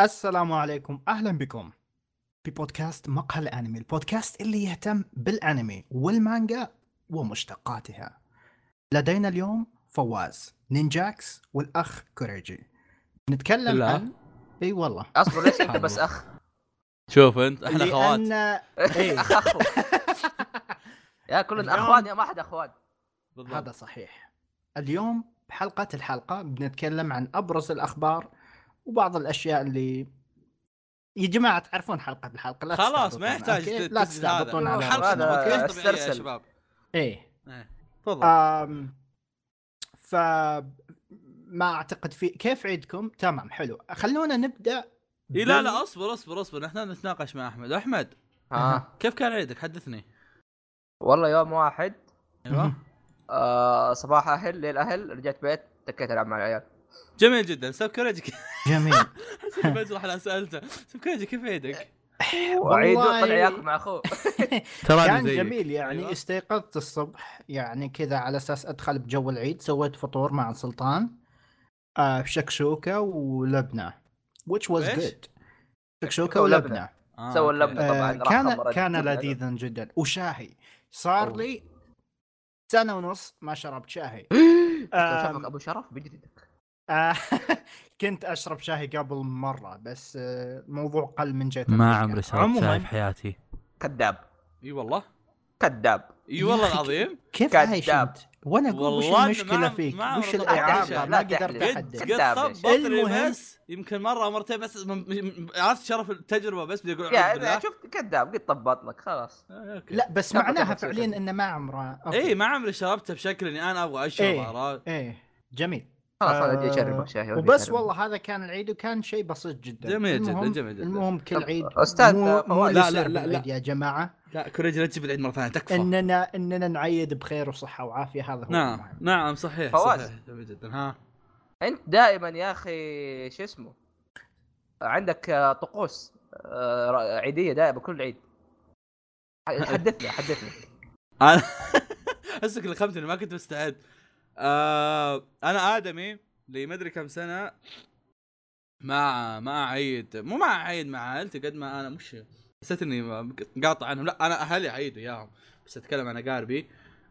السلام عليكم. أهلا بكم في بودكاست مقهى الأنمي البودكاست اللي يهتم بالأنمي والمانجا ومشتقاتها. لدينا اليوم فواز نينجاكس والأخ كوريجي. نتكلم بالله. عن إي والله. أصبر ليش أنت بس أخ؟ شوف أنت إحنا خوات لأن اي اخ أخو. يا كلنا اخوان يا ما حد اخوان بالضبط. هذا صحيح. اليوم بحلقة الحلقة بنتكلم عن أبرز الأخبار وبعض الأشياء اللي يا جماعة تعرفون حلقة الحلقة لا خلاص ما تستعبطون، يحتاج okay؟ لا. تستعبطون على حلقة رأسنا، هذا okay؟ بودكاست طبيعي يا. شباب إيه إيه. تفضل آم ف ما أعتقد في كيف عيدكم؟ تمام حلو خلونا نبدأ إيه لا بال- لا أصبر أصبر أصبر إحنا نتناقش مع أحمد أحمد ها كيف كان عيدك حدثني والله يوم واحد أيوه. آه صباح أهل ليل أهل رجعت بيت تكيت ألعب مع العيال جميل جدا سب كوريجي جميل حسيت بجرح أنا سألته سب كوريجي كيف عيدك؟ وعيد والله- طلع ياكل مع أخوه تراني كان زيك. جميل يعني أيوة. استيقظت الصبح يعني كذا على أساس أدخل بجو العيد سويت فطور مع سلطان آه شكشوكه ولبنة which was good شكشوكه. ولبنة آه، سوى okay. اللبنة. طبعاً آه كان كان. لذيذا جدا وشاهي صار أوه. لي سنة ونص ما شربت شاهي أبو شرف بجدك آه كنت أشرب شاي قبل مرة بس آه، الموضوع قل من جهه ما. عمري شربت شاي في حياتي كذاب إي والله كذاب إي والله العظيم كيف كذاب. وأنا أقول وش المشكلة فيك؟ وش الاعاقه؟ لا ما. قدرت قد- احدد المهم- يمكن مرة مرتين بس عرفت شرف التجربة بس بدي أقول يا. شفت كذاب قد طب بطنك خلاص آه، okay. لا بس معناها فعليا؟ انه ما عمره. إي ما عمري شربته بشكل إني أنا أبغى أشرب إيه. إيه جميل خلاص أنا ودي آه، اشربك شاي ودي وبس. والله هذا كان العيد وكان شيء بسيط جدا جميل جداً، جميل جداً. المهم كل عيد أستاذ مو. لا، لا لا، لا. يا جماعة لا كوريجي لا تجيب العيد مرة ثانية تكفى اننا إننا نعيد بخير وصحة وعافية هذا هو نعم المهم. نعم صحيح فواز. صحيح جميل جدا ها أنت دائما يا أخي شو اسمه عندك آه، طقوس آه، عيدية دائما كل عيد حدثني حدثني أنا احسك لخمتني ما كنت مستعد آه أنا آدمي ادري كم سنة ما ما اعيد مو ما اعيد مع عائلتي قد ما أنا مش حسيت إني مقاطع عنهم. لا أنا أهلي اعيدوا إياهم بس أتكلم عن أقاربي.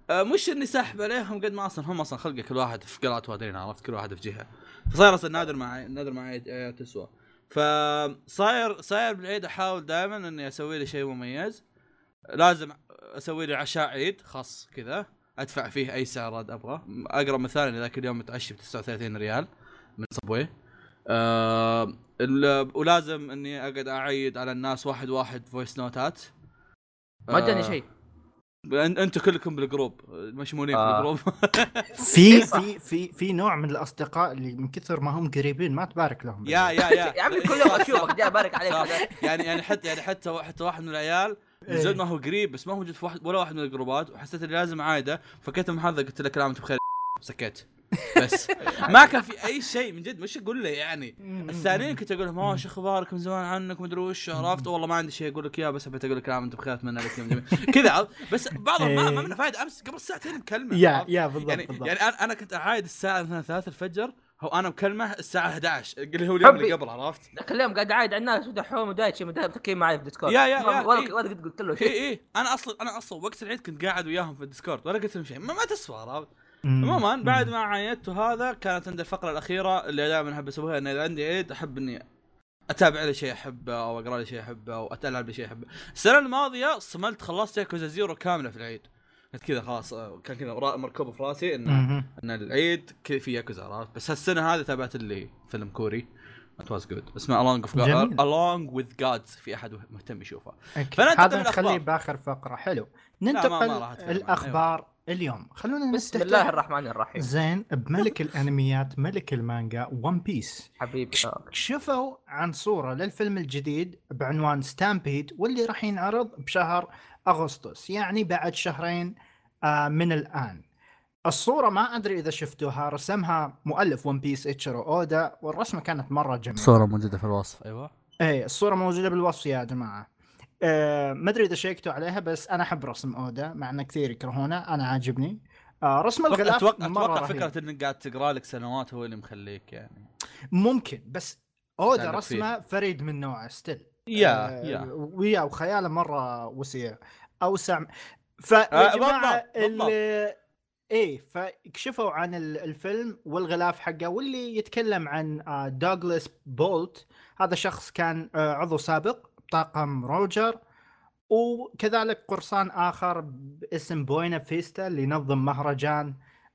آه مش إني سحب عليهم قد ما أصلا هم أصلا خلقه كل واحد في قلعه وادرين عرفت؟ كل واحد في جهة. فصاير أصلا نادر مع نادر مع عيد عيد تسوى. فصاير صاير بالعيد أحاول دائما إني أسوي لي شيء مميز. لازم أسوي لي عشاء عيد خاص كذا. ادفع فيه اي سعر أبغى. اقرب مثال اني ذاك اليوم متعشي ب 39 ريال من صبوي ال- ولازم إني أقعد أعيد على الناس واحد واحد voice نوتات ما اداني آه، شيء. أن- أنتم كلكم بال group مشمولين آه. في ال group في في في في نوع من الأصدقاء اللي من كثر ما هم قريبين ما تبارك لهم. يا يا يا. يا عمي كل يوم اشوفك جاي ابارك عليك. يعني يعني حتى يعني حتى حتى واحد من العيال من زود ما هو قريب بس ما هو موجود في واحد ولا واحد من الجروبات وحسيت إني لازم عايده فكتب محاضره قلت له كلام انت بخير. سكت. بس. ما كان في أي شيء من جد. مش أقول له يعني؟ الثانيين كنت أقول لهم آه شو أخبارك من زمان عنك مدري وش عرفت؟ والله ما عندي شيء أقول لك إياه بس حبيت أقول لك كلام أنت بخير أتمنى لك يوم جميل. كذا؟ بس بعضهم ما ما منه فايدة. أمس قبل ساعتين مكلمه يا؟ يا بالضبط يعني بالضبط. يعني أنا أنا كنت أعايد الساعة مثلا 3 الفجر هو أنا مكلمه الساعة 11 اللي هو اليوم اللي. قبل عرفت؟ ذاك اليوم قاعد عايد على الناس ودحوم ودايتشي متكين معي في ديسكورد يا- يا- يا، ولا إيه. ولا قلت له اي شيء اي أنا أصلا أنا أصلا وقت العيد كنت قاعد وياهم في الديسكورد ولا قلت لهم شيء ما, ما تسوى عرفت؟ عموما. بعد ما عايدت هذا كانت عندي الفقرة الأخيرة اللي دائما أحب أسويها إن إذا عندي عيد أحب إني أتابع لي شيء أحبه أو أقرأ لي شيء أحبه أو اتلعب لي شيء أحبه. السنة الماضية صملت خلصت ياكوزا زيرو كاملة في العيد. كنت كذا خلاص آه، كان كذا مركوب في راسي إن. إن العيد في ياكوزا عرفت بس هالسنة هذه تابعت لي فيلم كوري It was good اسمه Along, of God, جميل. Along with Gods في أحد مهتم يشوفه هذا. نخليه بآخر فقرة حلو ما- ما ننتقل أتكلم عنه. الاخبار اليوم خلونا بسم الله الرحمن الرحيم زين بملك الأنميات ملك المانجا One Piece حبيبي. كشفوا عن صورة للفيلم الجديد بعنوان Stampede واللي راح ينعرض بشهر أغسطس يعني بعد شهرين آه، من الآن. الصورة ما أدري إذا شفتوها رسمها مؤلف One Piece إتشيرو أودا والرسمة كانت مرة جميلة. صورة موجودة في الوصف. أيوه. إيه الصورة موجودة بالوصف يا جماعة. آه ما أدري إذا شيكتوا عليها بس أنا أحب رسم أودا مع ان كثير يكرهونه أنا عاجبني. آه رسم أتوقع الغلاف أتوقع, مرة أتوقع رهيب. فكرة إنك قاعد تقرأ لك سنوات هو اللي مخليك يعني. ممكن بس أودا رسمه فريد من نوعه style yeah آه، yeah. ويا وخياله مره وسيع أوسع. فيا آه، جماعة. اللي إيه فكشفوا عن ال- الفيلم والغلاف حقه واللي يتكلم عن آه، دوغلاس بولت هذا شخص كان آه، عضو سابق بطاقم روجر وكذلك قرصان آخر باسم بوينا فيستا اللي ينظم مهرجان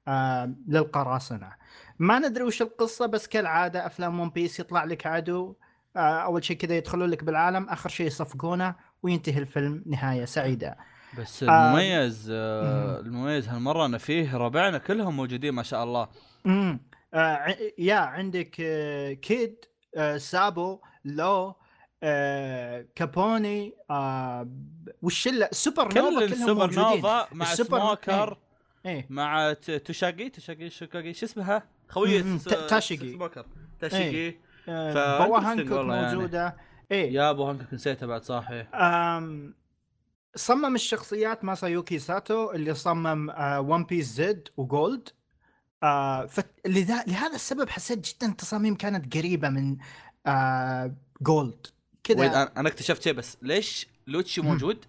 آه، للقراصنة. ما ندري وش القصة بس كالعادة أفلام One Piece يطلع لك عدو. آه، أول شيء كذا يدخلون لك بالعالم آخر شيء يصفقونه وينتهي الفيلم نهاية سعيدة. بس آه، المميز آه المميز هالمرة إن فيه ربعنا كلهم موجودين ما شاء الله. امم آه yeah عندك آه كيد آه سابو لو آه كابوني آه والشله super nova كل كلهم السوبر موجودين. nova مع ال super- سموكر إيه مع ت- توشاغي توشاغي شوكاغي شو اسمها؟ خويه مم، س- تا- تاشيغي. سموكر. تاشيغي آه بوا interesting هانكوك يعني. موجودة. إيه. يا بوا هانكوك نسيتها بعد صاحي آم صمم الشخصيات ماسايوكي ساتو اللي صمم آه One Piece Z و Gold آه فلذا لهذا السبب حسيت جدا التصاميم كانت قريبة من آه Gold كذا. أنا اكتشفت شيء بس. ليش لوتشي. موجود؟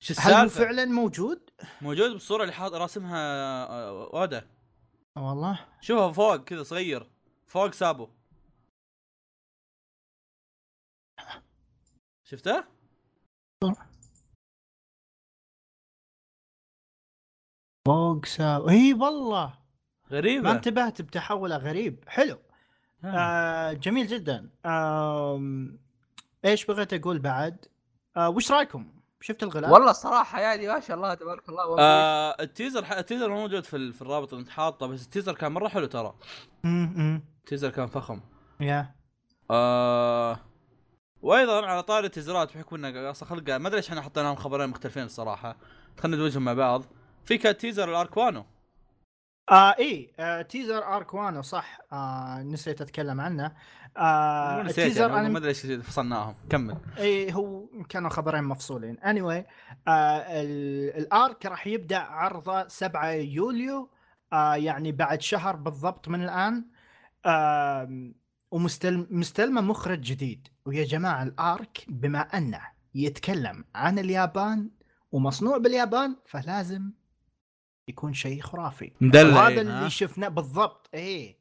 شو هل هو السالفة؟ فعلا موجود؟ موجود بالصورة اللي حاط راسمها آه، أودا. والله. شوفها فوق كذا صغير. فوق سابو. شفته؟ فوق سا اي والله. غريبة. ما انتبهت بتحوله غريب. حلو. آه. آه جميل جدا. آم إيش بغيت أقول بعد؟ آه وش رأيكم؟ شفت الغلاف؟ والله الصراحة يعني ما شاء الله تبارك الله. آه ال teaser ح... ال teaser مو موجود في, ال... في الرابط اللي انت حاطه بس ال teaser كان مرة حلو ترى. امم ال teaser كان فخم. yeah. آه وأيضا على طاري التيزرات بحكم إنه أصلا خلقه ما أدري ليش إحنا حطيناهم خبرين مختلفين الصراحة. خلينا ندمجهم مع بعض. في كان teaser ال arc وانو آه إي آه teaser arc وانو صح. آه نسيت أتكلم عنه. آه التيزر يعني أنا ما أدري ليش فصلناهم. كمل. إي هو كانوا خبرين مفصولين. Anyway آه ال- الأرك راح يبدأ عرضه 7 يوليو آه يعني بعد شهر بالضبط من الآن. آه ومستلم مستلمه مخرج جديد. ويا جماعة الآرك بما أنه يتكلم عن اليابان ومصنوع باليابان فلازم يكون شيء خرافي. ها؟ اللي شفناه بالضبط إيه.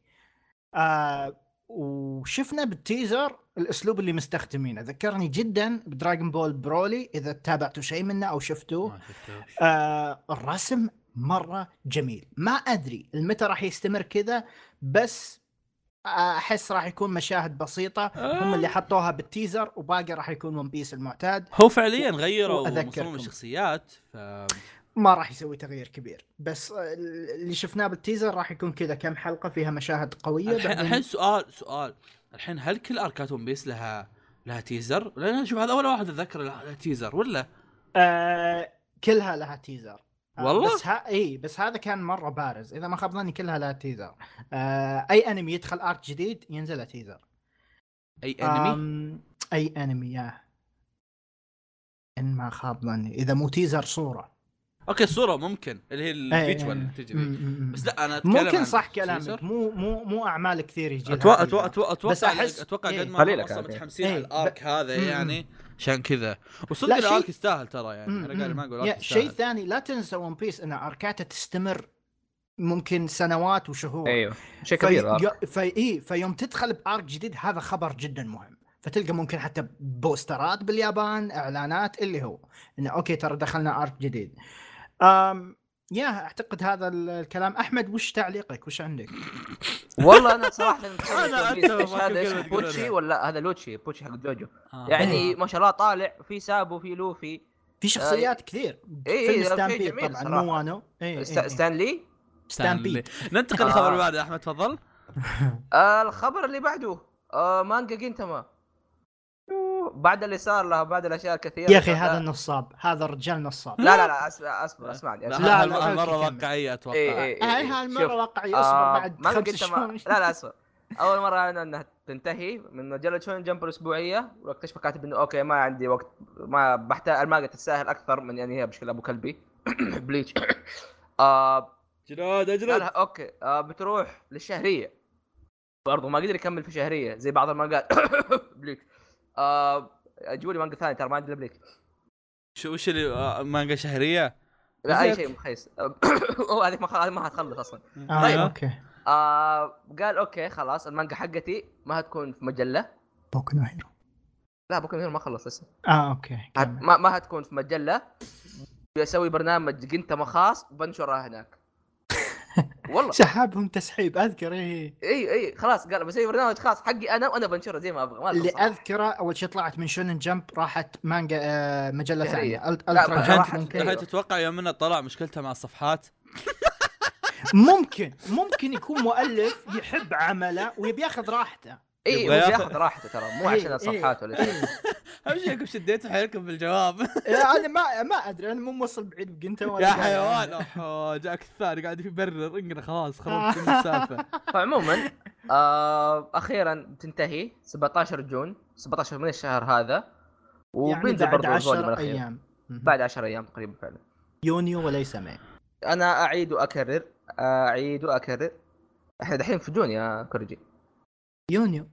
آه وشفنا بال teaser الأسلوب اللي مستخدمينه. ذكرني جدا ب Dragon Ball Broly إذا تابعتوا شيء منه أو شفتوه. آه الرسم مرة جميل. ما أدري المتى راح يستمر كذا بس أحس راح يكون مشاهد بسيطة. هم اللي حطوها بال teaser وباقي راح يكون One Piece المعتاد. هو فعليا غيروا. مصمم الشخصيات ف ما راح يسوي تغيير كبير. بس آه، اللي شفناه بال teaser راح يكون كذا كم حلقة فيها مشاهد قوية. الحين بعدين- الحين سؤال سؤال. الحين هل كل اركات One Piece لها لها teaser؟ لأن أشوف هذا أول واحد أتذكر لها teaser ولا؟ آه كلها لها teaser. آه، والله؟ بس ها إي بس هذا كان مرة بارز إذا ما خاب ظني كلها لها teaser آه أي أنمي يدخل arc جديد ينزل teaser أي أنمي؟ آم، أي أنمي yeah إن ما خاب ظني إذا مو teaser صورة okay الصورة ممكن اللي هي ال visual تجي. بس لا أنا أتكلم ممكن صح. كلامك مو مو مو أعمال كثير يجي أتوقع. أتوقع أتوقع بس أتوقع أحس- أتوقع. قد ما. متحمسين. على ال arc هذا. يعني عشان كذا. وصدق لا، ال arc شيء- يستاهل ترى يعني. أنا قاعد ما أقول شيء ثاني لا تنسى One Piece إن اركاته تستمر ممكن سنوات وشهور. أيوه. شيء كبير. في... في... إيه فيوم تدخل ب arc جديد هذا خبر جدا مهم. فتلقى ممكن حتى بوسترات باليابان إعلانات اللي هو انه okay ترى دخلنا arc جديد. أم... yeah أعتقد هذا ال- الكلام. أحمد وش تعليقك؟ وش عندك؟ والله أنا صراحة أتفق إيش هذا اسمه بوتشي. ولا هذا لوتشي؟ بوتشي حق جوجو. آه. يعني ما شاء الله طالع في سابو في لوفي. في شخصيات كثير. إيه، فيلم إيه، Stampede شيء جميل طبعا صراحة. مو وانو إيه إيه. ستانلي؟ Stampede ننتقل آه. للخبر اللي بعده أحمد تفضل. آه الخبر اللي بعده آه مانجا جينتاما. يوه، بعد اللي صار له بعد الأشياء الكثيرة يا أخي هذا النصاب هذا الرجال نصاب. لا لا. لا اسمع اسمع اسمعني لا, اسمع. لا، لا, لا، مره أوكي، كمل. واقعيه أتوقع. إيه، إيه. هالمره شوف. واقعي أصبر آه بعد خمس شهور. لا لا اسمع أول مرة اعلن إنها تنتهي من مجلة شون جمب الأسبوعية واكتشف كاتب إنه أوكي ما عندي وقت ما بحتاج المانجا تستاهل أكثر من يعني هي بشكل أبو كلبي. بليتش. آه جلاد لا اجلد أوكي. آه بتروح للشهرية. برضه ما قدر يكمل في شهرية زي بعض المانجات. بليك آه جولي مانجا ثاني ترى ما عندي إلا بليك. شو وش اللي آه، مانجا شهرية؟ لا أي. شيء مخيس. هو هذيك ما ما حتخلص أصلا. آه طيب. أوكي. آه قال أوكي خلاص المانجا حقتي ما هتكون في مجلة. بوكو نو هيرو. لا بكره هيرو ما خلص لسه. آه أوكي. ما ما هتكون في مجلة. بسوي برنامج جنتما خاص وبنشرها هناك. والله. سحبهم تسحيب. أذكر إيه إي إي خلاص قال بسوي برنامج خاص. حقي أنا وأنا بنشره زي ما أبغى ما اللي. اذكره أول شيء طلعت من شونن جمب راحت مانجا آه مجلة. ثانية. ألترا تتوقع يوم إنه طلع مشكلته مع الصفحات؟ ممكن. ممكن يكون مؤلف يحب عمله ويبي ياخذ راحته. اي ياخذ- بياخذ راحته ترى مو إيه، عشان الصفحات ولا شيء. أهم شيء انكم شديتوا حيلكم بالجواب أنا ما ما أدري أنا مو موصل بعيد بقنتة ولا يا حيوان جاك الثاني قاعد يبرر انقنا خلاص خربت كل السالفه فعموما أخيرا بتنتهي 17 June 17 من الشهر هذا وبينزل بعد برضه ال volume 10 الأخير. أيام. بعد 10 أيام تقريبا فعلا. يونيو وليس May. أنا أعيد وأكرر أعيد وأكرر. إحنا دحين في June يا كرجي يونيو.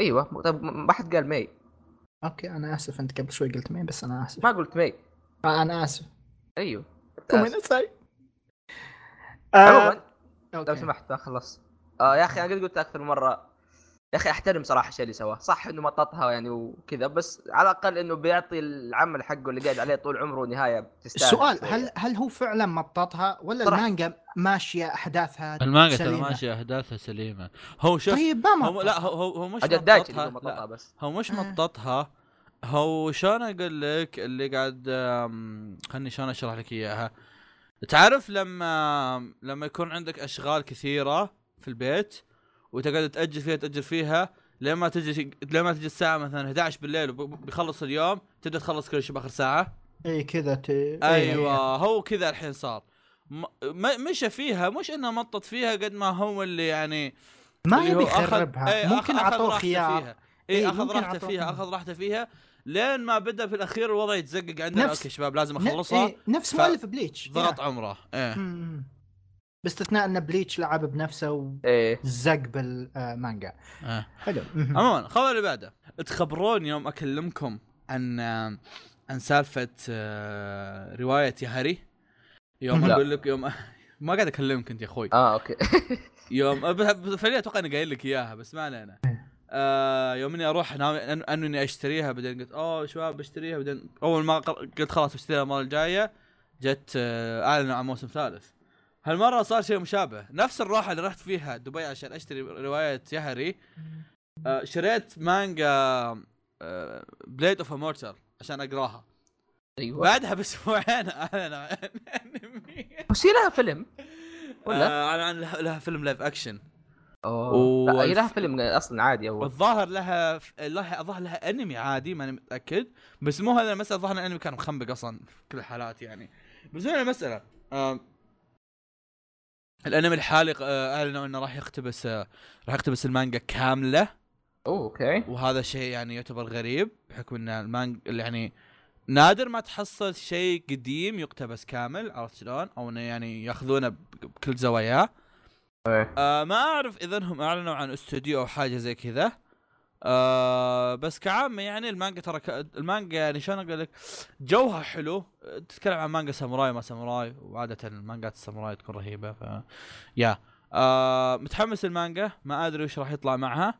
أيوه. طيب ما حد قال May okay أنا آسف. أنت قبل شوي قلت May بس أنا آسف. ما قلت May آه أنا آسف. أيوه. ごめんなさい عموما لو okay. سمحت ما خلص آه يا أخي أنا قد قلت أكثر مرة. يا أخي أحترم صراحة الشيء اللي سواه صح إنه مططها يعني وكذا بس على الأقل إنه بيعطي العمل حقه اللي قاعد عليه طول عمره نهاية تستاهل السؤال. هل هل هو فعلا مططها ولا صراحة. المانجا ماشية أحداثها المانجا ترى سليمة؟ ماشية أحداثها سليمة هو شوف طيب ما هو لا هو هو, هو مش مططها هو مططها بس هو مش آه. مططها هو شلون أقول لك اللي قاعد خلني شلون أشرح لك إياها تعرف لما لما يكون عندك أشغال كثيرة في البيت وتقعد تاجل فيها تاجل فيها لما تجي لما تجي الساعة مثلا 11 بالليل وبيخلص اليوم تبدأ تخلص كل شيء بآخر ساعة. إي كذا ت... أيوه هو كذا الحين صار. م- مشى فيها مش إنه مطط فيها قد ما هو اللي يعني ما يبي يخربها. إيه، ممكن اعطوه خيار. فيها. إيه، إي أخذ راحته فيها أخذ راحته فيها. لين ما بدأ في الأخير الوضع يتزقق عندنا. نفس- okay شباب لازم أخلصها. إيه، نفس مؤلف بليتش. ضغط. عمره. إيه. باستثناء أن بليتش لعب بنفسه إيه. وزق بالمانجا. إيه. حلو. عموما الخبر اللي بعده. تخبرون يوم أكلمكم عن عن سالفة آه، رواية Yahari. يوم. أقول لك يوم ما قاعد أكلمك أنت يا أخوي. آه okay. يوم أه، فعليا أتوقع إني قايل لك إياها بس ما علينا. آه يوم إني أروح ناوي أنه إني أشتريها بعدين قلت أوه شباب بشتريها بعدين أول ما قل- قلت خلاص بشتريها المرة الجاية جت آه أعلنوا عن موسم ثالث. هالمرة صار شيء مشابه. نفس الروحه اللي رحت فيها دبي عشان أشتري رواية Yahari آه شريت مانجا Blade of Immortal عشان أقراها. أيوه. بعدها بأسبوعين اعلنوا عن أنمي. بس هي لها فيلم؟ ولا؟ آه، اعلن عن لها لها فيلم live action أوه. و- لا هي لها فيلم أصلا عادي أول. والظاهر لها لها الظاهر لها أنمي عادي ماني متأكد. بس مو هذا المسألة الظاهر الأنمي كان مخنبق أصلا في كل الحالات يعني. بس هنا المسألة آه الانمي الحالي آه، أعلنوا إنه راح يقتبس آه راح يقتبس المانجا كاملة أوه okay وهذا شيء يعني يعتبر غريب بحكم إن المانجا يعني نادر ما تحصل شيء قديم يقتبس كامل عرفت شلون؟ أو إنه يعني يأخذونه بكل زواياه إيه. آه ما أعرف إذا هم أعلنوا عن استوديو أو حاجة زي كذا آه بس كعامة يعني المانجا ترى. المانجا يعني شلون أقول لك؟ جوها حلو. تتكلم عن مانجا ساموراي ما ساموراي وعادة المانجات الساموراي تكون رهيبة ف يا. آه متحمس المانجا ما أدري وش راح يطلع معها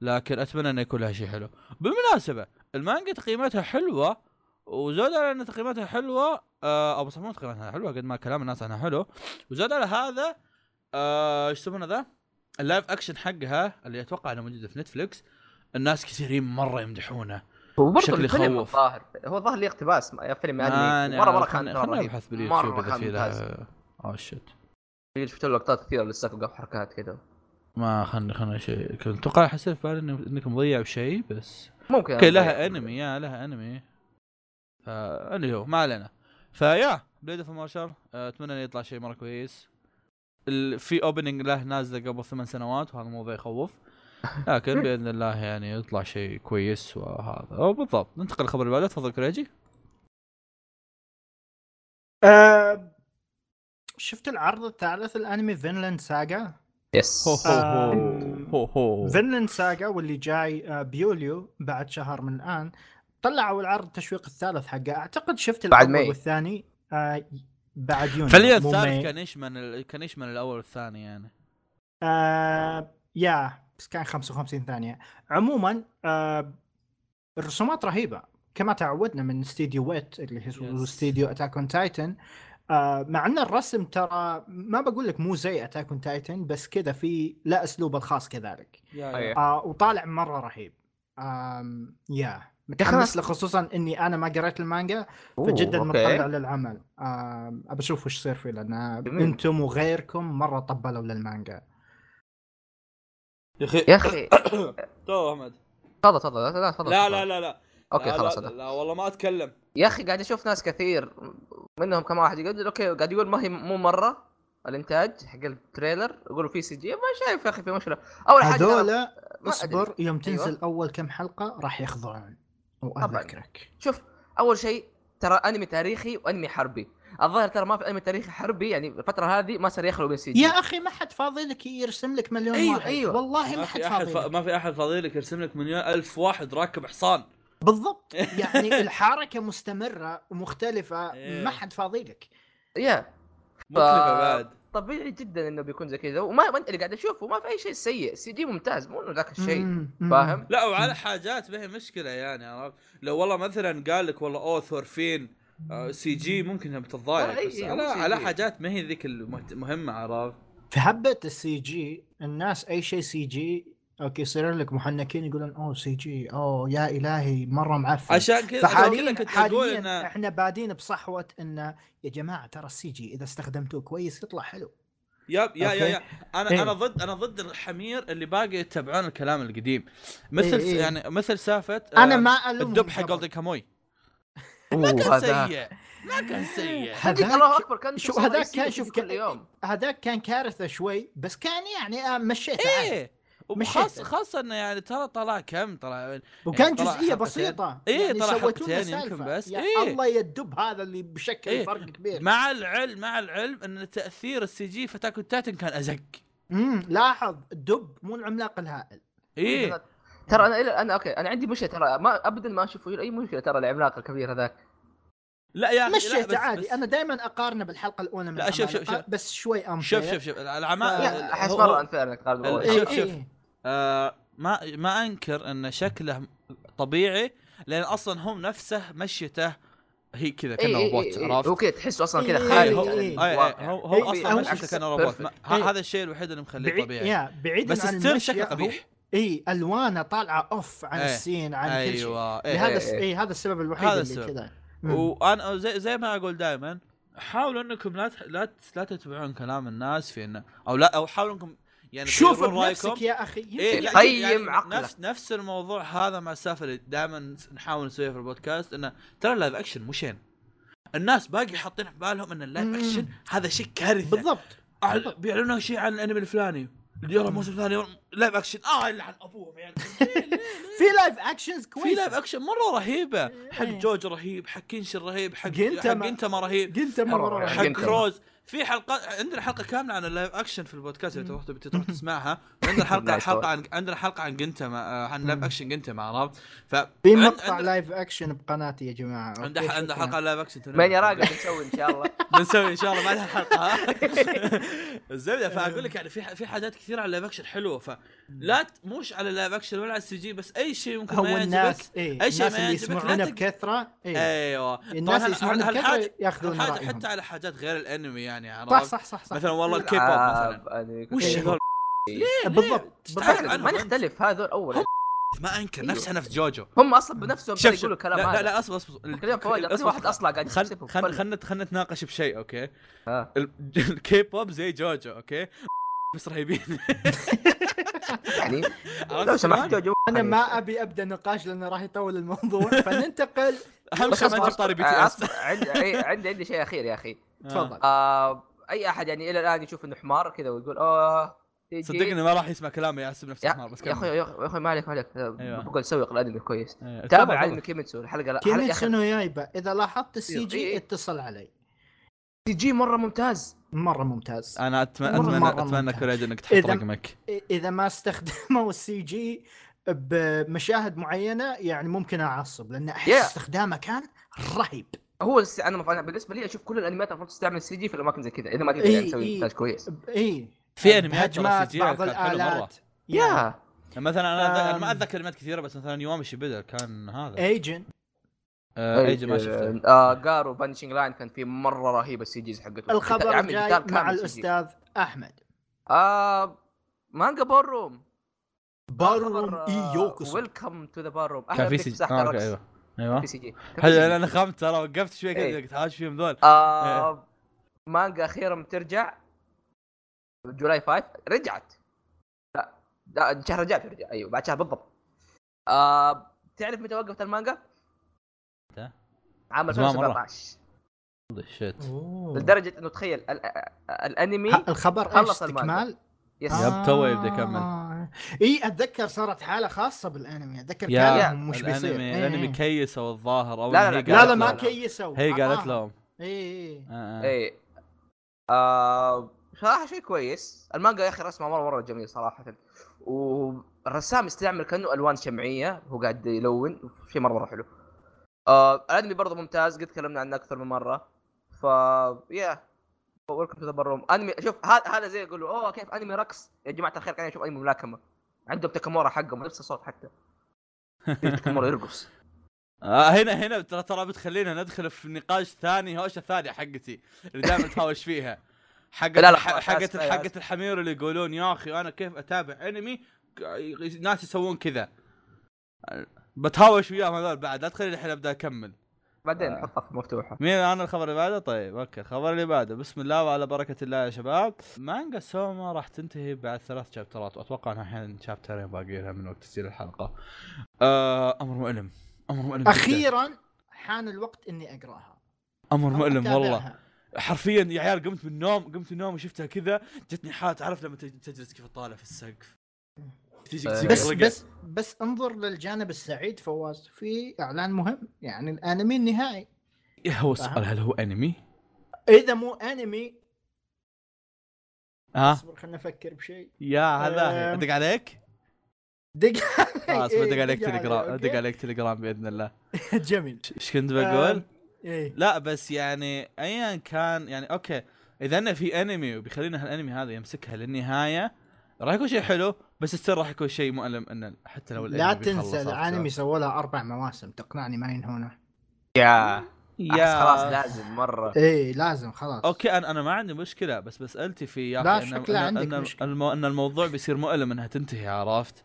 لكن أتمنى إنه يكون لها شيء حلو. بالمناسبة المانجا تقييماتها حلوة وزود على إن تقييماتها حلوة آه بس مو تقييماتها حلوة قد ما كلام الناس عنها حلو. وزود على هذا آه، إيش يسمونه ذا؟ ال live action حقها اللي أتوقع إنه موجوده في نتفلكس الناس كثيرين مرة يمدحونه. هو برضه بشكل الفيلم يخوف. الظاهر هو ظهر لي اقتباس؟ yeah فيلم ما انمي مره مره كان رهيب. ابحث باليوتيوب إذا في. له oh shit شفت له لقطات كثيرة للسقف حركات كذا ما خلنا خلنا شيء كنت أتوقع حسيت في بالي إنك مضيع بشيء بس ممكن okay لها أنمي yeah لها أنمي. ف anyhow ما علينا. ف yeah Blade of Immortal أتمنى انه يطلع شيء مرة كويس. في opening له نازلة قبل ثمان سنوات وهذا الموضوع يخوف. لكن بإذن الله يعني يطلع شيء كويس وهذا. أو بالضبط. ننتقل للخبر اللي بعده. تفضل كريجي. آه، شفت العرض الثالث الانمي Vinland Saga yes هو هو آم، هو هو. Vinland Saga واللي جاي آه، بيوليو بعد شهر من الآن طلعوا العرض التشويق الثالث حقه. أعتقد شفت بعد الأول. والثاني آه، بعد يونيو. فعليا مو الثالث. كان يشمل ال- كان يشمل الأول والثاني يعني؟ آه yeah. بس كان 55 ثانية عموما آه الرسومات رهيبة كما تعودنا من استديو Wit اللي هو Yes. استديو Attack on Titan آه مع إن الرسم ترى ما بقول لك مو زي Attack on Titan بس كذا في لا اسلوبه الخاص كذلك. آه وطالع مرة رهيب آم yeah متحمس. له خصوصا إني أنا ما قريت المانجا فجدا. متطلع للعمل آم ابى أشوف وش يصير فيه لأن. أنتم وغيركم مرة طبلوا للمانجا يا أخي. يا أخي. تو أحمد. تفضل تفضل لا لا تفضل. لا. لا لا لا. okay لا خلاص لا, لا والله ما أتكلم. يا أخي قاعد أشوف ناس كثير منهم كم واحد يقول okay قاعد يقول ما هي مو مرة الإنتاج حق ال trailer يقولوا في CG. ما شايف يا أخي في مشكلة. أول حاجة ما اصبر. يوم تنزل أيوة. أول كم حلقة راح يخضعون. وأذكرك. شوف أول شيء ترى أنمي تاريخي وأنمي حربي. الظاهر ترى ما في انمي تاريخي حربي يعني الفترة هذه ما صار يخلو من CG يا أخي ما حد فاضي لك يرسم لك مليون أيوة، واحد. أيوة. والله ما ما حد فاضي ف... ما في أحد فاضي لك يرسم لك مليون ألف واحد راكب حصان. بالضبط. يعني الحركة مستمرة ومختلفة إيه. ما حد فاضي لك. yeah. مكلفه بعد. طبيعي جدا إنه بيكون زي كذا. وما ما أنت اللي قاعد اشوفه ما في أي شيء سيء. CG ممتاز مو إنه ذاك الشيء. فاهم؟ لا وعلى حاجات ما هي مشكلة يعني عرفت؟ لو والله مثلا قال لك والله اوه ثورفين آه، CG ممكن إنها بتتضايق إي، بس على على CG. حاجات ما هي ذيك المهمه عرفت في حبة ال CG الناس أي شيء CG okay يصير لك محنكين يقولون أوه CG أوه يا إلهي مرة معفن عشان كذا فحاليا كنت حاليا انه إحنا بادين بصحوة انه يا جماعة ترى ال CG إذا استخدمتوه كويس يطلع حلو yeah yeah yeah, okay. yeah أنا إيه. أنا ضد أنا ضد الحمير اللي باقي يتبعون الكلام القديم مثل إيه، إيه. يعني مثل سالفة أنا آه، ما ألومهم الدب حق. Golden Kamuy ما كان هذا- سيء ما كان سيء هذاك- الله أكبر كان شو هذاك كان شوف كل يوم هذاك كان كارثة شوي بس كان يعني آه، عادي إيه مشيت. وخاصة خاصة إنه يعني ترى طلع كم طلع وكان يعني جزئية حلقتين. بسيطة إيه، يعني طلع حلقتين يمكن. بس. يا إيه. الله يا الدب هذا اللي بشكل إيه. فرق كبير مع العلم مع العلم إن تأثير السي جي في تاكو تاتن كان أزق امم لاحظ الدب مو العملاق الهائل إيه ترى أنا إلى- أنا أوكي أنا عندي مشكلة ترى ما أبدا ما أشوف أي مشكلة ترى العملاق الكبير هذاك لا يا أخي مشيته عادي بس أنا دائما أقارنه بالحلقة الأولى من لا، شوف- شوف- شوف. بس شوي امثل شوف شوف شوف العماء لا أحس مرة أنفير أنك. شوف- إيه شوف. إيه. آه ما ما أنكر إن شكله طبيعي لأن أصلا هم نفسه مشيته هي كذا كأنه إيه، روبوت. عرفت؟ هو كذا تحسه أصلا كذا خارج هو. أي هو أصلا مشيته كأنه. روبوت. هذا الشيء الوحيد اللي مخليه طبيعي بس still شكله قبيح إي ألوانه طالعة off عن إيه. ال scene عن كل شيء أيوه إيه. لهذا إيه، إيه. هذا السبب الوحيد هذا اللي السبب. كذا. وأنا زي زي ما أقول دائما حاولوا إنكم لا لا ت- لا تتبعون كلام الناس في إنه أو لا أو حاولوا إنكم يعني شوف بنفسك يا أخي إيه لا قيم يعني عقلك. نفس نفس الموضوع هذا مع السالفة اللي دائما نحاول نسويها في البودكاست إنه ترى ال live action مو شين الناس باقي حاطين في بالهم إن ال live. action هذا شيء كارثة بالضبط بيعلنوا شيء عن الأنمي الفلاني اللي يرى الموسم الثاني live action آه يلعن ابوهم يعني في live actions في كويس live action مرة رهيبة حق إيه. جوجو رهيب حق كنشن رهيب حق جنتما. حق جنتما رهيب قلت مرة حلو. حق جنتما. كروز في حلقة عندنا حلقة كاملة عن ال live action في البودكاست إذا تروح تبي تروح تسمعها. وعندنا حلقة حلقة. عن عندنا حلقة عن جنتما آه، عن live action جنتما عرفت؟ ف في مقطع عند- live action بقناتي يا جماعة. عندنا عندنا. حلقة live action من يا راقب بنسوي إن شاء الله. بنسوي إن شاء الله بعد الحلقة الزبده فأقول لك يعني في في حاجات كثيرة على ال live action حلوة فلا موش على ال live action ولا على ال CG بس أي شيء ممكن هو ما يعجبك الناس إيه أي شيء الناس ما اللي يعجبك لا بكثرة إيه. أيوه. الناس اللي هال- بكثرة ياخذون حتى على حاجات غير الأنمي يعني صح عرفت؟ صح صح صح مثلا والله الكيبوب مثلا. العاب، يعني وش. هذول؟ بالضبط بالضبط. ما؟ نختلف هذول أول. ما أنكر أيوه. نفسها نفس جوجو. هم أصلا بنفسهم شوف شوف يقولوا لا الكلام لا, هذا. لا أصبر أصبر. الكلام. واحد أصلا قاعد خلنا خلنا نتناقش بشيء أوكي. ال- الكي بوب زي جوجو أوكي؟ بس رهيبين. يعني لو سمحت أنا ما أبي أبدأ نقاش لأنه راح يطول الموضوع. فننتقل. أهم شيء ما نجيب طاري BT آه، S عندي عندي عندي شيء أخير يا أخي. تفضل. آه أي أحد يعني إلى الآن يشوف إنه حمار كذا ويقول أوه صدقني ما راح يسمع كلامي يحسب نفسه يا حمار بس يا أخوي يا أخوي ما عليك ما عليك. أيوة. بقول سوق الانمي كويس. إيه، تابع انمي كيميتسو. الحلقة كيميتسو الحلقة نو يايبا إذا لاحظت السي جي إيه. اتصل علي. سي جي مرة ممتاز. مرة ممتاز أنا اتمنى مرة- اتمنى مرة أتمنى. كوريجي إنك تحط إذا- رقمك إذا ما استخدموا السي جي بمشاهد معينة يعني ممكن أعصب لأن أحس Yeah. استخدامه كان رهيب هو الس- أنا بالنسبة لي أشوف كل الأنميات المفروض تستعمل سي جي في الأماكن زي كذا إذا ما تقدر يعني تسوي إي. انتاج كويس إي في أنميات هجمات CGI بعض كانت حلوة مرة. الآلات يا مثلا أنا أتذكر- أنا ما. اتذكر كلمات كثيرة بس مثلا يوم شبدا كان هذا ايجن آه، ايجي ما شفته؟ آه جارو بانشنج لاين كان في مرة رهيبه السي جيز حقته. الخبر جاي مع. الأستاذ أحمد. آه مانجا بوروم باروم اي يوكوسو ويلكم to the Ballroom كان في CG. آه، أيوه. أيوه. في CG. أنا أنا خمت ترى وقفت شوي كذا إيه. قلت هاش فيهم ذول. آه مانجا أخيرا بترجع July 5 رجعت. لا لا شهر رجعت ترجع أيوه بعد شهر بالضبط. آه تعرف متى وقفت المانجا؟ عام زمان مرة. 2017 shit. لدرجة إنه تخيل ال- ال- الأنمي الخبر خلص. استكمال؟ Yes yep. تو يبدأ يكمل. آه. إي أتذكر صارت حالة خاصة بالأنمي أتذكر يا كلامهم وش بيصير الانمي إيه. الأنمي كيسوا الظاهر أو لا، لا، لا، لا ما. كيسوا هي قالت عطاهم. لهم إي إي آه، آه. آه صراحة شيء كويس المانجا يا أخي رسمها مرة مرة جميل صراحة والرسام يستعمل كانه ألوان شمعية هو قاعد يلون شيء مرة مرة حلو آه الانمي برضه ممتاز قد تكلمنا عنه أكثر من مرة. ف يا Welcome to the Ballroom أنمي شوف هذا هذا زي يقولوا أوه كيف أنمي رقص؟ يا جماعة الخير كان أشوف انمي ملاكمة. عندهم تكامورا حقهم نفس الصوت حتى. تكامورا يرقص. آه هنا هنا ترى ترى بتخلينا ندخل في نقاش ثاني هوشة ثانية حقتي اللي دائما نتهاوش فيها. حقت لا، لا، حقت حقت الحمير اللي يقولون يا أخي أنا كيف أتابع أنمي؟ ناس يسوون كذا. بتهاوش وياهم هذول بعد لا تخليني الحين أبدأ أكمل. بعدين آه. نحطها في مفتوحة. مين أنا الخبر اللي بعده؟ طيب أوكي الخبر اللي بعده. بسم الله وعلى بركة الله يا شباب. مانجا سوما راح تنتهي بعد ثلاث شابترات واتوقع إنها الحين شابترين باقي لها من وقت تسجيل الحلقة. آه أمر مؤلم. أمر مؤلم. أخيرا حان الوقت إني أقرأها. أمر مؤلم والله. حرفيا يا عيال قمت من النوم قمت من النوم وشفتها كذا. جتني حالة تعرف لما تج- تجلس كيف تطالع في السقف. تجيك آه. تجيك بس رقة. بس بس انظر للجانب السعيد فواز في إعلان مهم يعني الأنمي النهائي إيه هو السؤال هل هو أنمي؟ إذا مو أنمي ها اصبر خلنا نفكر بشيء يا هذا آم. أدق عليك؟ دق خلاص إيه، بدق عليك دق علي، تليجرام؟ أدق عليك تليجرام بإذن الله جميل إيش كنت بقول؟ إيه لا بس يعني ايا كان يعني أوكي إذا انه في أنمي وبيخلينا هالأنمي هذا يمسكها للنهاية راح يكون شيء حلو بس السر راح يكون شيء مؤلم انه حتى لو لا تنسى الأنمي؟ سووا لها أربع مواسم تقنعني ما ينهونه يا يا خلاص لازم مرة إيه لازم خلاص أوكي أنا أنا ما عندي مشكلة بس مسالتي في يا لا، أخي عندك إن مشكلة. المو... إن الموضوع بيصير مؤلم إنها تنتهي عرفت؟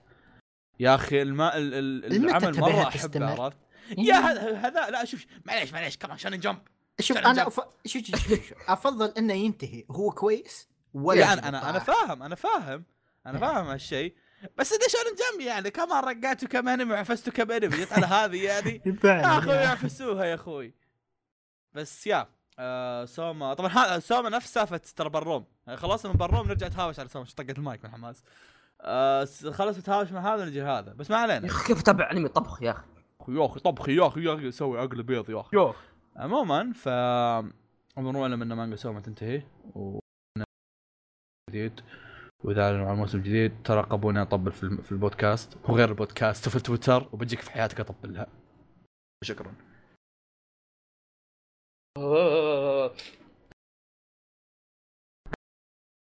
يا أخي الماء ال... ال... العمل مرة احبه تستمر؟ عرفت؟ يا هذا هذا لا شوف معليش معليش كمان شلون جمب شوف أنا. أف... شوف شوف. أفضل إنه ينتهي هو كويس ولا يعني أنا أنا. فاهم أنا فاهم أنا. فاهم هالشيء. بس انت شلون جنبي يعني؟ كمان رقعتوا كم أنمي وعفستوا كم أنمي؟ على هذه يعني. يا آخوي. عفسوها يا أخوي. بس يا آه سوما. طبعا ها سوما نفس سالفة ترى بروم خلصنا من بروم نرجع نتهاوش على سوما شو طقت المايك من حماس. آه خلص نتهاوش مع هذا نجي هذا بس ما يا علينا أخي كيف اتابع أنمي طبخ يا أخي؟ يا أخي طبخي يا أخي يا أخي سوي عقل بيض يا أخي. عموما ف أمر معلم ان مانجا سوما تنتهي. و جديد وإذا أعلنوا عن موسم جديد ترقبوني اطبل في البودكاست وغير البودكاست وفي التويتر وبجيك في حياتك اطبل لها شكرا.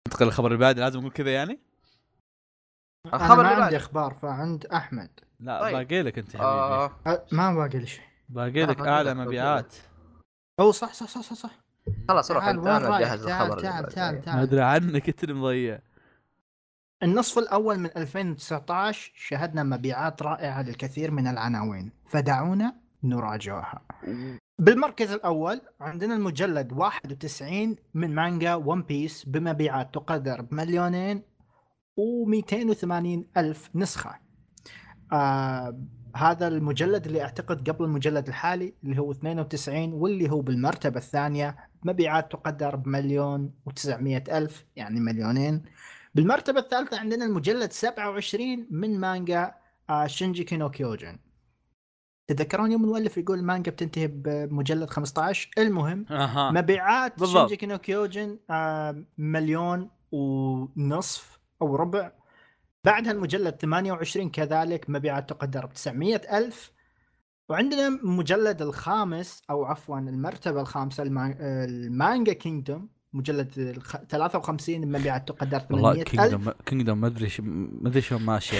انتقل الخبر اللي بعده لازم أقول كذا يعني؟ الخبر ما اللي عندي. أخبار فعند أحمد. لا طيب. باقي لك أنت يا حبيبي. آه أه، ما باقي لي شيء. باقي آه، لك باقي أعلى مبيعات. أو صح صح صح صح, صح. خلاص روح تعال انت أنا جهز تعال الخبر تعال تعال بعده. ما تعال أدري عنك أنت اللي مضيع. النصف الأول من 2019 شهدنا مبيعات رائعة للكثير من العناوين فدعونا نراجعها. بالمركز الأول عندنا المجلد 91 من مانجا ون بيس بمبيعات تقدر بمليونين و280 ألف نسخة. آه هذا المجلد اللي أعتقد قبل المجلد الحالي اللي هو 92 واللي هو بالمرتبة الثانية مبيعات تقدر بمليون و900 ألف يعني مليونين. بالمرتبة الثالثة عندنا المجلد 27 من مانجا آه شينجيكي نو كيوجن تذكرون يوم المؤلف يقول المانجا بتنتهي بمجلد 15 المهم أها. مبيعات آه. بالضبط. شينجيكي نو كيوجن آه، مليون ونصف أو ربع. بعدها المجلد 28 كذلك مبيعات تقدر ب 900 ألف. وعندنا المجلد الخامس أو عفوا المرتبة الخامسة الما- المانجا Kingdom. مجلد الخ- 53 مبيعات تقدر 800 والله ألف. كينجدوم كينجدوم ما أدري ما أدري شلون ماشية.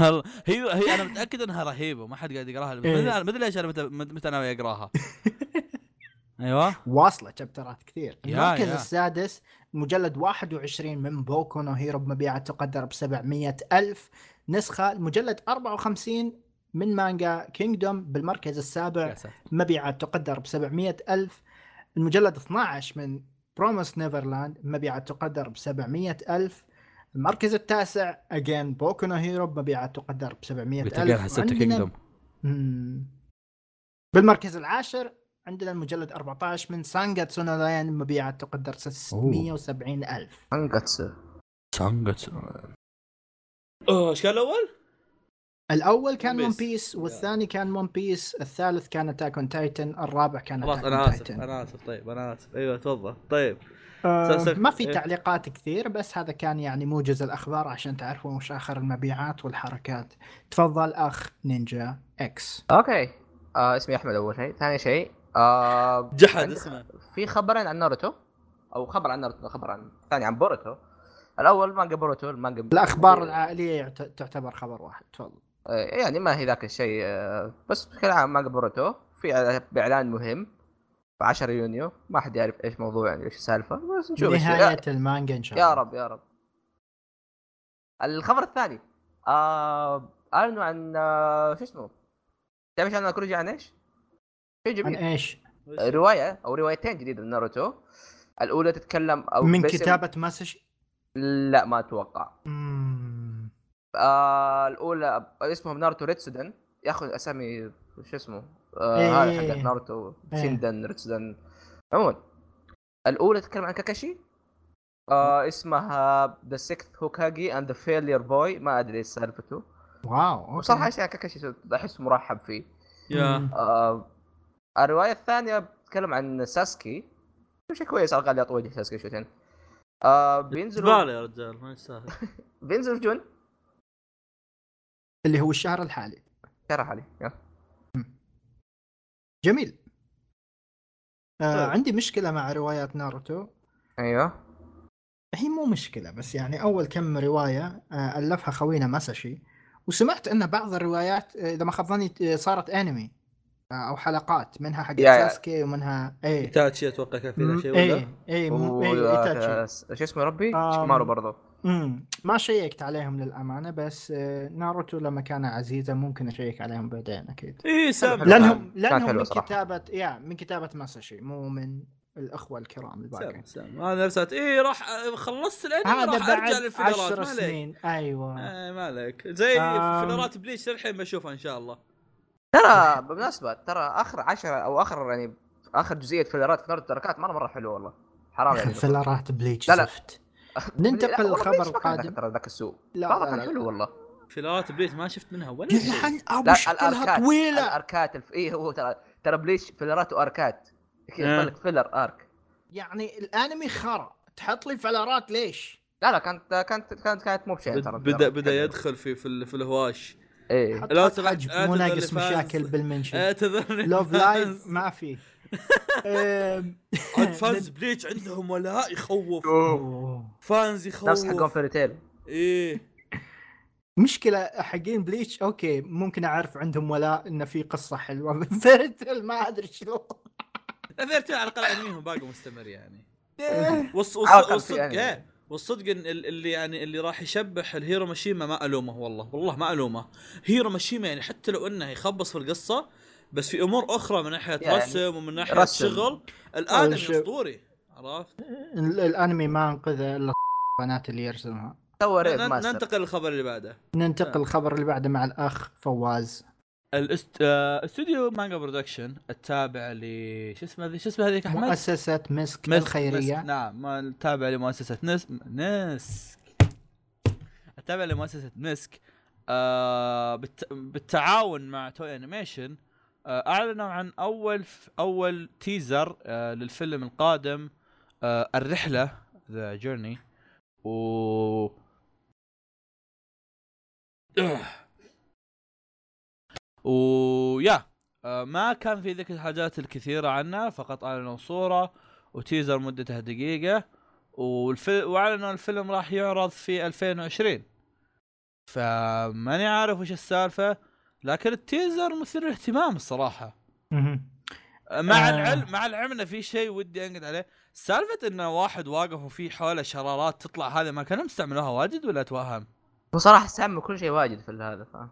والله هي هي أنا متأكد إنها رهيبة ما حد قاعد يقراها. ما إيه. ادري ما ادري ليش أنا متى متى ناوي أقراها؟ أيوه. واصلة شابترات كثير. المركز. السادس مجلد 21 من بوكو نو هيرو بمبيعات تقدر ب 700 ألف. نسخة المجلد 54 من مانجا Kingdom بالمركز السابع مبيعات تقدر ب 700 ألف. المجلد 12 من Promised Neverland مبيعات تقدر ب 700 ألف. المركز التاسع again بوكو نو هيرو بمبيعات تقدر ب 700 قلت ألف Kingdom. بالمركز العاشر عندنا المجلد 14 من سانجاتسو نو لاين مبيعات تقدر 670 ألف. سانجاتسو سانجاتسو أوه إيش كان الأول؟ الأول كان One Piece والثاني كان One Piece الثالث كان Attack on Titan الرابع كان Attack on Titan أنا آسف طيب أنا آسف. أيوه تفضل. طيب. آه ما في إيه. تعليقات كثير بس هذا كان يعني موجز الأخبار عشان تعرفون وش آخر المبيعات والحركات. تفضل أخ نينجا إكس okay. آه اسمي أحمد أول شيء. ثاني شيء آه جحد اسمه في خبرين عن ناروتو أو خبر عن ناروتو خبر عن ثاني عن بوروتو. الأول مانجا بوروتو المانجا الأخبار العائلية يعت- تعتبر خبر واحد. تفضل. يعني ما هي ذاك الشيء آه، بس بشكل عام مانجا بوروتو في بإعلان مهم في 10 يونيو. ما حد يعرف إيش موضوع يعني إيش السالفة بس نشوف نهاية المانجا إن شاء الله. يا رب يا رب. الخبر الثاني آه أعلنوا عن آه شو اسمه؟ تعرف إيش أنا كوريجي عن إيش؟ شيء عن جميل إيش؟ رواية أو روايتين جديدة لناروتو الأولى تتكلم أو من كتابة ماساشي لا ما أتوقع. مم. آه الأولى اسمهم ناروتو ريتسودن. ياخذ أسامي شو اسمه؟ آه إيه. هذا حق ناروتو إيه. شيندن ريتسودن. عموما الأولى تتكلم عن كاكاشي؟ آه اسمها The Sixth هوكاجي and the Failure Boy ما أدري إيش سالفته. wow okay. وصراحه اشياء كاكاشي؟ أحس مرحب فيه. يا. آه الرواية الثانية بتتكلم عن ساسكي. شيء كويس على الأقل وجه ساسكي شويتين. آه بينزلوا زبالة يا رجال ما يستاهل. بينزل في June. اللي هو الشهر الحالي علي يلا. جميل آه طيب. عندي مشكلة مع روايات ناروتو أيوه هي مو مشكلة بس يعني أول كم رواية آه ألفها خوينا ماساشي وسمعت أن بعض الروايات آه، إذا ما خاب ظني آه، صارت أنمي آه أو حلقات منها حق. ساسكي ومنها إيتاتشي أتوقع كان في ذا شيء إيه ولا؟ إيه إيه آه، إيتاتشي شو اسمه ربي؟ آم. شيكامارو برضو امم ما شيكت عليهم للأمانة بس آه ناروتو لما كان عزيزة ممكن أشيك عليهم بعدين أكيد. اي كانت لأنهم حلوة من صراحة. كتابة يا من كتابة ماساشي مو من الأخوة الكرام الباقي سامح سامح أنا رسالت اي راح خلصت الأنمي هذا راح أرجع بعد للفيلرات عشر سنين. أيوه. آه ما عليك. زي آم. فيلرات بليتش للحين بشوفها إن شاء الله. ترى بالمناسبة ترى آخر عشرة أو آخر يعني آخر جزئية فيلرات في ناروتو أركات مرة مرة حلوة والله. حرام يعني. فيلرات بليتش لا، لا. زفت. ننتقل للخبر القادم. ترى ذاك السوق. لا لا كان حلو والله. فيلرات بليتش ما شفت منها ولا شيء. يلعن ابو لا شكلها الاركات طويلة. الاركات الف... إيه هو ترى ترى بليتش فيلرات واركات كذا آه. لك filler arc. يعني الأنمي خرا. تحط لي فلرات ليش؟ لا لا كانت كانت كانت كانت مو بشيء ترى. بدأ بدا يدخل في في, ال- في الهواش. إيه. اعتذر مو ناقص. مشاكل بال mention. اعتذر Love Live ما في. عاد fans بليتش عندهم ولاء يخوف. fans يخوف. نفس حقون Fairy Tail إيه. مشكلة حقين Bleach أوكي ممكن أعرف عندهم ولاء انه في قصة حلوة Fairy Tail ما أدري شلون. Fairy Tail على الأقل أنميهم باقي مستمر يعني. إيه. والصدق. إيه. والصدق اللي يعني اللي راح يشبح الهيرو ماشيما ما ألومه والله. والله ما ألومه. هيرو ماشيما يعني حتى لو إنه يخبص في القصة بس في أمور أخرى من ناحية يعني رسم ومن ناحية رسم. شغل الادمي الش- أسطوري عرفت؟ ال- الأنمي ما أنقذه إلا البنات اللي يرسمها سوى ماستر ننتقل للخبر اللي بعده ننتقل الخبر اللي بعده مع الأخ فواز الاست... آه، استوديو Manga Production التابع ل شو اسمه ذي- شو اسمه هذيك أحمد؟ مؤسسة مسك مسك- الخيرية مسك. نعم ما- التابع لمؤسسة نس نسك التابع لمؤسسة مسك آه بالت... بالتعاون مع Toei Animation آه أعلنوا عن أول. أول تيزر آه للفيلم القادم آه الرحلة ذا جيرني و ويا آه ما كان في ذيك الحاجات الكثيرة عنه فقط أعلنوا صورة وتيزر مدته دقيقة. وأعلنوا الفيلم راح يعرض في 2020 فماني عارف وش السالفة. لكن التيزر مثير للاهتمام الصراحة. مع آه. العلم مع العلم إنه في شيء ودي أنقد عليه سالفة انه واحد واقف وفي حوله شرارات تطلع هذه ما كانوا مستعملوها واجد ولا أتوهم؟ هو صراحة استعمل كل شيء واجد في هذا فاهم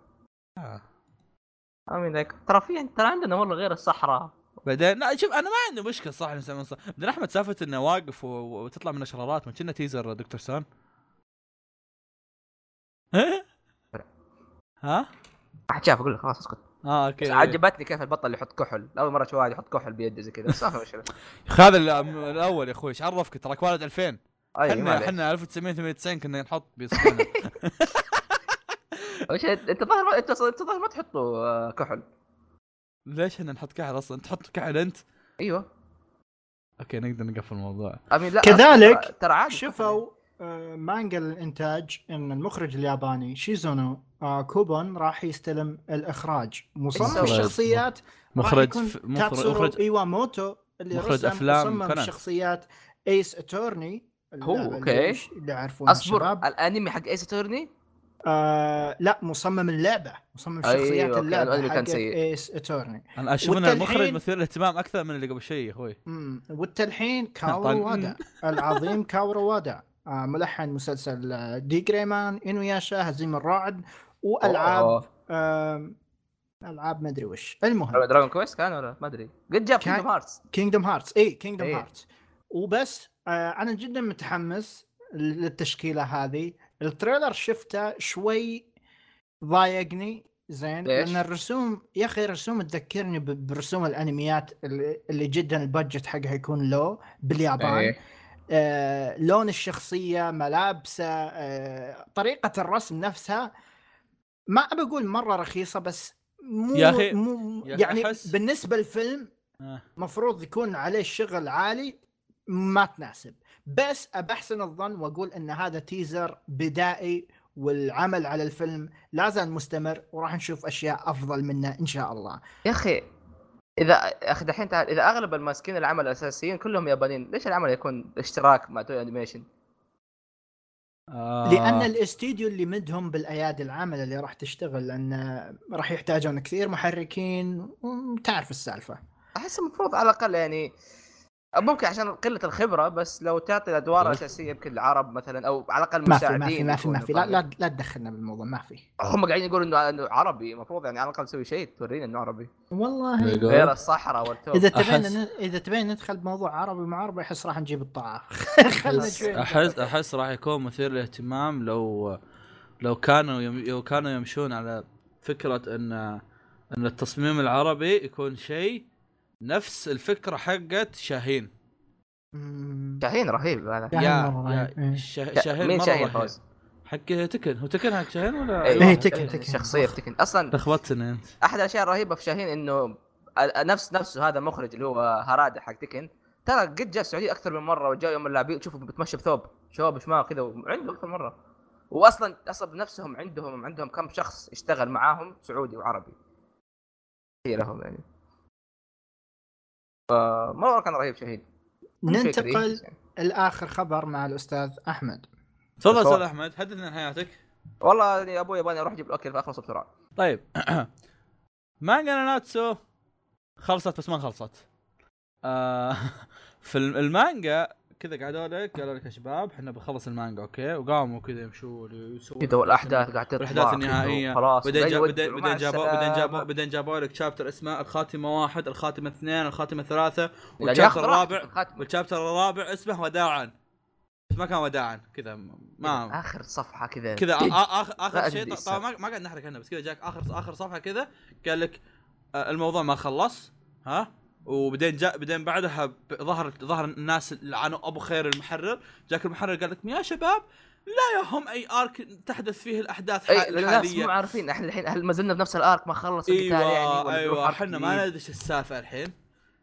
آه. امين ذاك ترى في ترى عندنا والله غير الصحراء بعدين لا شوف أنا ما عندي مشكلة صح نستعمل صح بعدين أحمد سالفة إنه واقف و... وتطلع منه شرارات ما كنا تيزر دكتور سون ها؟ احد شاف أقول لك خلاص أسكت. آه بس أوكي. عجبتني كيف البطل اللي يحط كحل. أول مرة أشوف واحد يحط كحل بيده زي كذا. بس هذا ال- الأول يا أخوي إيش عرفك تراك والد 2000 اي أيوة، إحنا. إحنا 1998 كنا نحط بيصحينا وش أنت ظاهر ما- أنت أنت ظاهر ما تحطوا آه، كحل. ليش إحنا نحط كحل أصلا؟ تحط كحل أنت؟ أيوه. أوكي نقدر نقفل الموضوع. أمين لا كذلك ترى- عادي شفوا آه، مانجا الإنتاج إن المخرج الياباني شيزونو آه، كوبون راح يستلم الإخراج مصمم؟ الشخصيات مخرج مخرج مخرج إيواموتو اللي مخرج رسم أفلام مصمم. شخصيات ايس اتورني هو، أوكي. اللي يعرفون أصبر الشباب الأنمي حق ايس اتورني آه لا مصمم اللعبة مصمم أيوة، شخصيات أوكي، اللعبة كان حق سيء. ايس اتورني أنا أشوف ان المخرج مثير للاهتمام أكثر من اللي قبل شيء يا أخوي. والتلحين كاورو وادا العظيم كاورو وادا آه ملحن مسلسل آه، D.Gray-man إنوياشا هزيم الرعد وألعاب. آم، ألعاب ما أدري وش. المهم. Dragon Quest كان ولا؟ ما أدري. قد جاب Kingdom Hearts Kingdom Hearts اي Kingdom. Hearts وبس آه أنا جدا متحمس للتشكيلة هذه. ال trailer شفته شوي ضايقني زين. ليش؟ لأن الرسوم يا أخي الرسوم تذكرني ب- برسوم الأنميات اللي, اللي جدا البادجت حقها يكون لو باليابان. إيه. آه لون الشخصية ملابسه آه طريقة الرسم نفسها ما بقول مرة رخيصة بس مو يا أخي- مو يا أخي يعني أحس- بالنسبة للفيلم آه. مفروض يكون عليه شغل عالي ما تناسب بس ابحسن الظن وأقول إن هذا تيزر بدائي والعمل على الفيلم لا زال مستمر وراح نشوف أشياء أفضل منه إن شاء الله يا أخي إذا أخي دحين تعال إذا أغلب الماسكين العمل الأساسيين كلهم يابانيين ليش العمل يكون اشتراك مع Toei Animation؟ آه. لأن الاستديو اللي مدهم بالأيادي العاملة اللي راح تشتغل لأن راح يحتاجون كثير محركين وتعرف السالفة أحس المفروض على الأقل يعني ممكن عشان قلة الخبرة بس لو تعطي الأدوار. الأساسية يمكن العرب مثلا أو على الأقل ما في مساعدين ما في ما في ما في. لا؟ لا لا تدخلنا بالموضوع ما في. هم قاعدين يقولوا إنه إنه عربي المفروض يعني على الأقل تسوي شيء تورينا إنه عربي. والله. غير الصحراء والتوب. إذا تبين أحس- ن- إذا تبين ندخل بموضوع عربي مع عربي أحس راح نجيب الطاعه احس أحس راح يكون مثير للاهتمام لو لو كانوا يم... لو كانوا يمشون على فكرة ان إن التصميم العربي يكون شيء نفس الفكرة حقت شاهين. شاهين رهيب هذا. شاهين يا يا إيه. شا... شاهين مين شاهين. فوز؟ حق تكن. هو تكن حق شاهين ولا أيوه إيه، تكن- تكن. شخصية في تكن. أصلا لخبطتني أنت. أحد الأشياء الرهيبة في شاهين إنه نفس نفسه هذا مخرج اللي هو هراده حق تكن. ترى قد جاء السعودية أكثر من مرة وجاء يوم اللاعبين تشوفه بيتمشى بثوب شباب شماغ كذا وعنده أكثر مرة. واصلا أصلا بنفسهم عندهم عندهم كم شخص يشتغل معاهم سعودي وعربي. هي لهم يعني. فمره كان رهيب شهيد ننتقل يعني. لآخر خبر مع الأستاذ أحمد. تفضل. أستاذ أحمد حدثنا عن حياتك. والله يعني أبوي يبغاني أروح أجيب الاكل فاخلص بسرعة طيب. مانجا ناناتسو خلصت بس ما خلصت. آه في الم- المانجا كذا قعدوا لك قالوا لك يا شباب إحنا بنخلص المانجا أوكي؟ وقاموا كذا يمشوا يسوون كذا والأحداث قاعد تطلع الاحداث النهائية. وخلاص. بعدين بعدين جابوا بعدين. جابوا بعدين جابوا لك chapter اسمه الخاتمة واحد الخاتمة اثنين الخاتمة ثلاثة والشابتر الرابع. والشابتر الرابع اسمه وداعا. بس ما كان وداعا كذا ما آخر صفحة كذا. كذا اخر آخر شيء طبعا ما قاعد نحرق عنه بس كذا جاك اخر آخر صفحة كذا قال لك آه، الموضوع ما خلص ها؟ وبعدين جاء بعدين بعدها ظهر ظهر الناس اللي لعنوا أبو خير المحرر. جاك المحرر قال لكم يا شباب لا يا هم أي ارك تحدث فيه الأحداث حال- الناس مو الحاليه عارفين. إحنا الحين هل ما زلنا بنفس الارك ما خلص القتال يعني؟ أيوه أيوه إحنا جديد؟ ما ندري إيش السالفة الحين.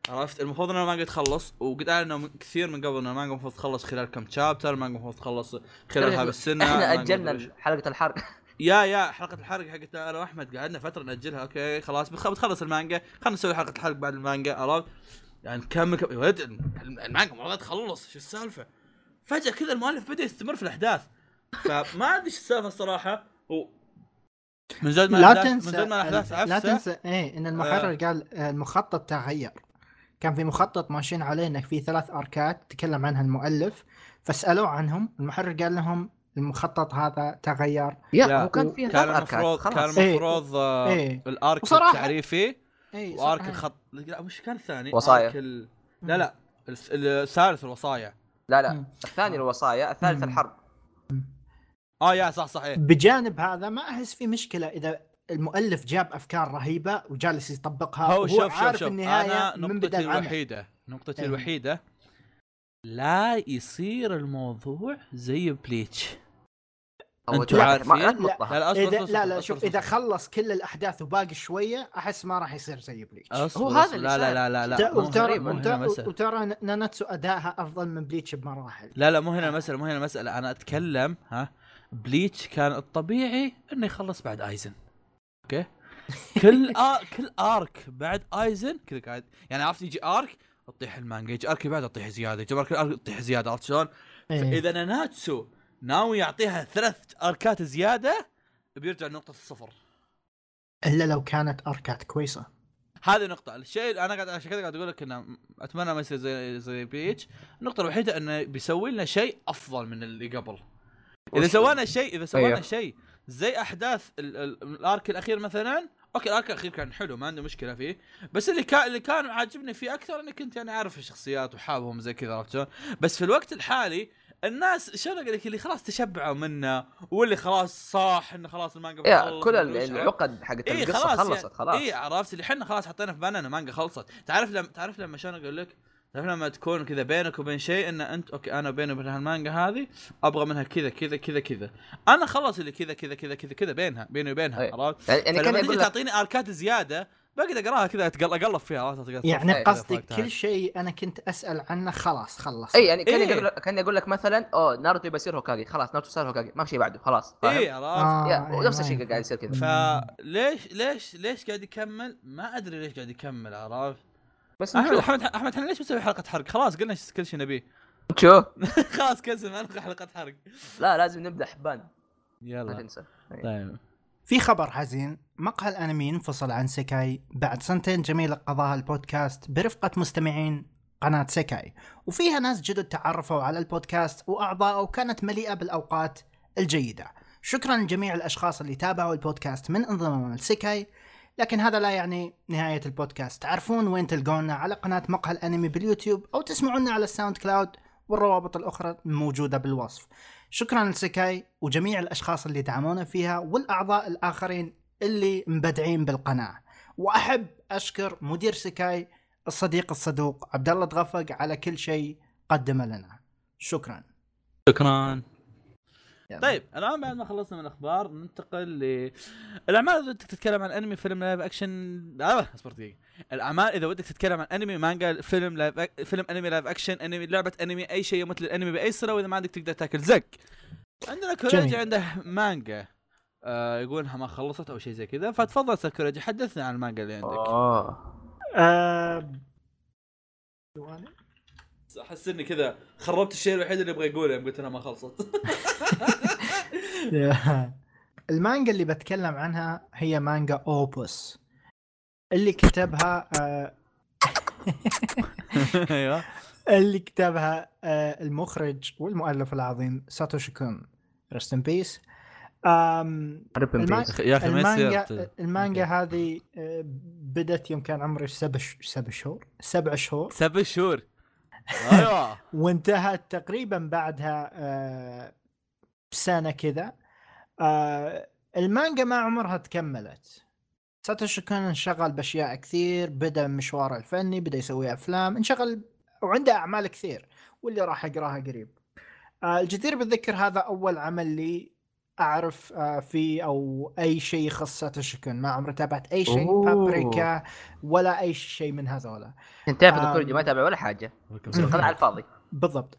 عرفت؟ المفروض ان المانجا تخلص وقد من- كثير من قبل ان المانجا المفروض تخلص خلال كم chapter المانجا المفروض تخلص خلال هذا السنة إحنا أجلنا. حلقة الحرق. يا يا حلقة الحرق حقت أنا وأحمد قعدنا فترة نأجلها أوكي خلاص بتخ- بتخلص المانجا خلينا نسوي حلقة الحرق بعد المانجا عرفت؟ يعني نكمل كم... يا ولد المانجا المفروض تخلص شو السالفة؟ فجأة كذا المؤلف بدأ يستمر في الأحداث. فما ادري إيش السالفة الصراحة و من زود ما لا تنسى من زود ما الأحداث لا تنسى إيه إن المحرر قال آه، المخطط تغير. كان في مخطط ماشيين عليه انك في ثلاث أركات تكلم عنها المؤلف فسألوه عنهم المحرر قال لهم المخطط هذا تغير يا لا، هو كان المفروض كان إيه. المفروض آه، إيه. الأرك وصراحة- التعريفي اي وأرك الخط لا وش كان الثاني؟ وصايا. آرك ال... لا لا الث- الثالث الوصايا لا لا. الثاني الوصايا الثالث. الحرب آه يا صح صح إيه بجانب هذا ما أحس في مشكلة إذا المؤلف جاب أفكار رهيبة وجالس يطبقها هو وهو شوف شوف عارف شوف النهاية أنا نقطتي الوحيدة نقطتي إيه. الوحيدة لا يصير الموضوع زي Bleach لا، عارفين؟ لا لا، تبطها. لا لا أصبر إذا لا لا أصبر، شوف أصبر، إذا أصبر. خلص كل الأحداث وباقي شوية أحس ما راح يصير زي Bleach هو هذا أصبر. اللي لا لا. لا لا لا وترى وترى, ناناتسو ادائها أفضل من Bleach بمراحل لا لا مو هنا المسألة مو هنا المسألة أنا أتكلم ها Bleach كان الطبيعي إنه يخلص بعد آيزن أوكي كل آ... كل arc بعد آيزن كذا قاعد يعني عرفت يجي arc تطيح المانجا يجي arc بعد تطيح زيادة يجي arc تطيح زيادة عرفت شلون؟ إيه. إذا ناناتسو ناوي يعطيها ثلاث آركات زيادة بيرجع لنقطة الصفر إلا لو كانت أركات كويسة هذه نقطة، الشيء اللي أنا قاعد عشان كذا قاعد أقول لك إنه أتمنى ما يصير زي زي Bleach، النقطة الوحيدة إنه بيسوي لنا شيء أفضل من اللي قبل. إذا سوينا شيء إذا سوينا أيوه. شيء زي أحداث ال- ال- ال arc الأخير مثلا أوكي ال arc الأخير كان حلو ما عندي مشكلة فيه بس اللي كان اللي كان عاجبني فيه أكثر إني كنت يعني عارف الشخصيات وحابهم زي كذا عرفت شلون؟ بس في الوقت الحالي الناس شلون أقول لك اللي خلاص تشبعوا منه واللي خلاص صاح إنه خلاص المانجا يا كل؟ العقد حقت اي القصة خلاص خلصت يعني خلاص. اي عرفت اللي إحنا خلاص حطينا في بالنا إن المانجا خلصت. تعرف لما تعرف لما شلون أقول لك؟ تعرف لما تكون كذا بينك وبين شيء إن أنت okay أنا بيني وبين هالمانجا هذه أبغى منها كذا كذا كذا كذا. أنا خلص اللي كذا كذا كذا كذا كذا بينها بيني وبينها. عرفت؟ يعني يعني كان تعطيني arc ات زيادة بقدر اقراها كذا أقلب فيها يعني قصدك فوقتها. كل شيء أنا كنت أسأل عنه خلاص خلص إي يعني كان إيه. كان يقول لك مثلا أوه ناروتو بيصير هوكاجي خلاص ناروتو صار هوكاجي ما في شيء بعده خلاص؟ إي عرفت آه، إيه، ونفس ما الشيء. قاعد يصير كذا فليش ليش ليش قاعد يكمل؟ ما أدري ليش قاعد يكمل عرفت؟ بس أحمد. احمد أحمد إحنا ليش بنسوي حلقة حرق؟ خلاص قلنا كل شيء نبيه شوف خلاص cancel ما نبغى حلقة حرق لا لازم نبدأ حبان ما يلا تنسى إيه. طيب في خبر حزين. مقهى الأنمي انفصل عن سيكاي. بعد سنتين جميلة قضاها البودكاست برفقة مستمعين قناة سيكاي. وفيها ناس جدد تعرفوا على البودكاست واعضائه وكانت مليئة بالأوقات الجيدة. شكرا لجميع الأشخاص اللي تابعوا البودكاست من انضمام السيكاي لكن هذا لا يعني نهاية البودكاست. تعرفون وين تلقونا على قناة مقهى الأنمي باليوتيوب أو تسمعونا على الساوند كلاود. والروابط الأخرى موجودة بالوصف. شكرا لسكاي وجميع الأشخاص اللي دعمونا فيها والأعضاء الآخرين اللي مبدعين بالقناة. وأحب أشكر مدير سكاي الصديق الصدوق عبد الله تغفق على كل شيء قدمه لنا. شكرا. شكرا. يلا. طيب الآن بعد ما خلصنا من الأخبار ننتقل ل الأعمال. إذا ودك تتكلم عن أنمي فيلم live action آه اصبر دقيقة. الأعمال إذا ودك تتكلم عن أنمي مانجا فيلم live ac... فيلم أنمي live action أنمي لعبة أنمي أي شيء يمثل الأنمي بأي صله وإذا ما عندك تقدر تاكل. زق! عندنا كوريجي. عنده مانجا. آه يقول انها ما خلصت أو شيء زي كذا. فتفضل ساكوريجي حدثنا عن المانجا اللي عندك. اوه أه... أحس إني كذا خربت الشيء الوحيد اللي أبغى يقوله يوم قلت انها ما خلصت. المانجا اللي بتكلم عنها هي مانجا Opus. اللي كتبها آه، أيوه. اللي كتبها آه، المخرج والمؤلف العظيم ساتوشي كون. rest in peace. يا أخي ما المانجا يصير المانجا هذه آه، بدت يوم كان عمري سبع سبع شهور. سبع شهور. سبع شهور. أيوه. وانتهت تقريبا بعدها آه، بسنة كذا. آه، المانجا ما عمرها تكملت. ساتوشي كون انشغل بأشياء كثير بدأ مشواره الفني بدأ يسوي أفلام انشغل وعنده أعمال كثير واللي راح أقراها قريب. آه، الجدير بالذكر هذا أول عمل لي أعرف آه، فيه أو أي شيء يخص ساتوشي ما عمري تابعت أي شيء. بابريكا ولا أي شيء من هذولا انت تعرف. كوريجي ما يتابع ولا حاجة. على الفاضي. بالضبط.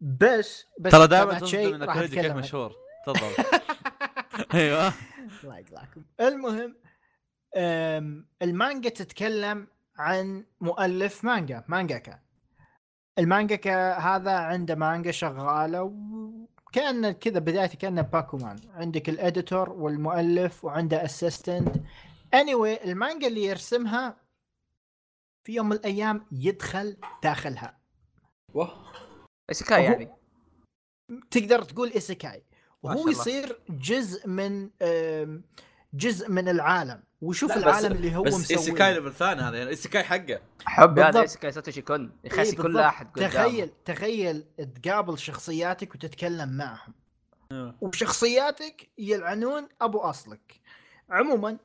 بس بس ترى دائما كوريجي كيف. مشهور. تفضل. أيوه. الله يقلعكم المهم المانجا تتكلم عن مؤلف مانجا مانجاكا. المانجاكا هذا عنده مانجا شغالة وكان كذا بدايته كأنه باكومان. عندك ال editor والمؤلف وعنده assistant anyway المانجا اللي يرسمها في يوم من الأيام يدخل داخلها. ايسيكاي هو- يعني. تقدر تقول ايسيكاي ما وهو. يصير جزء من جزء من العالم بس- العالم اللي هو بس مسويه إيسيكاي level ثاني هذا يعني إيسيكاي حقه حب هذا بالضبط. إيسيكاي ساتوشي كون يخسي إيه كل بالضبط. أحد. تخيل تخيل تقابل شخصياتك وتتكلم معهم آه. وشخصياتك يلعنون أبو أصلك عموما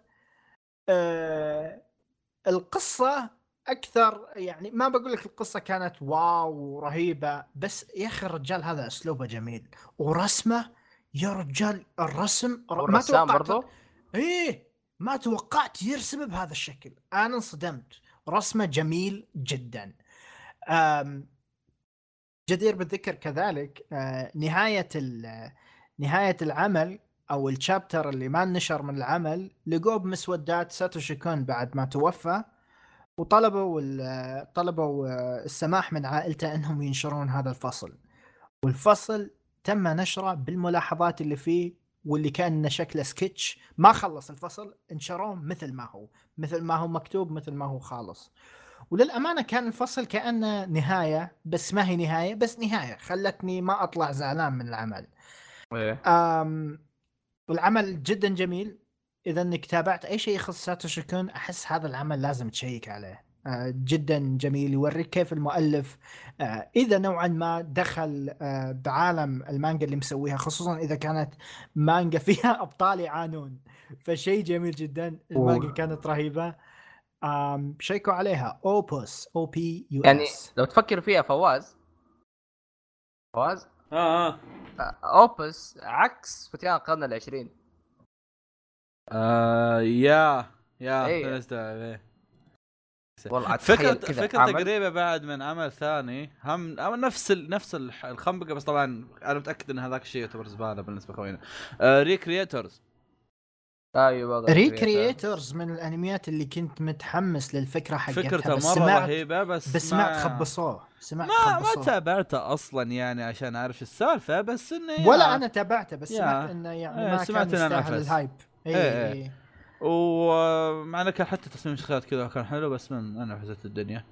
آه القصة أكثر يعني ما بقول لك القصة كانت واو ورهيبة بس يا أخي الرجال هذا أسلوبه جميل ورسمه يا رجال الرسم ما توقعت برضو إيه ما توقعت يرسم بهذا الشكل. أنا انصدمت. رسمه جميل جدا. جدير بالذكر كذلك آه، نهاية نهاية العمل أو الشابتر اللي ما نشر من العمل لقوه بمسودات ساتوشي كون بعد ما توفى وطلبوا طلبوا آه، السماح من عائلته إنهم ينشرون هذا الفصل. والفصل تم نشره بالملاحظات اللي فيه واللي كان شكله سكتش ما خلص الفصل انشروه مثل ما هو مثل ما هو مكتوب مثل ما هو خالص. وللأمانة كان الفصل كأنه نهاية بس ما هي نهاية بس نهاية خلتني ما أطلع زعلان من العمل. إيه. أم العمل جدا جميل. إذا إنك تابعت أي شيء يخص ساتوشي كون أحس هذا العمل لازم تشيك عليه. جدا جميل. يوريك كيف المؤلف آه، إذا نوعا ما دخل آه، بعالم المانجا اللي مسويها خصوصا إذا كانت مانجا فيها أبطال يعانون. فشيء جميل جدا. المانجا. كانت رهيبة. شيكوا عليها. Opus O P U يعني لو تفكر فيها فواز. فواز؟ آه آه. آه، اوبس عكس فتيان القرن العشرين. آه، يا يا إيه. والله فكرة فكرة. قريبة بعد من عمل ثاني هم نفس ال... نفس الح- الخنبقة بس طبعا أنا متأكد إن هذاك الشيء يعتبر زبالة بالنسبة خوينا. آه ريكريتورز أيوه والله ريكرييترز من الأنميات اللي كنت متحمس للفكرة حقتها فكرته بس مرة سمعت رهيبة بس بس ما... سمعت خبصوه سمعت ما ما خبصوه تابعته أصلا يعني عشان أعرف السالفة بس إنه ولا أنا تابعته بس. سمعت إنه يعني ما سمعت كان يستاهل. ال hype اي اي ومع انه كان حتى تصميم الشخصيات كذا كان حلو بس من أنا حزت الدنيا.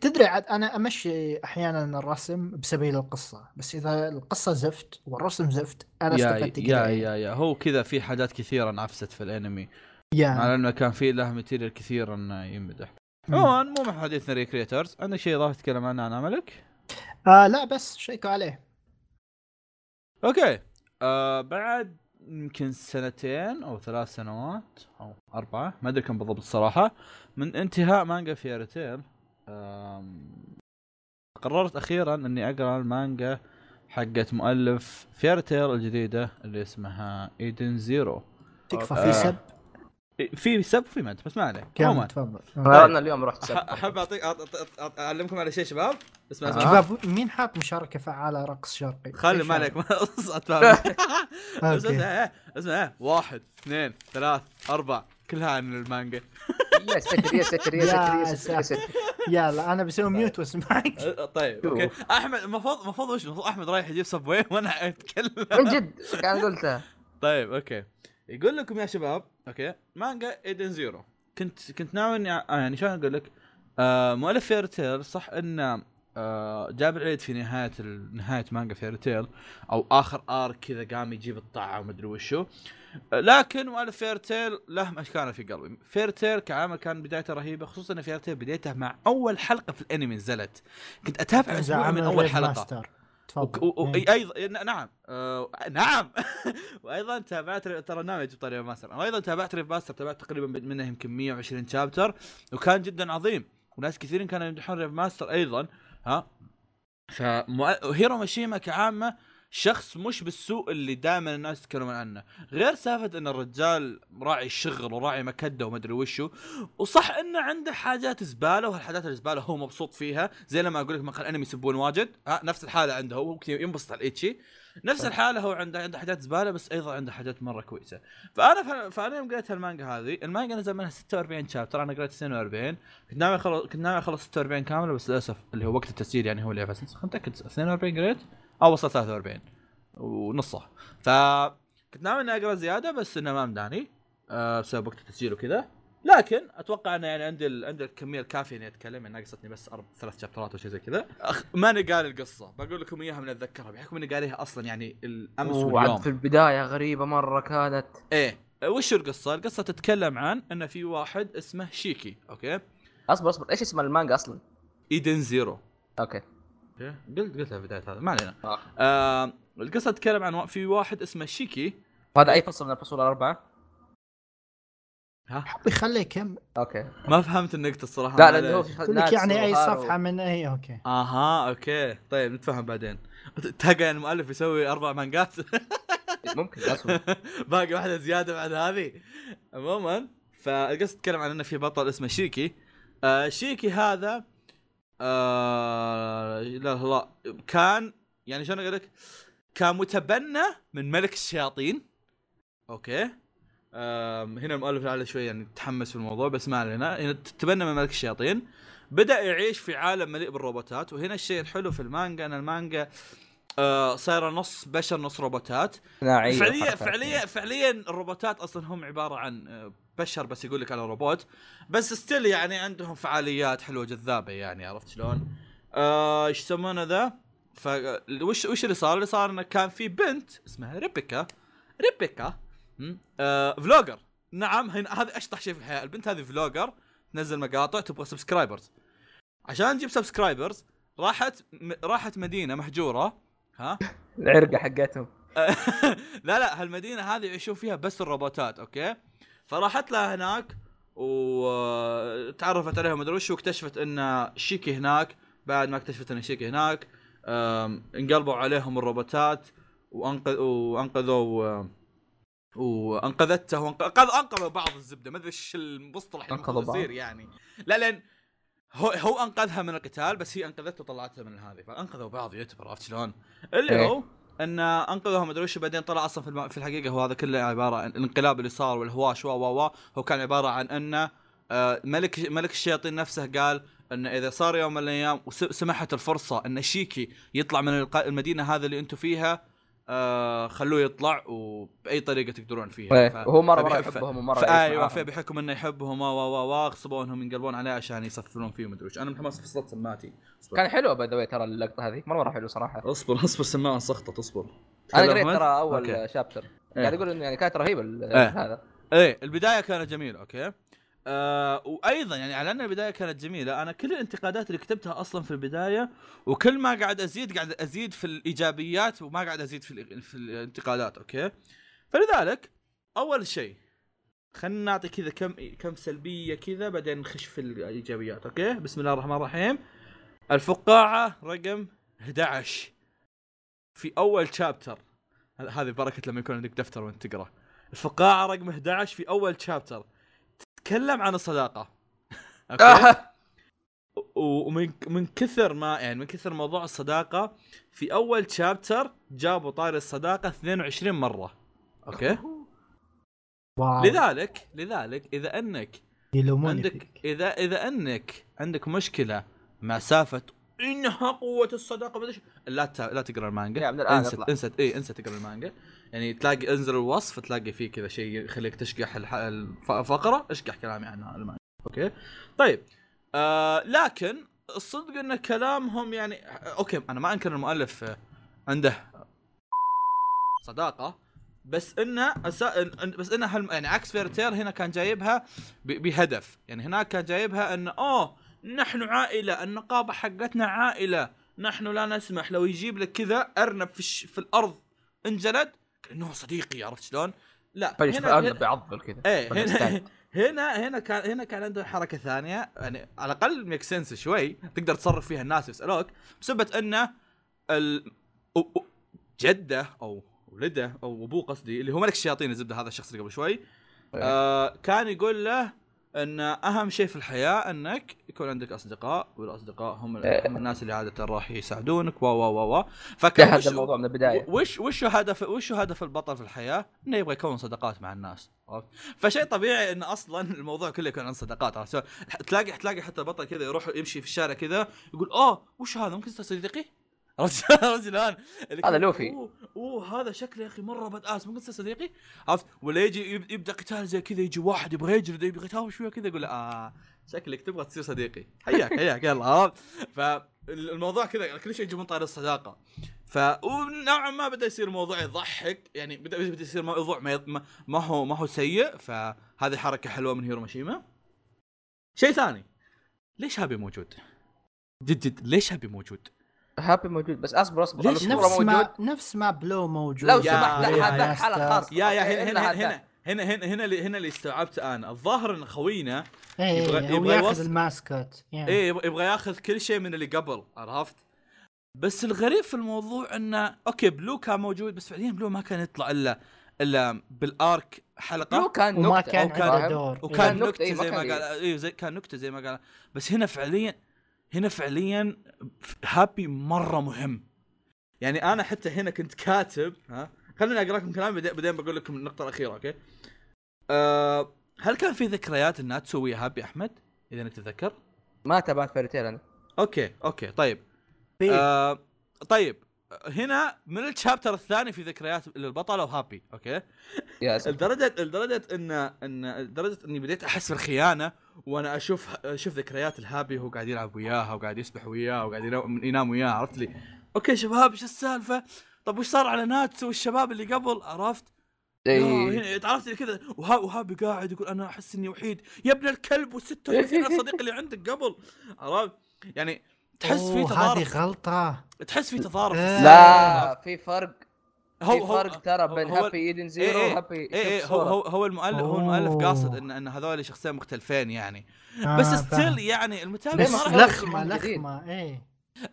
تدري عاد أنا أمشي أحيانا الرسم بسبيل القصة بس إذا القصة زفت والرسم زفت أنا يا استفدت يا كذا يا يا هو كذا في حاجات كثيرة انعفست في الأنمي. مع يا إنه كان في له material كثير إنه يمدح. عموما مو حديثنا Re:Creators عندك شيء اضافي تتكلم عنه عن عملك؟ آه لا بس شيكوا عليه. أوكي. آه بعد يمكن سنتين أو ثلاث سنوات أو أربعة ما أدري كم بالضبط الصراحة من انتهاء مانجا Fairy Tail قررت أخيرا إني أقرأ المانجا حقت مؤلف Fairy Tail الجديدة اللي اسمها Edens Zero تكفى آه. في سب في سب وفي مد بس ما عليه كمل عموما. تفضل. أنا اليوم رحت. أحب اعطيك أعلمكم على شيء شباب؟ اسمع اسمع شباب مين حاط مشاركة فعالة رقص شرقي؟ خلي ما؟ عليك ما اسمع. اسمع. واحد اثنين ثلاث أربع. كلها عن المانجا. يا ستر يا ستر يا ستر يا ستر يا ستر يلا أنا بسوي ميوت واسمعك طيب شوف. أوكي. أحمد المفروض المفروض وش؟ المفروض أحمد رايح يجيب سبوي وأنا أتكلم. من جد؟ كان قلتها طيب okay. يقول لكم يا شباب okay. مانجا إيدن زيرو. كنت كنت ناوي إني آه يعني شلون أقول لك؟ آه مؤلف فير تيل صح إنه آه جاب العيد في نهاية نهاية مانجا فير تيل أو آخر arc كذا قام يجيب الطامة ومدري وشو. آه، لكن مؤلف فير تيل له مكانه في قلبي. فير تيل كعمل كان بدايته رهيبة خصوصا إن فير تيل بدايته مع أول حلقة في الأنمي نزلت. كنت أتابع أسبوع من أول حلقة. تفضل. و- و- إيه. أيضا ن- نعم. آه نعم. وأيضا تابعت ترى نعم يجيب طريق ماستر وأيضا تابعت ريف ماستر تابعت تقريبا منه يمكن 120 chapter وكان جدا عظيم. وناس كثيرين كانوا يمدحون ريف ماستر أيضا. ها؟ فهيرو ماشيما كعامة شخص مش بالسوء اللي دائما الناس يتكلمون عنه. غير سالفة إن الرجال راعي الشغل وراعي مكدة وما ادري وشو وصح إنه عنده حاجات زبالة وهالحاجات الزبالة هو مبسوط فيها. زي لما أقول لك مقهى الانمي يسبون واجد ها نفس الحالة عنده. هو ينبسط على ال ecchi نفس الحالة هو عنده عنده حاجات زبالة بس أيضا عنده حاجات مرة كويسة. فأنا فأنا يوم قريت المانجا هذه المانجا نزل منها 46 شابتر أنا قريت 42 كنت ناوي اخلص كنت ناوي أخلص 46 كامله بس للأسف اللي هو وقت التسجيل يعني هو اللي بس خلينا نتأكد 42 قريت؟ أو وصل 43 ونصه. ف كنت ناوي إني أقرأ زيادة بس إنه ما مداني أه بسبب وقت التسجيل وكذا. لكن أتوقع إنه يعني عندي ال... عندي الكمية الكافية إني أتكلم يعني ناقصتني بس أربع ثلاث شابترات أو شيء زي كذا. أخ... ماني قاري القصة. بقول لكم إياها من أتذكرها بحكم إني قاريها أصلا يعني الأمس واليوم. في البداية غريبة مرة كانت. إيه. وش القصة؟ القصة تتكلم عن إن في واحد اسمه شيكي okay؟ أصبر أصبر. إيش اسم المانجا أصلا؟ إيدن زيرو. okay. قلت قلتها في بداية هذا. ما علينا. آه. آه القصة تتكلم عن في واحد اسمه شيكي. وهذا أي فصل من الفصول الأربعة؟ ها؟ حبي خليه يكمل أوكي. ما فهمت النقطة الصراحة. لا. لأنه هو لك يعني أي صفحة من اي okay. أها okay. طيب نتفاهم بعدين. تلقى المؤلف يسوي أربع مانجات. ممكن باقي واحدة زيادة بعد هذه. عموما فالقصة تتكلم عن إنه في بطل اسمه شيكي. آه شيكي هذا آه لا لا. كان يعني شلون أقول لك؟ كان متبنى من ملك الشياطين. أوكي. آم، هنا المؤلف لعله شوي يعني تحمس في الموضوع بس ما علينا. هنا تبنى من ملك الشياطين. بدأ يعيش في عالم مليء بالروبوتات وهنا الشيء الحلو في المانجا إن المانجا آه صايره نص بشر نص روبوتات صناعيه فعليا. فعليا فعليا الروبوتات أصلا هم عبارة عن آه، بشر بس يقول لك أنا روبوت بس still يعني عندهم فعاليات حلوة جذابة يعني عرفت شلون؟ آه، إيش يسمونه ذا؟ ف وش وش اللي صار؟ اللي صار إنه كان في بنت اسمها ريبيكا ريبيكا? آه vlogger نعم هذا أشطح شيء في الحياة البنت هذه vlogger تنزل مقاطع تبغى subscribers عشان تجيب subscribers راحت م... راحت مدينة مهجورة ها؟ العرقة حقتهم. لا لا هالمدينة هذه يعيشون فيها بس الروبوتات okay؟ فراحت لها هناك وتعرفت عليهم مدري وش واكتشفت إن شيكي هناك. بعد ما اكتشفت إن شيكي هناك انقلبوا عليهم الروبوتات وانقذ وأنقذوا أم، وأنقذته وانقذوا انقذوا بعض الزبدة. ما أدري إيش المصطلح. يصير يعني. لا لأن هو هو أنقذها من القتال بس هي أنقذته وطلعتها من هذه فأنقذوا بعض يعتبر عرفت شلون؟ اللي إيه. هو إن انقذهم مدري وش بعدين طلع أصلا في, الم... في الحقيقة هو هذا كله عبارة عن الانقلاب اللي صار والهواش و و و هو كان عبارة عن إنه آه، ملك ملك الشياطين نفسه قال إن إذا صار يوم من الأيام وسمحت الفرصة إن شيكي يطلع من المدينة هذه اللي أنتم فيها آه خلوه يطلع وبأي طريقة تقدرون فيها إيه، ف- وهو مرة فبح- مره ف- يحبهم ومره أيوه. فبحكم إنه يحبهم و و و غصبوا إنهم ينقلبون عليه عشان يصفرون فيه مدري وش أنا متحمس في صوت سماعتي كان حلو by the ترى اللقطة هذه مره مرة حلو صراحة اصبر اصبر سماعة سقطت اصبر أنا قريت؟ ترى أول. chapter إيه. قاعد يقول إنه يعني كانت رهيبة إيه. هذا إيه البداية كانت جميلة okay آه وأيضا يعني على ان البداية كانت جميلة. أنا كل الانتقادات اللي كتبتها أصلا في البداية وكل ما قاعد أزيد قاعد أزيد في الإيجابيات وما قاعد أزيد في في الانتقادات okay؟ فلذلك أول شيء خلينا نعطي كذا كم كم سلبية كذا بعدين نخش في الإيجابيات أوكي؟ بسم الله الرحمن الرحيم. الفقاعة رقم 11 في أول chapter هذه بركة لما يكون عندك دفتر وانت تقرأ. الفقاعة رقم 11 في أول chapter تتكلم عن الصداقة. okay. و- ومن من كثر ما يعني من كثر موضوع الصداقة في أول chapter جابوا طاري الصداقة 22 مرة. okay. wow. لذلك لذلك إذا أنك يلوموني عندك. اذا إذا أنك عندك مشكلة مع سالفه انها قوة الصداقة إيش، لا ت... لا تقرأ المانجا. من انسى. انسى اي انسى تقرأ المانجا. يعني تلاقي انزل الوصف تلاقي فيه كذا شيء يخليك تشقح الح... الف- الفقرة اشقح كلامي عنها المانجا. okay؟ طيب. آه لكن الصدق إن كلامهم يعني okay أنا ما أنكر المؤلف عنده صداقة بس إنه أسا... بس إنه هالم... يعني عكس فيري تيل هنا كان جايبها ب... بهدف. يعني هناك كان جايبها إنه أوه نحن عائلة النقابة حقتنا عائلة. نحن لا نسمح لو يجيب لك كذا أرنب في, الش... في الأرض انجلد كأنه صديقي عرفت شلون؟ لا شوف هنا أرنب بيعضل كذا. إيه هنا. هنا هنا كان هنا كان عنده حركة ثانية. يعني على الأقل ميك سنس شوي. تقدر تصرف فيها الناس يسألوك. بسبب انه ال... جده أو ولده أو أبوه قصدي اللي هو ملك الشياطين الزبده هذا الشخص اللي قبل شوي آه كان يقول له أن أهم شيء في الحياة أنك يكون عندك أصدقاء والأصدقاء هم, إيه. هم الناس اللي عادة راح يساعدونك و و و و فكان وش- الموضوع من البداية وش وش هدف وش هدف البطل في الحياة؟ إنه يبغى يكون صداقات مع الناس عرفت؟ فشيء طبيعي انه أصلا الموضوع كله يكون عن صداقات عرفت؟ تلاقي تلاقي حتى البطل كذا يروح يمشي في الشارع كذا يقول اوه وش هذا ممكن تصير صديقي؟ شلون؟ اللي هذا لوفي. أوه أوه هذا شكله يا أخي مرة بداس ممكن تصير صديقي؟ عرفت؟ ولا يجي يب- يبدأ قتال زي كذا يجي واحد يبغى يجلد يبغى يتهاوش شوية كذا يقول آه شكلك تبغى تصير صديقي حياك حياك يلا عرفت؟ فالموضوع كذا كل شيء يجي من طاري الصداقة ف ونوعا ما بدأ يصير الموضوع يضحك يعني بدأ بدأ يصير موضوع ما, ما- ما هو ما هو سيء فهذه حركة حلوة من هيرو ماشيما شيء ثاني ليش هابي موجود؟ جد جد ليش هابي موجود؟ هابي موجود بس أصبر اصبر ليش نفس موجود. ما نفس ما بلو موجود؟ لو سمحت لا هذاك حالة خاصة. يا يا هنا هنا. هنا هنا هنا هنا اللي هنا اللي استوعبت أنا. الظاهر إن خوينا إيه يبغى- هو يبغى ياخذ ال mascot يعني. إيه يبغى ياخذ كل شيء من اللي قبل عرفت؟ بس الغريب في الموضوع انه okay بلو كان موجود بس فعليا بلو ما كان يطلع الا إلا بال arc حلقة. لو كان وما نكتة، كان وكان نكتة إيه، زي ما قال أيوه زي كان نكتة زي ما قال. بس هنا فعليا هنا فعليا هابي مرة مهم. يعني أنا حتى هنا كنت كاتب ها خليني أقرأ لكم كلام بعدين بقول لكم النقطة الأخيرة okay؟ أه هل كان في ذكريات إنها تسوي هابي أحمد؟ إذا أنك تتذكر. ما تابعت فيري تيل أنا. okay okay طيب. آه طيب. هنا من ال chapter الثاني في ذكريات للبطل وهابي okay؟ يا لدرجة لدرجة إن إن لدرجة إني بديت أحس بالخيانة وأنا أشوف أشوف ذكريات الهابي وهو قاعد يلعب وياها وقاعد يسبح وياها وقاعد ينام, وياها عرفت لي؟ okay شباب إيش السالفة؟ طب وش صار على ناتسو والشباب اللي قبل؟ عرفت. هنا عرفت كذا وها وهابي قاعد يقول أنا أحس إني وحيد. يا ابن الكلب وال 36 صديق اللي عندك قبل. عرفت؟ يعني تحس في أوه، هذه تضارب غلطة. تحس في تضارب. في لا. في فرق. هو في فرق ترى بين هو- هابي Edens إيه Zero إيه وهابي إيه إيه هو هو هو المؤلف هو المؤلف. قاصد ان إن هذول شخصين مختلفين يعني. آه، بس. still يعني المتابع ما راح لخمة. لخمة إيه.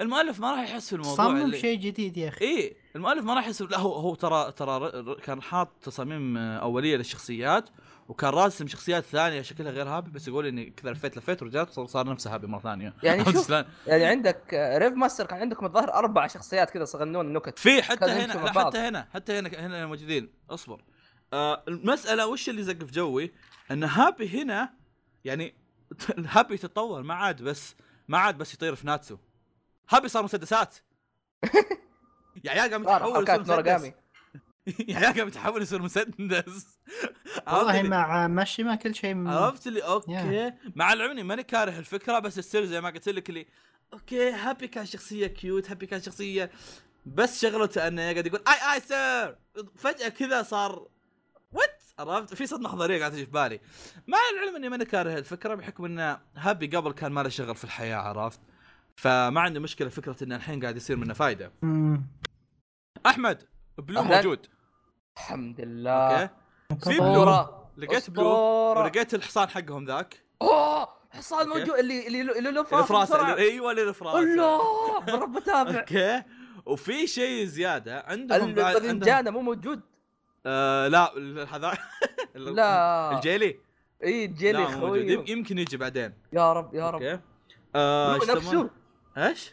المؤلف ما راح يحس في الموضوع صمم اللي- شيء جديد يا أخي. إيه المؤلف ما راح يحس لا هو هو ترى ترى ر- ر- كان حاط تصاميم آه، أولية للشخصيات. وكان راسم شخصيات ثانية شكلها غير هابي بس يقول إني كذا لفيت لفيت ورجعت صار- نفسه هابي مرة ثانية. يعني شوف؟ يعني عندك آه، Rave Master كان عندكم الظاهر أربع شخصيات كذا صغنون نكت. في حتى هنا لا بعض. حتى هنا حتى هنا هنا موجودين. اصبر. آه المسألة وش اللي زق في جوي؟ إن هابي هنا يعني هابي تطور ما عاد بس ما عاد بس يطير في ناتسو. هابي صار مسدسات. يا عيال قام يتحول حركات عيال قام يتحول يصير مسدس. والله مع ماشيما كل شيء م- عرفت اللي okay. مع العلم إني ماني كاره الفكرة بس السر زي ما قلت لك اللي okay هابي كان شخصية cute هابي كان شخصية. بس شغلته أنه قاعد يقول aye aye sir فجأة كذا صار what عرفت؟ في صدمه حضاريه قاعدة تجي في بالي. مع العلم إني ماني كاره الفكرة بحكم إن هابي قبل كان ما له شغل في الحياة عرفت؟ فما عندي مشكلة فكرة انه الحين قاعد يصير منه فايدة. أحمد بلو. موجود. الحمد لله. okay. في بلو لقيت بلو. ولقيت الحصان حقهم ذاك. أوه حصان. موجود. اللي اللي اللي له فراس الفراس. أيوه اللي الفراس الله بالرب بتابع okay. وفي شيء زيادة عندهم بعد عندهم الباذنجانه مو موجود. آه لا هذا لا. الجيلي. إي الجيلي خوي. يمكن يجي بعدين. يا رب يا رب. okay. آه نفسه؟ إيش؟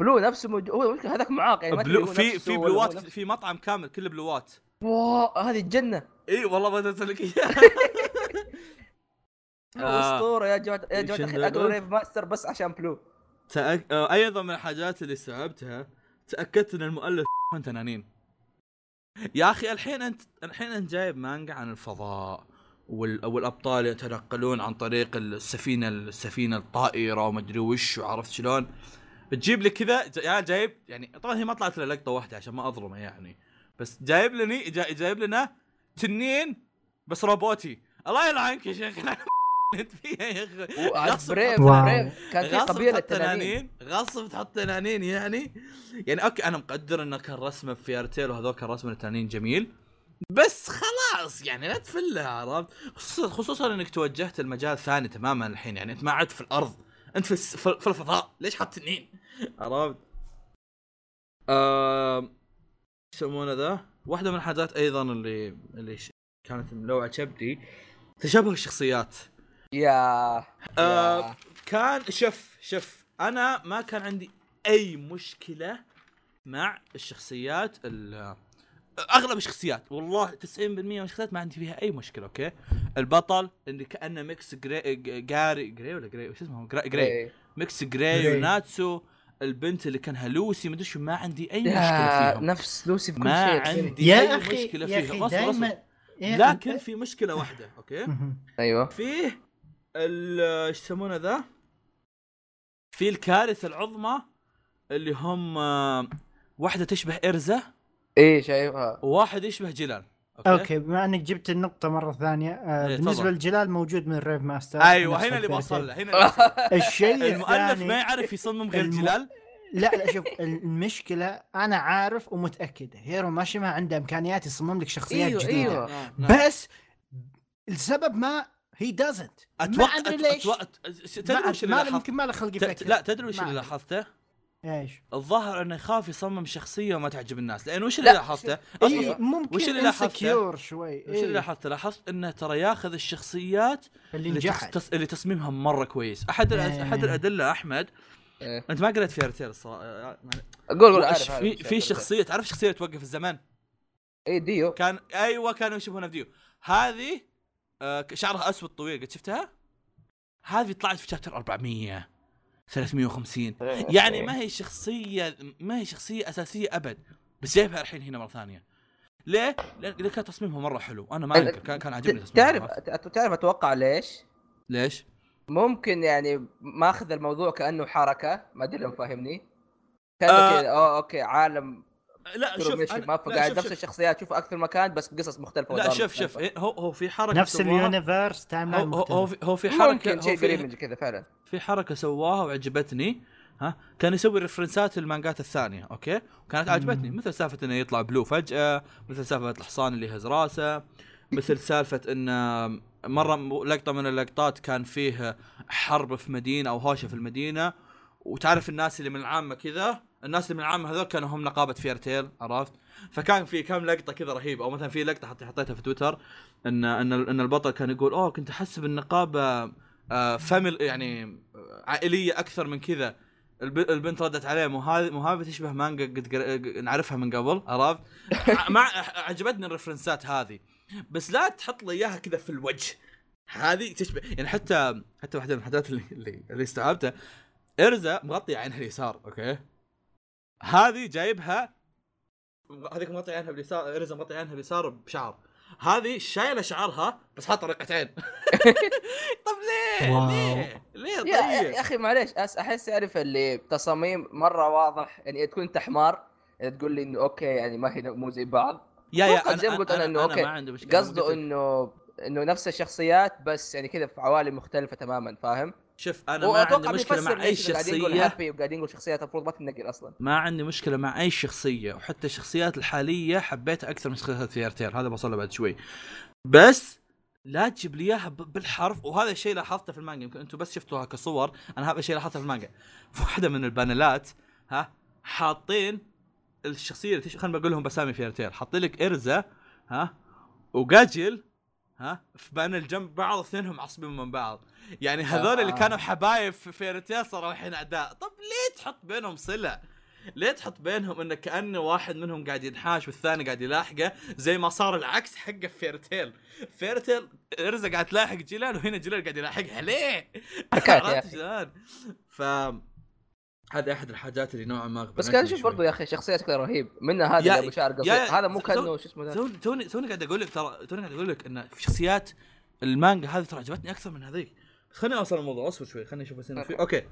بلو نفسه موجود. هو هذاك معاق. يعني بلو في في بلوات. في مطعم كامل كله بلوات. wow هذه الجنة. إي والله ما ارسل لك إياها. أسطورة يا جماعة يا جماعة الخير اقرا؟ Rave ماستر بس عشان بلو. تأك... آه أيضا من الحاجات اللي استوعبتها تأكدت إن المؤلف تنانين. يا أخي الحين أنت الحين أنت جايب مانجا عن الفضاء وال... والأبطال يتنقلون عن طريق السفينة السفينة الطائرة ومدري وش وعرفت شلون. بتجيب لي كذا يا جايب يعني طبعا هي ما طلعت إلا لقطة واحدة عشان ما أظلمه يعني. بس جايب لني جا... جايب لنا تنين بس روبوتي. الله يلعنك يا شيخ. انت فيها يا أخي. غصب ب Rave. ب Rave كان في قبيلة تحط تنانين. غصب تحط تنانين يعني. يعني okay أنا مقدر انه كان رسمه في Fairy Tail وهذول كان رسمه التنانين جميل. بس خلاص يعني لا تفلها عرفت؟ خصوصا, خصوصا إنك توجهت المجال ثاني تماما الحين. يعني أنت ما عدت في الأرض. أنت في الس- في في الفضاء. ليش حاط تنين؟ عرفت؟ إيش يسمونه ذا؟ واحدة من الحاجات أيضا اللي اللي كانت ملوعة كبدي تشابه الشخصيات. يا. آه. كان شوف شوف. أنا ما كان عندي أي مشكلة مع الشخصيات ال- أغلب الشخصيات. والله 90% من الشخصيات ما عندي فيها أي مشكلة okay؟ البطل اللي كأنه mix جري جاري جري ولا جري؟ وش اسمه؟ جري, جري. إيه. mix جراي جراي. وناتسو. البنت اللي كانها لوسي مدري شو ما عندي أي مشكلة فيهم نفس لوسي في كل ما شيء عندي يا أي أخي مشكلة يا فيهم إيه، لكن في مشكلة واحدة okay. أيوه. فيه ال- إيش يسمونه ذا؟ في الكارثة العظمى اللي هم آه، واحدة تشبه ارزا إيه شايفها. وواحد يشبه جيلان. okay, okay بما أنك جبت النقطة مرة ثانية آه إيه، بالنسبة. للجلال موجود من ال Rave Master أيوه هنا اللي. بوصل له هنا. الشيء المؤلف ما يعرف يصمم غير الم- جلال لا لا شوف المشكلة أنا عارف ومتأكد هيرو ماشيما عنده إمكانيات يصمم لك شخصيات أيوه جديدة أيوه نعم. بس السبب ما هي دازنت أتوقع ما أدري ليش أتوقع... تدري ما- وش اللي ما لاحظت يمكن ما له خلق ت- لا تدري وش اللي. لاحظته إيش الظاهر أنه يخاف يصمم شخصية وما تعجب الناس لأن وش اللي لا، لاحظته. إيه ممكن وش اللي لاحظته؟ شوي وش اللي إيه. لاحظته لاحظت أنه ترى ياخذ الشخصيات اللي. نجحت تص... اللي تصميمها مرة كويس أحد. إيه. أحد الأدلة أحمد إيه. أنت ما قريت فير تيل الصراحة قول قول في في شخصية تعرف شخصية توقف الزمان اي ديو كان أيوه كانوا يشوفونها فيديو هذه آه شعرها أسود طويل قد شفتها؟ هذه طلعت في شابتر 400 350 يعني ما هي شخصية ما هي شخصية أساسية أبد بس جايبها الحين هنا مرة ثانية ليه؟ لأن كان تصميمها مرة حلو أنا ما انكر كان كان عاجبني تعرف؟ تعرف أتوقع ليش؟ ليش؟ ممكن يعني ماخذ الموضوع كأنه حركة ما أدري لو فاهمني كأنه آه. كذا okay عالم لا شوف ما قاعد شوف- نفس شوف. الشخصيات شوف أكثر مكان بس بقصص مختلفة لا شوف شوف هو هو في حركة نفس ال universe timeline هو هو هو في, هو في حركة شيء في- قريب من كذا فعلا. في حركة سواها وعجبتني ها؟ كان يسوي reference ات المانجات الثانية okay؟ وكانت عجبتني. مم. مثل سالفة إنه يطلع بلو فجأة مثل سالفة الحصان اللي يهز راسه مثل سالفة ان مرة لقطة من اللقطات كان فيه حرب في مدينة أو هوشة في المدينة وتعرف الناس اللي من العامة كذا؟ الناس اللي من العامه هذول كانوا هم نقابة Fairy Tail عرفت؟ فكان في كم لقطة كذا رهيبة أو مثلا في لقطة حطيتها في تويتر ان إن إن البطل كان يقول أوه كنت احسب النقابه آه family يعني آه، عائلية أكثر من كذا. الب- البنت ردت عليه مو هذه مو هذه تشبه مانجا قد نعرفها من قبل. عرفت؟ مع عجبتني ال reference ات هذه. بس لا تحط لي إياها كذا في الوجه. هذه تشبه يعني حتى حتى واحدة من الحاجات اللي اللي, اللي استوعبتها. إرزا مغطي عينها اليسار okay؟ هذه جايبها هذيك مغطي عينها باليسار إرزا مغطي عينها اليسار بشعر هذه شايلة شعرها بس حاطة رقعتين طب ليه؟ واو. ليه؟ ليه طيب؟ يا أخي معليش أحس أعرف اللي تصاميم مرة واضح يعني تكون انت حمار تقول لي إنه okay يعني ما هي مو زي بعض يا يا أتوقع زي ما قلت أنا إنه okay، ما عندي مشكلة قصده انه إنه نفس الشخصيات بس يعني كذا في عوالم مختلفة تماما فاهم؟ شوف أنا ما عندي مشكلة مع أي شخصية. هابي وقاعدين نقول شخصيات المفروض ما تنقل أصلا. ما عندي مشكلة مع أي شخصية وحتى الشخصيات الحالية حبيتها أكثر من شخصيات Fairy Tail هذا بوصل له بعد شوي. بس لا تجيب لي إياها بالحرف وهذا الشيء لاحظته في المانجا يمكن أنتم بس شفتوها كصور أنا هذا الشيء لاحظته في المانجا. في واحدة من البانلات ها حاطين الشخصية اللي تش... خلينا بقول لهم بأسامي Fairy Tail حاطين لك ارزا ها وجيلال ها في panel جنب بعض اثنينهم معصبين من بعض يعني هذول اللي آه. كانوا حبايب في Fairy Tail صاروا الحين أعداء طب ليه تحط بينهم صلة ليه تحط بينهم انه كانه واحد منهم قاعد ينحاش والثاني قاعد يلاحقه زي ما صار العكس حقه في Fairy Tail، Fairy Tail إرزا قاعد تلاحق جيلال وهنا جيلال قاعد يلاحقها ليه؟ عرفت. شلون؟ ف هذه أحد الحاجات اللي نوعا ما بس كان شوف. برضو يا أخي شخصيه شكلها رهيب. منها هذا ابو شعر قصير هذا مو كأنه شو اسمه توني توني قاعد أقول لك ترى توني قاعد أقول لك إن في شخصيات المانجا هذه ترى عجبتني أكثر من هذيك. بس خليني أوصل الموضوع. أصبر شوي. خليني أشوف بس في okay.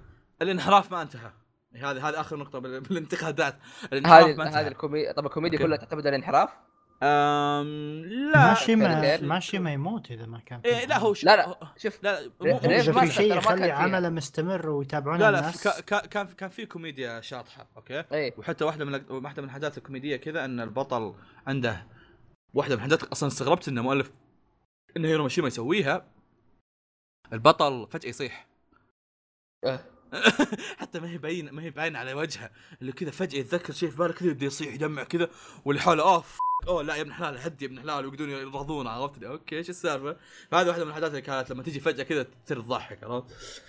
الانحراف ما انتهى. هذه هذه آخر نقطة بال- بالانتقادات. الانحراف ما انتهى. هذه الكوميديا طب الكوميديا. كلها تعتمد على الانحراف. أم لا ماشي ما. ماشي ما يموت إذا ما كان إيه لا هو ش... لا لا. هو- شوف لا لا مو- اذا في شيء يخلي. عمله مستمر ويتابعونه لا لا الناس. كا- كا- كان كان في كوميديا شاطحة okay؟ اي وحتى واحدة من واحدة من الحاجات الكوميدية كذا إن البطل عنده واحدة من الحاجات أصلا استغربت إن مؤلف إن هيرو ماشيما يسويها البطل فجأة يصيح. إيه. حتى ما هي باين ما هي باين على وجهه اللي كذا فجأة يتذكر شيء في باله كذا يبدأ يصيح يدمع كذا واللي حوله اوف أوه لا يا ابن حلال هدي يا ابن حلال ويقعدون يرضون عرفت okay إيش السالفة؟ فهذه واحدة من الحاجات اللي كانت لما تجي فجأة كذا تصير تضحك عرفت؟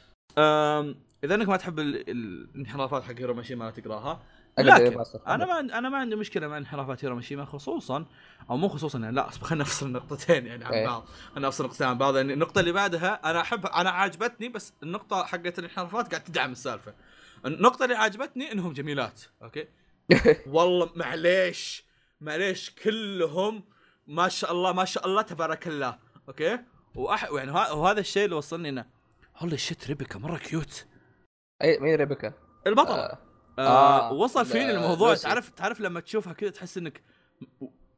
إذا إنك ما تحب ال- ال- الانحرافات حق هيرو ماشيما لا تقراها لكن أنا ما أنا ما عندي مشكلة مع انحرافات هيرو ماشيما خصوصا أو مو خصوصا يعني لا خلينا نفصل النقطتين يعني عن إيه. بعض. أنا افصل نقطتين عن بعض. يعني النقطة اللي بعدها أنا أحب أنا عاجبتني بس النقطة حقت الانحرافات قاعد تدعم السالفة. النقطة اللي عاجبتني إنهم جميلات okay؟ والله معليش معليش كلهم ما شاء الله ما شاء الله تبارك الله okay؟ وأح... يعني وهذا الشيء اللي وصلني إنه holy shit ريبيكا مرة cute اي مين ريبيكا؟ البطله آه. آه آه، وصل فيني الموضوع. تعرف تعرف لما تشوفها كذا تحس إنك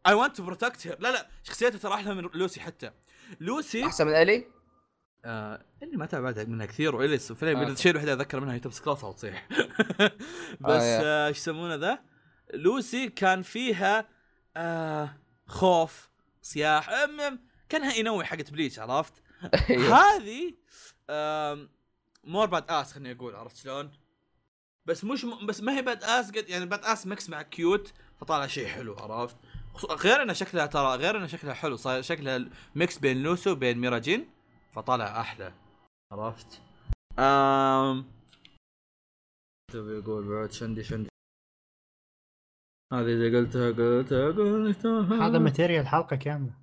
I want to protect لا لا شخصيتها ترى أحلى من لوسي حتى لوسي أحسن من إلي؟ آه اللي ما تابعت منها كثير وإليس فيلم آه. الشيء الوحيد اتذكر منها هي تمسك راسها وتصيح بس يا. آه، إيش يسمونه ذا لوسي كان فيها آه خوف صياح كانها إينوي حقت Bleach عرفت أيوه. هذه more badass خليني أقول عرفت شلون؟ بس مش م... بس ما هي badass قد يعني badass mix مع cute فطالع شيء حلو عرفت؟ غير ان شكلها ترى غير ان شكلها حلو صار شكلها mix بين لوسي وبين ميراجين فطالع أحلى عرفت؟ امم تبي أقول بعد شندي شندي هذه إذا قلتها قلتها قلتها هذا material حلقة كاملة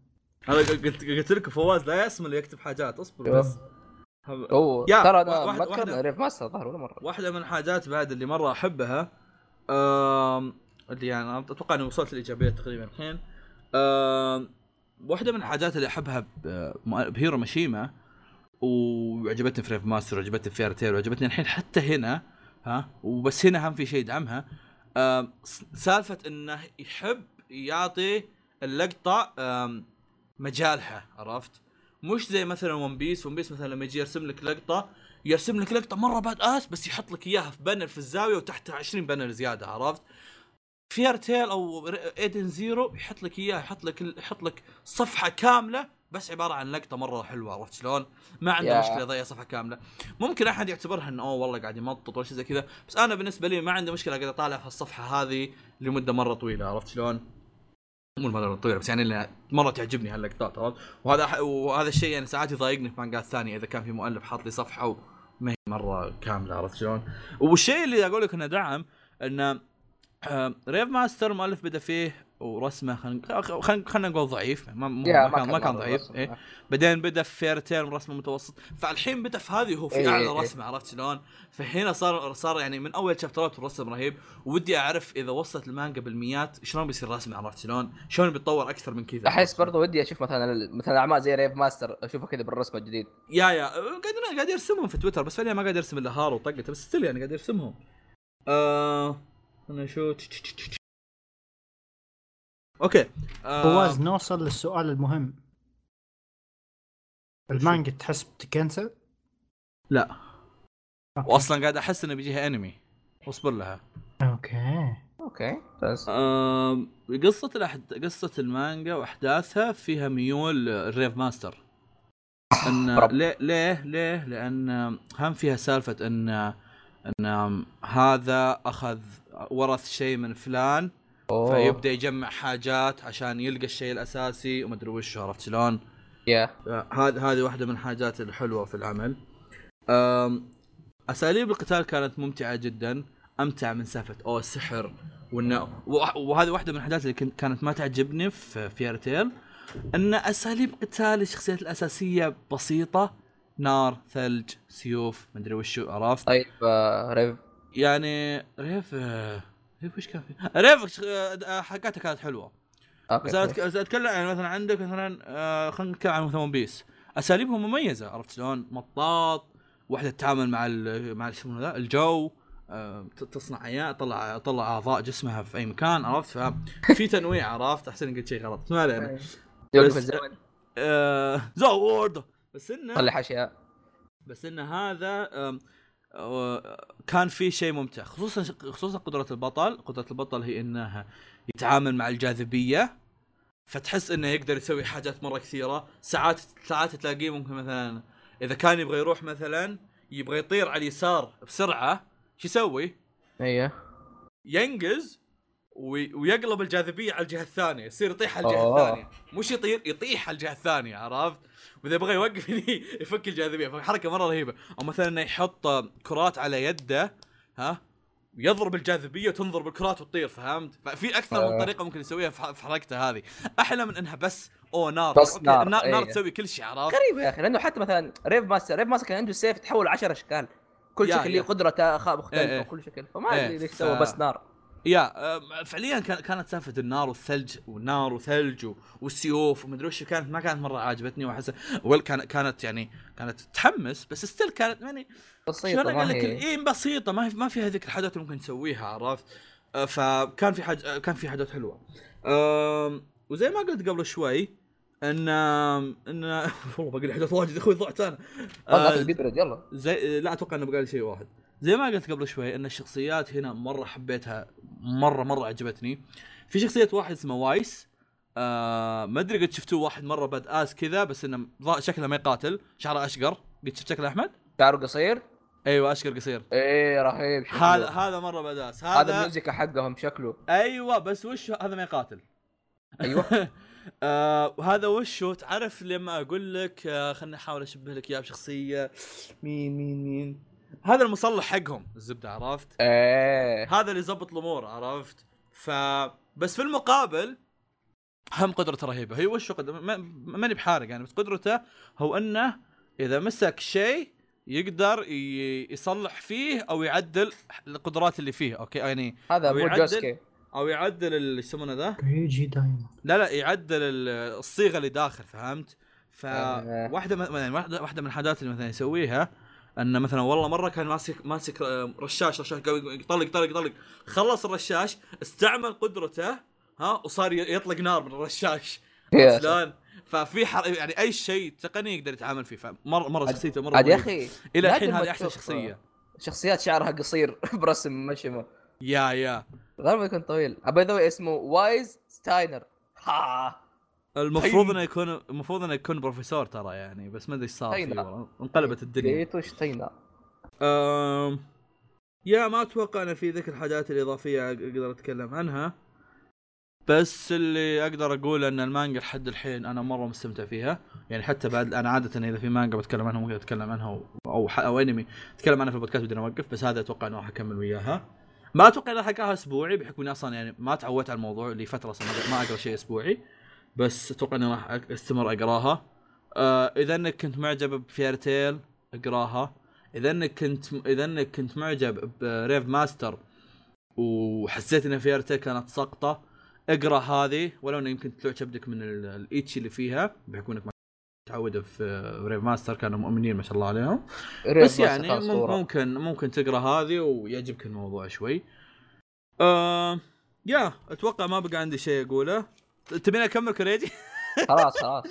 هذا قلت قلت لك فواز لا يسمى اللي يكتب حاجات اصبر. بس اوه ترى أنا ما Rave Master ظهر ولا مرة. واحدة من الحاجات بعد اللي مرة أحبها أم اللي يعني أنا أتوقع إني وصلت الإيجابية تقريبا الحين. أم واحدة من الحاجات اللي أحبها ب- بهيرو ماشيما وعجبتني في Rave Master وعجبتني في Fairy Tail وعجبتني الحين حتى هنا ها وبس هنا هم في شيء يدعمها أم، س- سالفة إنه يحب يعطي اللقطة أم، مجالها عرفت؟ مش زي مثلا One Piece One Piece مثلا لما يجي يرسم لك لقطة يرسم لك لقطة مرة badass بس يحط لك إياها في panel في الزاوية وتحتها 20 panel زيادة عرفت؟ Fairy Tail أو Edens Zero يحط لك إياها يحط لك يحط لك صفحة كاملة بس عبارة عن لقطة مرة حلوة عرفت شلون؟ ما عنده يا. مشكلة يضيع صفحة كاملة. ممكن أحد يعتبرها إنه أوه والله قاعد يمطط ولا شيء زي كذا، بس أنا بالنسبة لي ما عندي مشكلة قاعد أطالع في الصفحة هذه لمدة مرة طويلة عرفت شلون؟ مو المره طويله بس يعني مرة تعجبني هاللقطات عرفت؟ وهذا وهذا الشيء يعني ساعات يضايقني في مانجات ثانية إذا كان في مؤلف حاط لي صفحة وما هي مرة كاملة عرفت شلون؟ والشيء اللي أقول لك إنه دعم إنه آه، ريف ماستر مؤلف بدأ فيه ورسمه خلينا خلينا نقول ضعيف ما, ما, يا، ما كان ما كان ضعيف رسم. إيه. بعدين بدأ في Fairy Tail رسمه متوسط فالحين بدأ في هذه هو في إيه، أعلى إيه. رسمة عرفت شلون؟ فهنا صار صار يعني من أول شابترات الرسم رهيب ودي أعرف إذا وصلت المانجا بالميات شلون بيصير رسمه عرفت شلون؟ شلون بيتطور أكثر من كذا أحس برضو ودي أشوف مثلا مثلا أعمال زي Rave Master اشوفها كذا بالرسم الجديد يا يا قاعد قاعد يرسمهم في تويتر بس فعليا ما قاعد يرسم إلا هارو وطقته بس still يعني قاعد يرسمهم. آه أنا شو okay. آه فواز نوصل للسؤال المهم. المانجا تحس بتكنسل؟ لا. okay. واصلا قاعد أحس إنه بيجيها انمي اصبر لها. أوكي. okay ممتاز آه قصة الأحد... قصة المانجا وأحداثها فيها ميول ال Rave Master. إن رب. ليه ليه ليه؟ لأن هم فيها سالفة إن إن هذا أخذ ورث شيء من فلان أوه. فيبدأ يجمع حاجات عشان يلقى الشيء الأساسي ومدري وش عرفت شلون؟ يا هذه هذه واحدة من الحاجات الحلوة في العمل. أساليب القتال كانت ممتعة جدا، أمتع من سالفه اوه السحر وانه وه- وهذه واحدة من الحاجات اللي كانت ما تعجبني في فيرتيل إن أساليب قتال الشخصيات الأساسية بسيطة نار، ثلج، سيوف، مدري وشو عرفت؟ طيب آه، Rave يعني Rave آه، Rave وش كان في؟ Rave ش- آه، حلقاته كانت حلوة. بس أنا أتكلم يعني مثلا عندك مثلا آه، خلينا نتكلم عن مثلا One Piece أساليبهم مميزة عرفت شلون؟ مطاط واحدة تتعامل مع ال مع شو يسمونه ذا الجو آه، تصنع اياه طلع طلع اعضاء جسمها في أي مكان عرفت؟ ففي تنويع عرفت؟ أحسن قلت شيء غلط ما علينا. يوقف بس- آه، زورد بس إنه طلع حاشيه بس ان هذا آه، كان في شيء ممتع خصوصا خصوصا قدرة البطل. قدرة البطل هي إنها يتعامل مع الجاذبية فتحس إنه يقدر يسوي حاجات مرة كثيرة. ساعات ساعات تلاقيه ممكن مثلا إذا كان يبغى يروح مثلا يبغى يطير على اليسار بسرعة شو يسوي؟ أيوه. ينقز وي- ويقلب الجاذبية على الجهة الثانية يصير يطيح على الجهة أوه. الثانية. مش يطير يطيح على الجهة الثانية عرفت؟ وإذا يبغى يوقف هني يفك الجاذبية فحركه مرة رهيبة أو مثلا إنه يحط كرات على يده ها يضرب الجاذبية وتنضرب الكرات وتطير فهمت؟ ففي أكثر من آه. طريقة ممكن يسويها في حركته هذه أحلى من إنها بس أو نار بس نار، النار, نار إيه. تسوي كل شيء عرفت؟ غريبة يا أخي لأنه حتى مثلا Rave Master Rave Master كان عنده سيف تحول 10 أشكال كل شكل. له قدرة خ- مختلفة إيه، إيه. وكل شكل فما إيه، ادري ليش سوى بس نار يا فعليا كان- كانت سالفة النار والثلج والنار وثلج والسيوف ومدري وش كانت ما كانت مرة عاجبتني وأحس كان كانت يعني كانت تحمس بس ستيل كانت يعني شلون ما لك؟ هي. إيه بسيطة ما ما فيها ذيك الحاجات اللي ممكن تسويها عرفت؟ آه، فكان في حاجة كان في حاجات حلوة. وزي ما قلت قبل شوي ان ان والله باقي لي حاجات واجد أخوي ضعت أنا. آه، يلا. زي لا أتوقع إنه بقى لي شيء واحد. زي ما قلت قبل شوي إن الشخصيات هنا مرة حبيتها مرة مرة عجبتني. في شخصية واحد اسمه وايس آه ما أدري قد شفتوه واحد مرة badass كذا بس إنه شكله ما يقاتل شعره أشقر. قد شفت شكله أحمد؟ شعره قصير؟ أيوه أشقر قصير. إيه رهيب. هذا هذا مرة badass هذا هذا ال music حقهم شكله. أيوه بس وش هذا ما يقاتل؟ أيوه. آه وشو؟ تعرف لما أقول لك آه خليني أحاول أشبه لك إياه بشخصية. مين مين مين؟ هذا المصلح حقهم. الزبدة عرفت؟ إيه. هذا اللي يظبط الأمور عرفت؟ ف بس في المقابل هم قدرته رهيبة. هي وش قدر ما- ماني بحارق يعني بس قدرته هو إنه إذا مسك شيء يقدر ي- يصلح فيه أو يعدل القدرات اللي فيه أوكي؟ يعني هذا مو يعدل. جوسكي. أو يعدل ال- إيش يسمونه ذا؟ يجي دايما. لا لا يعدل ال- الصيغة اللي داخل فهمت؟ آه. فواحده من يعني واحدة واحدة من الحاجات اللي مثلا يسويها انه مثلا والله مرة كان ماسك ماسك آه، رشاش رشاش قوي يطلق يطلق يطلق. خلص الرشاش استعمل قدرته ها وصار يطلق نار من الرشاش. شلون؟ ففي حر... يعني أي شيء تقني يقدر يتعامل فيه. فمره مرة شخصيته مرة عاد يا. أخي إلى الحين هذه أحسن شخصية. شخصيات شعرها قصير برسم ماشيما yeah yeah. غير ما يكون طويل. باي ذا اسمه وايز ستاينر. ها. المفروض. إنه يكون المفروض إنه يكون بروفيسور ترى يعني بس ما أدري إيش صار فيه انقلبت الدنيا. جيتو شتينر أم... yeah ما أتوقع إن في ذيك الحاجات الإضافية أقدر أتكلم عنها. بس اللي أقدر أقول إن المانجا لحد الحين أنا مرة مستمتع فيها. يعني حتى بعد أنا عادة إذا في مانجا بتكلم عنها ممكن أتكلم عنها أو أو, أنمي أتكلم عنها في البودكاست بدون أوقف بس هذا أتوقع إنه راح أكمل وياها. ما أتوقع اني راح أسبوعي بحكم إني أصلا يعني ما تعودت على الموضوع لي فتره أصلا ما- ما اقرا شيء أسبوعي. بس أتوقع إني راح أستمر أقراها آه إذا إنك كنت معجب ب Fairy Tail أقراها إذا إنك كنت إذا إنك كنت معجب ب Rave Master وحسيت إن Fairy Tail كانت سقطة اقرأ هذه ولو إنه يمكن تعجبك من ال- الايتشي اللي فيها بحكم إنك ما متعود في Rave Master كانوا مؤمنين ما شاء الله عليهم بس يعني مم- ممكن ممكن تقرأ هذه ويعجبك الموضوع شوي. آه yeah أتوقع ما بقى عندي شيء أقوله. تبيني أكمل كوريجي؟ خلاص خلاص.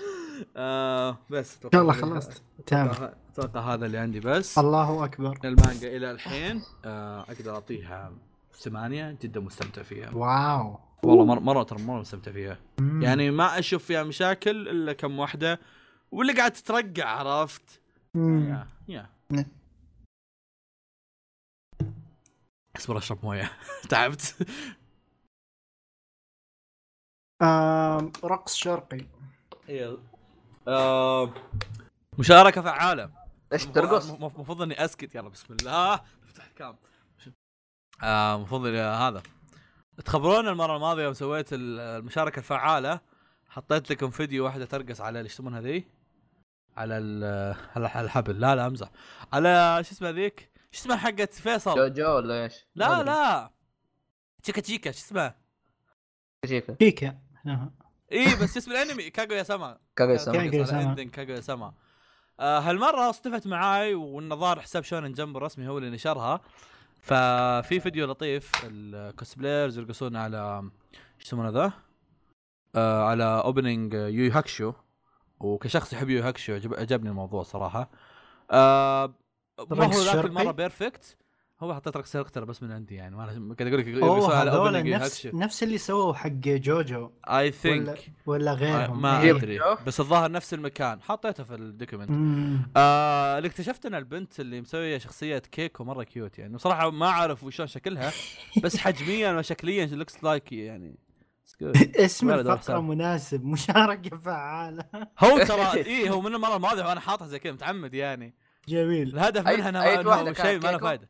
آه بس الله خلصت تمام. أتوقع هذا اللي عندي بس. الله أكبر. المانجا إلى الحين آه أقدر أعطيها ثمانية جدا مستمتع فيها. wow. والله مرة مرة ترى مرة مستمتع فيها. مم. يعني ما أشوف فيها مشاكل إلا كم واحدة واللي قاعد تترقع عرفت. يا يا. اصبر أشرب موية. تعبت. رقص شرقي آه مشاركة فعالة إيش ترقص؟ المفروض إني أسكت يلا بسم الله افتح الكام آه المفروض إني هذا تخبرون المرة الماضية يوم سويت ال- المشاركة الفعالة حطيت لكم فيديو واحدة ترقص على إيش يسمونها ذي؟ على ال- على الحبل لا لا أمزح على شو اسمها ذيك؟ شو اسمها حقت فيصل؟ جوجو ولا إيش؟ لا لا تشيكا تشيكا شو اسمها؟ شيكا كيكا آه. اي بس اسم الأنمي كاغويا سما كاغويا سما كاغويا سما. كاغويا سما آه هالمرة اصطفت معاي والنظار حساب Shonen Jump الرسمي هو اللي نشرها. ففي فيديو لطيف ال cosplayers يرقصون على إيش يسمونه ذا؟ آه على اوبننج يو هاكشو وكشخص يحب يو هاكشو عجب عجبني الموضوع صراحة. آه ما هو ذاك؟ المرة بيرفكت هو حطيت لك سيركتر بس من عندي يعني ما قاعد أقول لك نفس. نفس اللي سووا حق جوجو اي ولا ثينك ولا غيرهم ما إيه. أدري. بس الظاهر نفس المكان حطيته في الدوكيمنت. آه اللي اكتشفت إن البنت اللي مسوية شخصية كيكو مره كيوت يعني بصراحه ما أعرف وشلون شكلها بس حجميا وشكليا لوكس لايك يعني. اسم وحسام. مناسب مشاركة فعالة هو ترى اي هو من المرة الماضية وأنا حاطها زي كذا متعمد يعني جميل الهدف منها إنها كانت شيء ما له كيكو؟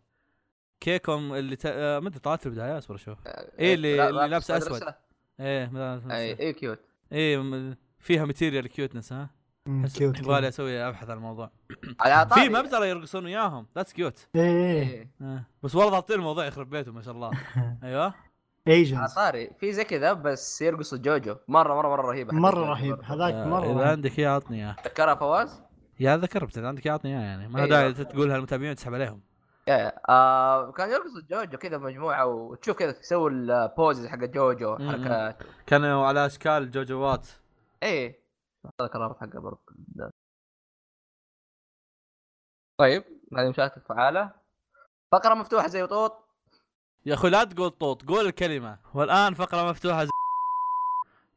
كيكوم اللي ت... آه، ما أدري طلعت في البدايه اصبر أشوف إيه اللي, اللي لابسة. أسود. إيه اي اي كيوت م- فيها ماتيريال كيوتنس ها؟ كيوت يبغالي. أسوي أبحث عن الموضوع. على في مبزره يرقصون وياهم. ذاتس كيوت إيه إيه. بس والله ضابطين الموضوع يخرب بيته ما شاء الله. أيوه. على ايجنز طاري في زي كذا بس يرقص جوجو. مره مره مرة رهيبة. مرة رهيب. هذاك آه، مرة إذا. عندك اياه عطني إياه. تذكرها فواز؟ يا ذكرت إذا عندك اياه عطني إياه يعني. ما. داعي تقولها المتابعين وتسحب عليهم. يا. آه كان يرقص جوجو كذا مجموعة وتشوف كذا يسوي البوزز حق جوجو. حركات. كانوا على أشكال جوجوات إيه. هذا القرار حقه برضه طيب هذه مشاركة فعالة فقرة مفتوحة زي وطوط يا أخوي لا تقول طوط قول الكلمة. والآن فقرة مفتوحة زي...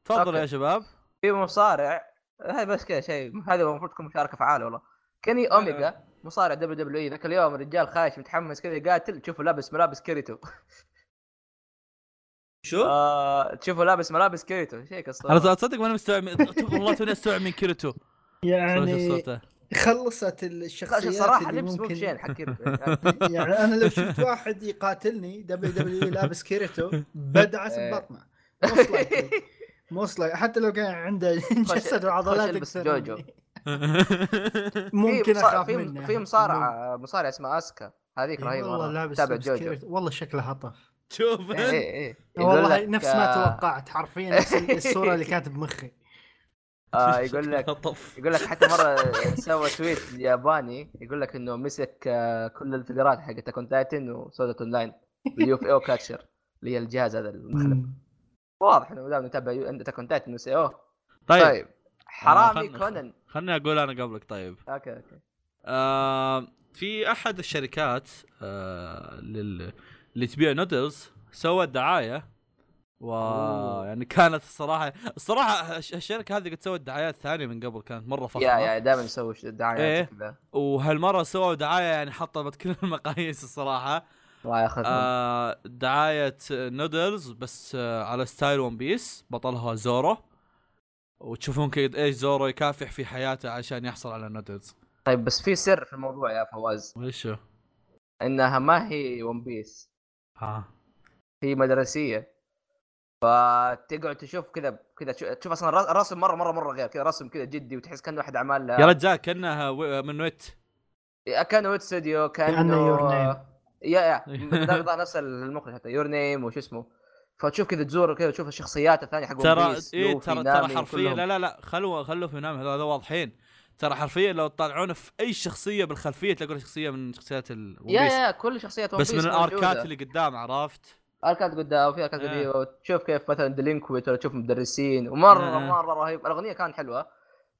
تفضلوا. يا شباب. في مصارع. هاي بس كذا شيء. هذا المفروض تكون مشاركة فعالة والله. Kenny Omega. مصارع WWE ذاك اليوم الرجال خايش متحمس كذا يقاتل تشوفه لابس ملابس كيريتو شو؟ آه تشوفه لابس ملابس كيريتو شيء قصة أنا تصدق ماني مستوعب والله توني أستوعب من كيريتو يعني خلصت الشخصيات صراحة اللي لبس مو ممكن- بشين حق كيريتو يعني أنا لو شفت واحد يقاتلني دبليو دبليو لابس كيريتو بدعس إيه. ببطنه موست لايكلي موست لايك حتى لو كان عنده جسد وعضلات أكثر جوجو. ممكن أخاف منه. في مصارع مصارع اسمه أسكا. هذيك إيه، رهيبة والله. لابس تابع جوجو. والله شكله هطف شوف إيه إيه والله نفس ما آه، توقعت حرفيا نفس الصورة اللي كانت بمخي. آه يقول لك يقول لك حتى مرة سوى tweet ياباني يقول لك إنه مسك آه، كل الفقرات حقت Attack on Titan و Sword Art Online ال UFO Catcher اللي هي الجهاز هذا المخلب. واضح إنه دام نتابع Attack on Titan و SAO. طيب. طيب. حرامي خلنا- كونان خلني أقول أنا قبلك طيب. أوكي أوكي. آه في أحد الشركات آه لل... اللي تبيع نودلز سوت دعاية. و. يعني كانت الصراحة الصراحة الش- الشركة هذه قد سوت دعايات ثانية من قبل كانت مرة فخمة. yeah yeah دائما نسوي ش- دعايات إيه. كذا. وهالمرة سووا دعاية يعني حطمت كل المقاييس الصراحة. الله ياخذهم آه دعاية نودلز بس آه على style One Piece بطلها زورو. وتشوفون كيف إيش زورو يكافح في حياته عشان يحصل على نودلز طيب بس في سر في الموضوع يا فواز. وش هو؟ إنها ما هي ون بيس ها هي مدرسية. فتقعد تشوف كذا كذا تشوف تشوف أصلا الر- الرسم مرة مرة مرة غير كذا رسم كذا جدي وتحس كأنه واحد اعمال يا رجال كأنها من ويت. كأنه ويت ستوديو كأنه Your Name. يا يا. نفس المخرج حتى يور نيم وش اسمه. فتشوف كذا تزور كذا تشوف الشخصيات الثانية حق ترى إيه ترى ترى حرفيا. لا لا لا خلوا خلوا في نام هذول واضحين. ترى حرفيا لو تطالعون في أي شخصية بالخلفية تلاقون شخصية من شخصيات ال yeah. yeah كل شخصيات بس من الأركات. اللي قدام عرفت؟ أركات قدام وفي أركات إيه. قديمة. وتشوف كيف مثلا delinquent ولا تشوف مدرسين. ومره إيه. مرة رهيب. الأغنية كانت حلوة.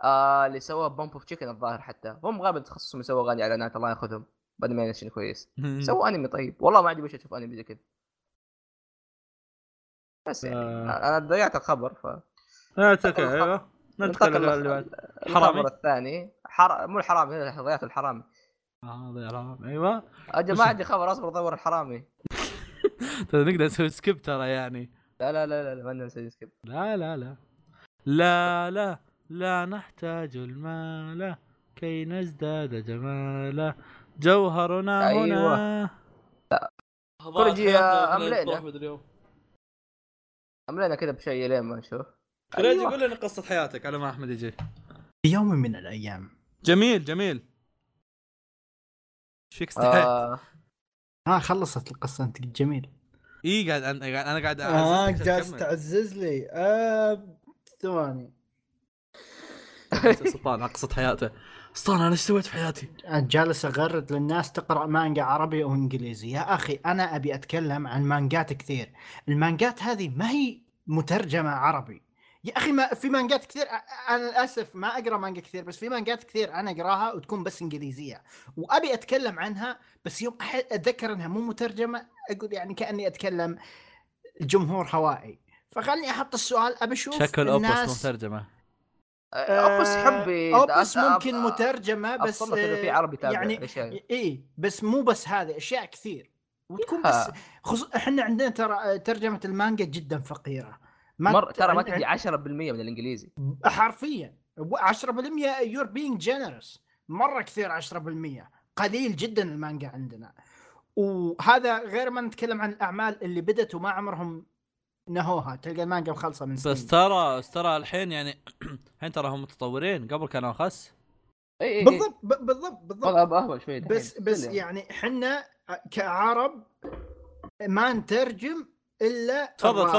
آه اللي سووها Bump of Chicken الظاهر حتى. هم غالبا تخصصهم يسووا أغاني إعلانات الله ياخذهم. بعد ما كويس. سووا أنمي طيب. والله ما عندي وش أشوف أنمي زي كذا. بس يعني. أنا ضيعت الخبر ف أوكي أيوه. ننتقل ننتقل اللي بعد. الخبر حرامي. الثاني. حر... مو الحرامي هذا ضيعت الحرامي. آه، هذا حرام. أيوه. أجل ما عندي خبر أصبر ادور الحرامي. ترى نقدر نسوي skip ترى يعني. لا لا لا لا, لا ما نسوي skip لا لا لا. لا لا لا نحتاج المال كي نزداد جمالا. جوهرنا أيوة. هنا كوريجي أملينا. املينا كذا بشيء لين ما نشوف كريجي أيوة. قول لنا قصة حياتك على ما أحمد يجي. في يوم من الأيام. جميل جميل. إيش فيك استحيت؟ آه. ها خلصت القصة أنت جميل. إي قاعد أنا قاعد أنا قاعد آه أعززك جالس عشان تعزز لي. آه ثواني. سلطان على قصة حياته. سلطان أنا إيش سويت في حياتي؟ جالس اغرد للناس تقرأ مانجا عربي وانجليزي يا أخي أنا أبي أتكلم عن مانجات كثير. المانجات هذه ما هي مترجمة عربي. يا أخي ما في مانجات كثير. أنا للأسف ما أقرأ مانجا كثير بس في مانجات كثير أنا أقراها وتكون بس إنجليزية. وأبي أتكلم عنها بس يوم أح- أتذكر إنها مو مترجمة أقول يعني كأني أتكلم الجمهور هوائي. فخلني أحط السؤال أبي أشوف شكل اوبس الناس مترجمة. اوبس حبي اوبس ممكن مترجمة بس في آه، عربي تابع يعني. اي بس مو بس هذه أشياء كثير وتكون. بس خصوصا إحنا عندنا ترى ترجمة المانجا جدا فقيرة. ما مر ترى ما تجي 10% من الإنجليزي. حرفيا 10% you're being generous مرة كثير 10% قليل جدا المانجا عندنا. وهذا غير ما نتكلم عن الأعمال اللي بدت وما عمرهم نهوها تلقى المانجا مخلصة من سنين بس ترى بس ترى الحين يعني الحين ترى هم متطورين. قبل كانوا اخس إي إي بالضبط بالضبط بالضبط. أهبل شوي. بس بس يعني إحنا كعرب ما نترجم إلا تفضل الرائج-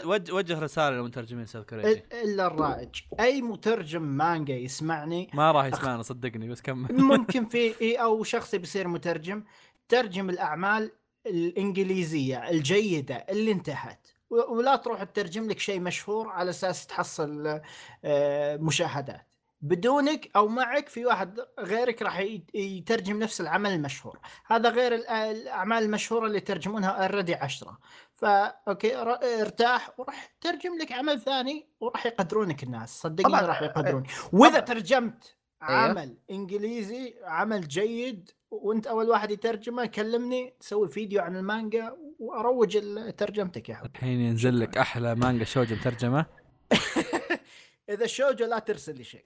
تفضل. وجه- رسالة للمترجمين أستاذ كريجي الا الرائج أي مترجم مانجا يسمعني ما راح يسمعنا صدقني بس كمل. ممكن في إيه أو شخص بيصير مترجم. ترجم الأعمال الإنجليزية الجيدة اللي انتهت. ولا تروح تترجم لك شيء مشهور على أساس تحصل آه، مشاهدات. بدونك أو معك في واحد غيرك راح يترجم نفس العمل المشهور. هذا غير الأعمال المشهورة اللي يترجمونها already عشرة. فا أوكي ارتاح وراح ترجم لك عمل ثاني وراح يقدرونك الناس. صدقني راح يقدرون وإذا طبعاً. ترجمت أيوه. عمل إنجليزي عمل جيد وأنت أول واحد يترجمه كلمني تسوي فيديو عن المانجا وأروج ترجمتك يا حبيبي. الحين ينزل لك أحلى مانجا شوجو مترجمة. إذا شوجو لا ترسل لي شيء.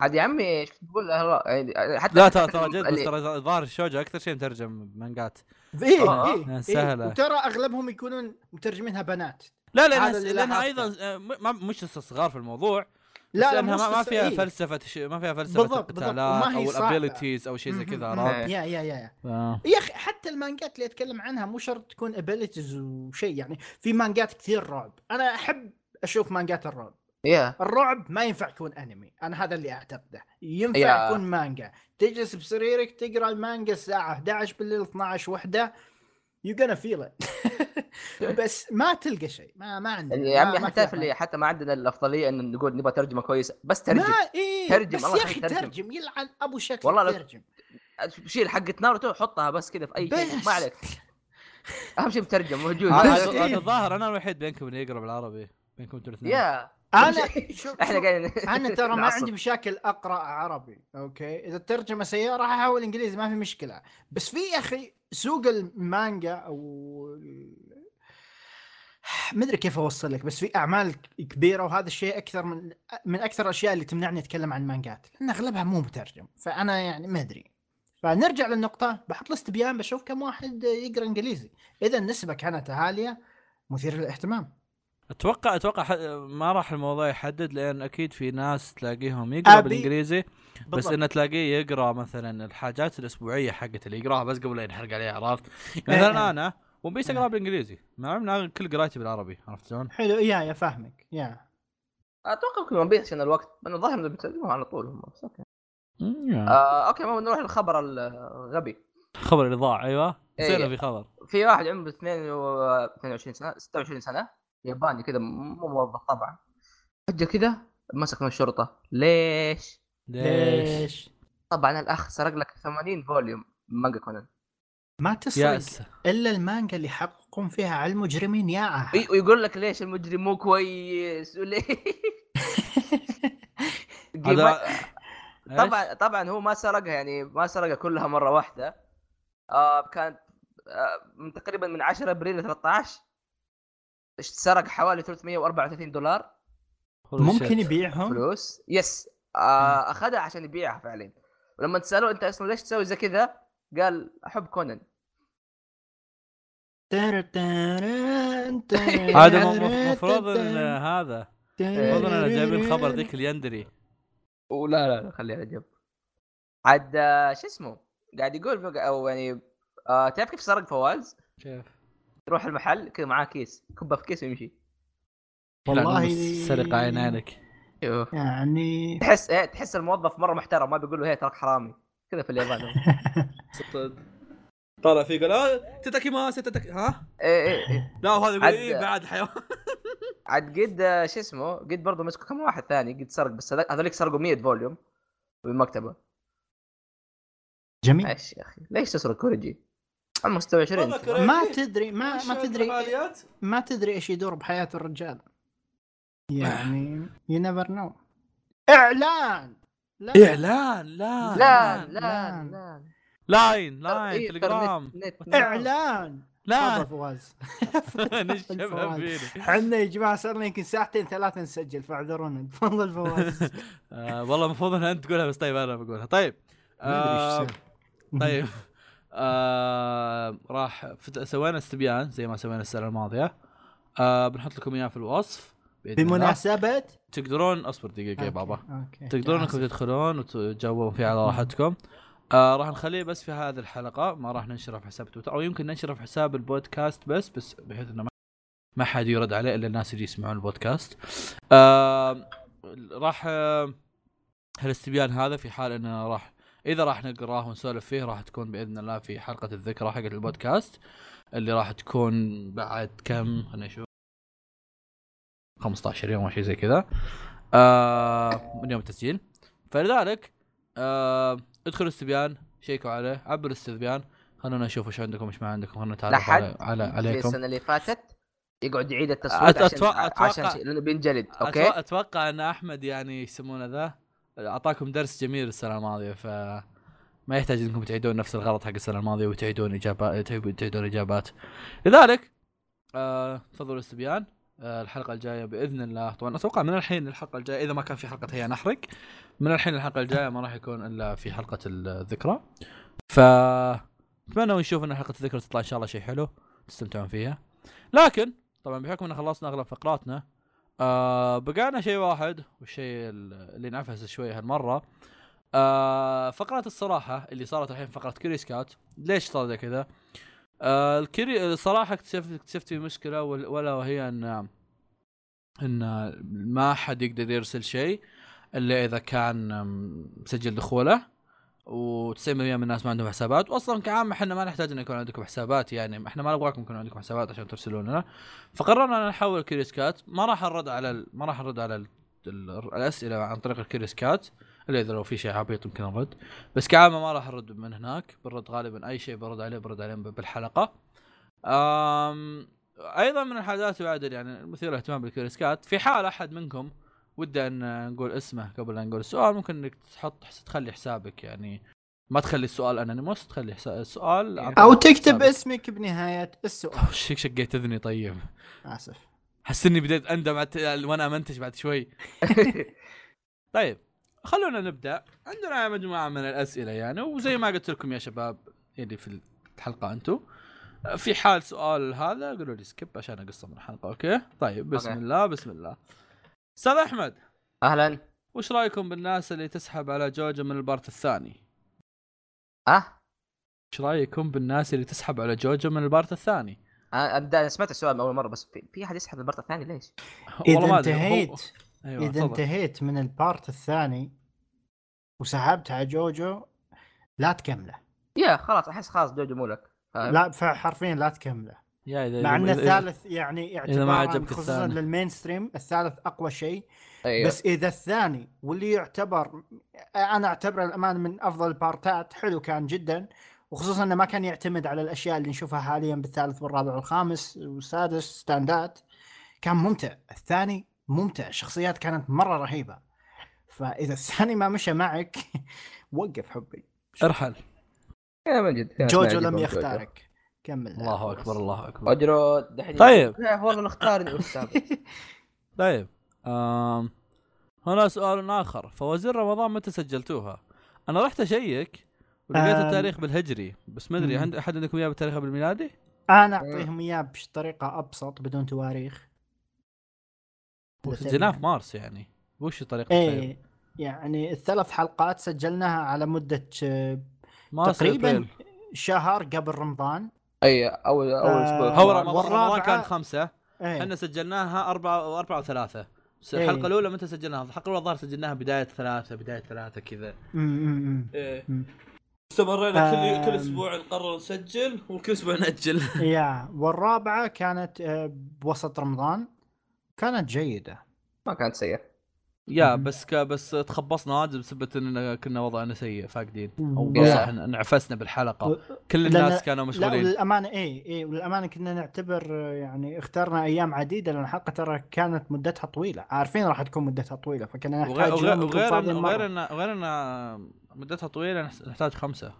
عاد يا عمي إيش تقول؟ لا يعني حتى لا ترى ترى جد ترى ظاهر الشوجو أكثر شيء مترجم مانجات. إيه آه، إيه, إيه. سهلة. وترى أغلبهم يكونون مترجمينها بنات. لا اللي لأنها. أيضا آه، مش استصغار في الموضوع. لا لا لا لأنها ما, فيها إيه. فلسفة ش- ما فيها فلسفة بالضبط، بالضبط. القتالات وما هي أو. ال abilities أو شيء زي كذا. عرفت؟ يا يا يا يا. يا أخي حتى المانجات اللي أتكلم عنها مو شرط تكون abilities وشيء يعني في مانجات كثير رعب أنا أحب أشوف مانجات الرعب يا الرعب ما ينفع يكون أنمي أنا هذا اللي أعتقده ينفع يا. يكون مانجا تجلس بسريرك تقرأ المانجا الساعة 11 بالليل 12 وحدة you gonna feel it. بس ما تلقى شيء. ما ما عندنا يا عمي إحنا في. اللي حتى ما عندنا الأفضلية إن نقول نبغى ترجمة كويسة. بس ترجم. ما إيه ترجم، بس يا أخي ترجم. ترجم يلعن أبو شكل والله لو- ترجم. شيل حقة ناروتو حطها بس كذا في أي شيء. ما عليك. أهم شيء مترجم موجود. إيه. الظاهر أنا الوحيد بينكم اللي يقرا بالعربي بينكم أنتوا الاثنين. يا. أنا شوف إحنا قاعدين أنا ترى ما. عندي مشاكل أقرأ عربي أوكي؟ إذا الترجمه سيئة راح أحاول إنجليزي ما في مشكلة. بس في يا أخي سوق المانجا أو ما أدري كيف أوصل لك بس في أعمال كبيرة وهذا الشيء أكثر من من أكثر الأشياء اللي تمنعني أتكلم عن مانجات لأن أغلبها مو مترجم فأنا يعني ما أدري. فنرجع للنقطة بحط استبيان بشوف كم واحد يقرأ إنجليزي. إذا النسبة كانت عالية مثير للاهتمام. أتوقع أتوقع ح- ما راح الموضوع يحدد لأن أكيد في ناس تلاقيهم يقرأ أبي- بالإنجليزي بس بالضبط. إنه تلاقيه يقرأ مثلا الحاجات الأسبوعية حقت اللي يقراها بس قبل لا ينحرق عليها عرفت؟ مثلا إيه. أنا One Piece اقرا بالإنجليزي مع ان أنا كل قرايتي بالعربي عرفت شلون؟ حلو yeah yeah فاهمك yeah أتوقع يمكن One Piece عشان الوقت لأنه الظاهر إنه بيترجموها على طول هم بس okay آه okay ما نروح للخبر الغبي خبر اللي ضاع أيوه إيه. نسينا في خبر في واحد عمره 22 سنة 26 سنة ياباني كذا مو موظف طبعا. فجاه كذا مسك من الشرطة. ليش؟ ليش؟ طبعا الأخ سرق لك 80 volume من مانجا كونان. ما تسرق إلا المانجا اللي يحققون فيها على المجرمين يا عهد. وي- ويقول لك ليش المجرم مو كويس؟ وليه هذا طبعا طبعا هو ما سرقها يعني ما سرقها كلها مرة واحدة. آه كانت آه من تقريبا من 10 أبريل ل 13 سرق حوالي 334 دولار. ممكن يبيعهم؟ فلوس. يس آه أخذها عشان يبيعها فعلا. ولما تسالوه أنت أصلا ليش تسوي زي كذا؟ قال أحب كونان. هذا المفروض إن هذا. المفروض اننا جايبين خبر ذيك اليندري ولا لا لا خليها على جنب. عاد آه، شو اسمه؟ قاعد يقول أو يعني آه تعرف كيف سرق فواز؟ كيف؟ يروح المحل كذا معاه كيس كبه في كيس ويمشي. والله سرق عين عينك أيوه. يعني تحس إيه تحس الموظف مرة محترم ما بيقول له هي تراك حرامي. كذا في اليابان. طالع فيه قال آه تتاكي ماسي تتاكي ها؟ إيه إيه إيه. لا وهذا يقول إيه بعد حيوان. عاد قد شو اسمه قد برضه مسكوا كم واحد ثاني قد سرق بس هذا- هذوليك سرقوا 100 volume بالمكتبة. جميل. إيش يا أخي. ليش تسرق كوريجي؟ على مستوى 20 والله كوريجي. ما تدري ما ما تدري؟ ما تدري إيش يدور بحياة الرجال. يعني you never know إعلان! لا. إعلان لا لا لا. لا لا. لاين لاين إيه، تليجرام نت- إعلان! لا تفضل فواز. إحنا يا جماعة صار لنا يمكن ساعتين ثلاثة نسجل فاعذرونا. تفضل فواز. آه، والله المفروض إن أنت تقولها بس طيب أنا بقولها. طيب ما أدري آه، إيش يصير. طيب. آه راح سوينا استبيان زي ما سوينا السنة الماضية. آه بنحط لكم إياه في الوصف. بمناسبه تقدرون اصبر دقيقة yeah okay، بابا. okay. تقدرون أنكم. تدخلون وتجاوبون فيه على راحتكم. آه راح نخليه بس في هذه الحلقة ما راح ننشره في حساب تويتر أو يمكن ننشره في حساب البودكاست بس بس بحيث إنه ما- ما حد يرد عليه إلا الناس اللي يسمعون البودكاست. آه راح آه هالاستبيان هذا في حال إنه راح إذا راح نقراه ونسولف فيه راح تكون بإذن الله في حلقة الذكرى حقت البودكاست اللي راح تكون بعد كم؟ خلينا نشوف. 15 يوم أو شيء زي كذا. آه من يوم التسجيل. فلذلك آه ادخلوا الاستبيان شيكوا عليه عبروا الاستبيان. خلونا نشوف إيش عندكم إيش ما عندكم. خلونا نتعرف على, على عليكم. السنة اللي فاتت يقعد يعيد التصويت عشان أتوقع- عشان أتوقع- شيء لأنه بينجلد أتوقع, okay؟ أتوقع إن أحمد يعني يسمونه ذا. أعطاكم درس جميل السنة الماضية ف ما يحتاج إنكم تعيدون نفس الغلط حق السنة الماضية وتعيدون اجابات تعيدون إجابات. لذلك آه الاستبيان آه الحلقة الجاية بإذن الله. طبعا أتوقع من الحين الحلقة الجاية إذا ما كان في حلقة هيا نحرق. من الحين الحلقة الجاية ما راح يكون إلا في حلقة الذكرى. ف أتمنى نشوف إن حلقة الذكرى تطلع إن شاء الله شيء حلو تستمتعون فيها. لكن طبعا بحكم إن خلصنا أغلب فقراتنا آه بقانا شيء واحد والشيء اللي نعفس شوي هالمرة. آه فقرة الصراحة اللي صارت الحين فقرة كريس كات ليش صار زي كذا؟ آه الكري الصراحة اكتشفت اكتشفت في مشكلة وال- ولا وهي ان إن ما حد يقدر يرسل شيء إلا إذا كان مسجل دخوله. و90% من الناس ما عندهم حسابات. واصلا كعامة إحنا ما نحتاج ان يكون عندكم حسابات يعني إحنا ما نبغاكم يكون عندكم حسابات عشان ترسلون لنا فقررنا إن نحول CuriousCat. ما راح نرد على ال... ما راح نرد على ال... ال... الأسئلة عن طريق ال CuriousCat. إلا إذا لو في شيء عبيط يمكن نرد. بس كعامة ما راح نرد من هناك. بنرد غالبا أي شيء برد عليه برد عليه بالحلقة. أم... أيضا من الحاجات بعد يعني المثيره للاهتمام بالكريس كات. في حال أحد منكم وده أن نقول اسمه قبل لا نقول السؤال. ممكن إنك تحط تخلي حسابك يعني. ما تخلي السؤال انونيموس تخلي السؤال عن أو تكتب حسابك. اسمك بنهاية السؤال. وش شقيت اذني طيب. آسف. حس إني بديت أندم وأنا منتج بعد شوي. طيب خلونا نبدأ. عندنا مجموعة من الأسئلة يعني وزي ما قلت لكم يا شباب اللي في الحلقة أنتم في حال سؤال هذا قولوا لي skip عشان اقصه من الحلقة okay؟ طيب بسم okay. الله بسم الله. أستاذ أحمد أهلا وش رأيكم بالناس اللي تسحب على جوجو من ال part الثاني أه وش رأيكم بالناس اللي تسحب على جوجو من ال part الثاني أنا سمعت السؤال من أول مرة بس في, في أحد يسحب ال part الثاني ليش؟ والله ما اذا انتهيت أيوه إذا تفضل. انتهيت من ال part الثاني وسحبت على جوجو لا تكمله yeah خلاص أحس خلاص جوجو مو لك؟ لا فحرفيا لا تكمله yeah إذا مع أن إذا- إذا- الثالث يعني إذا ما عجبك خصوصا الثاني. لل mainstream الثالث أقوى شيء. أيوه. بس إذا الثاني واللي يعتبر أنا أعتبره للأمانة من أفضل البارتات حلو كان جدا وخصوصا إنه ما كان يعتمد على الأشياء اللي نشوفها حاليا بالثالث والرابع والخامس والسادس ستاندات كان ممتع. الثاني ممتع. الشخصيات كانت مرة رهيبة. فإذا الثاني ما مشى معك وقف حبي. ارحل. يا من جد جوجو لم يختارك. كمل الله أكبر الله أكبر أجرو دحين طيب. والله اختارني أستاذ طيب آم. هنا سؤال آخر فوازير رمضان متى سجلتوها؟ أنا رحت أشيك ولقيت آم. التاريخ بالهجري بس ما أدري. عند أحد عندكم إياه بالتاريخ بالميلادي؟ أنا أعطيهم إياه بطريقة أبسط بدون تواريخ سجلناه في مارس يعني وش طريقة؟ إيه يعني الثلاث حلقات سجلناها على مدة آه، تقريبا. شهر قبل رمضان أي اول أول أسبوع هو والرابعة- رمضان رمضان كان خمسة. إيه. إحنا سجلناها أربعة وأربعة وثلاثة. بس إيه. الحلقة الأولى متى سجلناها؟ الحلقة الأولى الظاهر سجلناها بداية ثلاثة بداية ثلاثة كذا. إيه. استمرينا آم. كل كل أسبوع نقرر نسجل وكل أسبوع نأجل. يا والرابعة كانت آه، بوسط رمضان. كانت جيدة. ما كانت سيئة. يا. بس ك... بس تخبصنا واجد بسبب اننا كنا وضعنا سيء فاقدين. أو. صح انعفسنا بالحلقة. كل الناس كانوا لا مشغولين. وللامانه اي اي وللامانه كنا نعتبر يعني اخترنا أيام عديدة لأن الحلقة ترى كانت مدتها طويلة. عارفين راح تكون مدتها طويلة فكنا نحتاج وغير وغير وغير إن مدتها طويلة نحتاج خمسة.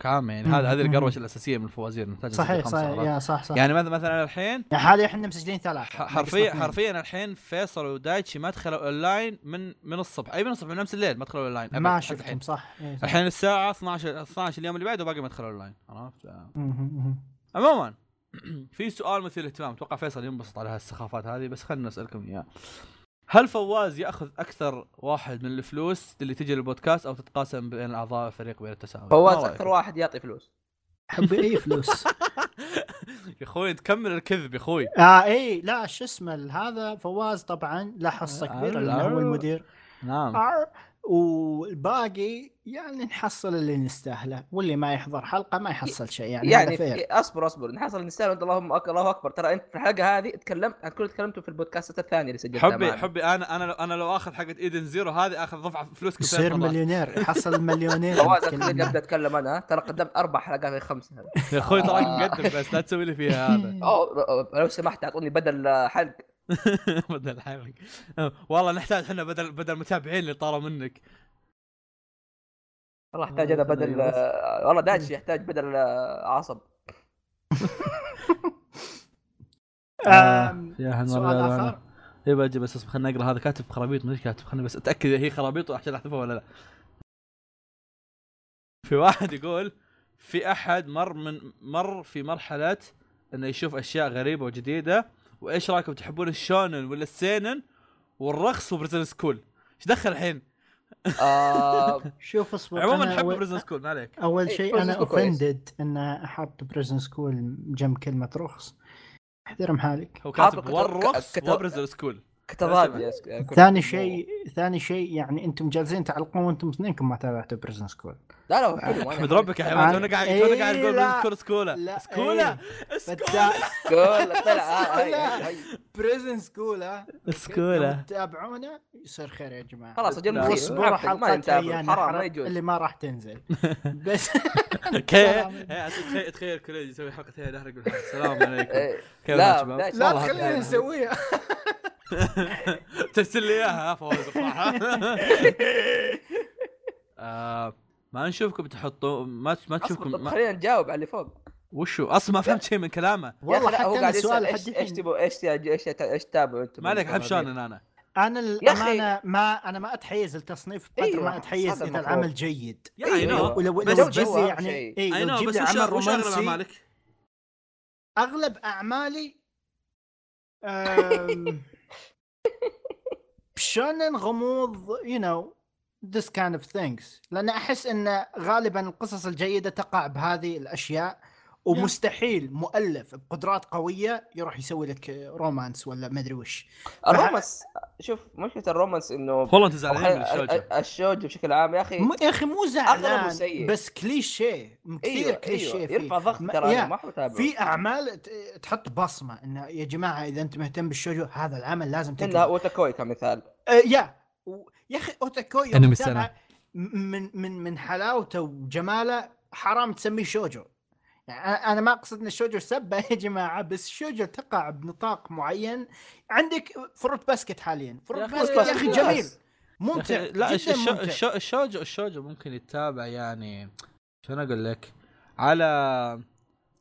كعامه يعني. هذا هذه. القروشه الأساسية من الفوازير نحتاج صحيح صحيح؟ yeah صح صح. يعني مثلا مثلا الحين يعني حاليا إحنا مسجلين ثلاثة. ح- حرفيا حرفيا الحين فيصل ودايتشي ما دخلوا اونلاين من من الصبح. أي من الصبح من امس الليل ما دخلوا اونلاين أبد ما شفتهم صح. إيه، صح. الحين الساعة 12 12 اليوم اللي بعده باقي ما دخلوا اونلاين عرفت؟ مهم. عموما في سؤال مثير للاهتمام. أتوقع فيصل ينبسط على هالسخافات هذه بس خلينا نسألكم إياه. هل فواز ياخذ أكثر واحد من الفلوس اللي تجي للبودكاست أو تتقاسم بين اعضاء الفريق بين التساوي؟ فواز؟ أكثر واحد يعطي فلوس أحب أي فلوس يا أخوي تكمل الكذب يا أخوي آه إي لا شو اسمه هذا فواز طبعا له حصه كبيره لأنه هو. المدير نعم آه، والباقي يعني نحصل اللي نستاهله واللي ما يحضر حلقة ما يحصل شيء يعني, يعني هذا fair في- اصبر اصبر نحصل نستاهل انت اللهم أك... الله أكبر ترى أنت في الحلقة هذه تكلمت عن كل اللي تكلمتوا في البودكاستات الثانية اللي سجلتها حبي معنا. حبي أنا أنا لو أنا لو آخذ حقت إيدن زيرو هذه آخذ فلوسكم ثلاث يصير. مليونير يحصل المليونير فواز. ابدا أتكلم أنا ترى قدمت أربع حلقات غير خمسة يا أخوي تراك آه. مقدم بس لا تسوي لي فيها هذا لو سمحت أعطوني بدل حلق بدل حلق والله نحتاج إحنا بدل بدل متابعين اللي طاروا منك. والله احتاج أنا بدل آه، والله دايتشي يحتاج بدل آه، عصب يا سؤال. آخر. اي بجي بس اصبر خليني اقرا هذا كاتب خرابيط مش كاتب. خليني بس أتأكد إذا هي خرابيط عشان احذفها ولا لا. في واحد يقول في أحد مر من مر في مرحلة إنه يشوف أشياء غريبة وجديدة وإيش رأيكم؟ تحبون ال shonen ولا ال seinen والرخص و Prison School؟ إيش دخل الحين؟ آه، شوف اصبر عموما أول- Prison School ما عليك. أول إيه، شيء أنا. offended إن أحط Prison School جنب كلمة رخص أحترم حالك. هو كاتب كتب- والرقص كتب- وبريزن سكول. س- كل- ثاني شيء ثاني شيء يعني أنتم جالسين تعلقون وأنتم اثنينكم ما تابعتوا بريزن سكول لا لا ما أحمد أنا- ربك يا حيوان تونا قاعد تونا قاعد نقول. بريزن سكول سكولا لا، سكولا. سكولا طلع آه،. بريزن سكول ها سكولا تتابعونا يصير خير يا جماعة. خلاص أجل ما حلقه حرام ما يجوز. اللي ما راح تنزل. بس كيف تخيل تخيل كل يسوي حلقة هي نحرق. السلام عليكم. إيه. كيف لا،؟ لا، تخلينا نسويها. ترسل لي إياها الصراحة آه، ما نشوفكم تحطوا ما ما تشوفكم ما خلينا نجاوب على اللي فوق وشو أصلا ما فهمت شيء من كلامه والله حتى قاعد السؤال إيش إيش تبغوا إيش إيش إيش تتابعوا أنتم ما عليك؟ شونن أنا أنا. الامانه ما أنا ما أتحيز التصنيف أيوة، ما أتحيز إذا. العمل جيد أيوة. اي نو ولو بس لو جو تجيب لي أهم يعني. اي لو بس لي وش عمل وش اغلب رومانسي أعمالك؟ أغلب أعمالي شونن غموض you know this kind of things. لأن أحس إن غالبا القصص الجيدة تقع بهذه الأشياء. ومستحيل مؤلف بقدرات قوية يروح يسوي لك romance ولا ما أدري وش. ال romance شوف مشكلة ال romance إنه والله أنت من ال- الشوجو بشكل عام يا أخي م- يا أخي مو زعلان سيء. بس كليشيه كثير أيوه كليشيه أيوه فيه. يرفع ضغط ترى ما حتابعه في أعمال تحط بصمة انه يا جماعة إذا أنت مهتم بالشوجو هذا العمل لازم تقرأ. أوتاكوي كمثال. آه يا و- يا أخي أوتاكوي. تتابعه م- من من من حلاوته وجماله حرام تسميه شوجو. يعني أنا ما أقصد إن الشوجو سبه يا جماعة بس الشوجو تقع بنطاق معين. عندك Fruit Basket حاليا. Fruit Basket يا أخي جميل. ممتع لا جدا ممتع. الشوجو الشوجو ممكن يتابع يعني شلون أقول لك؟ على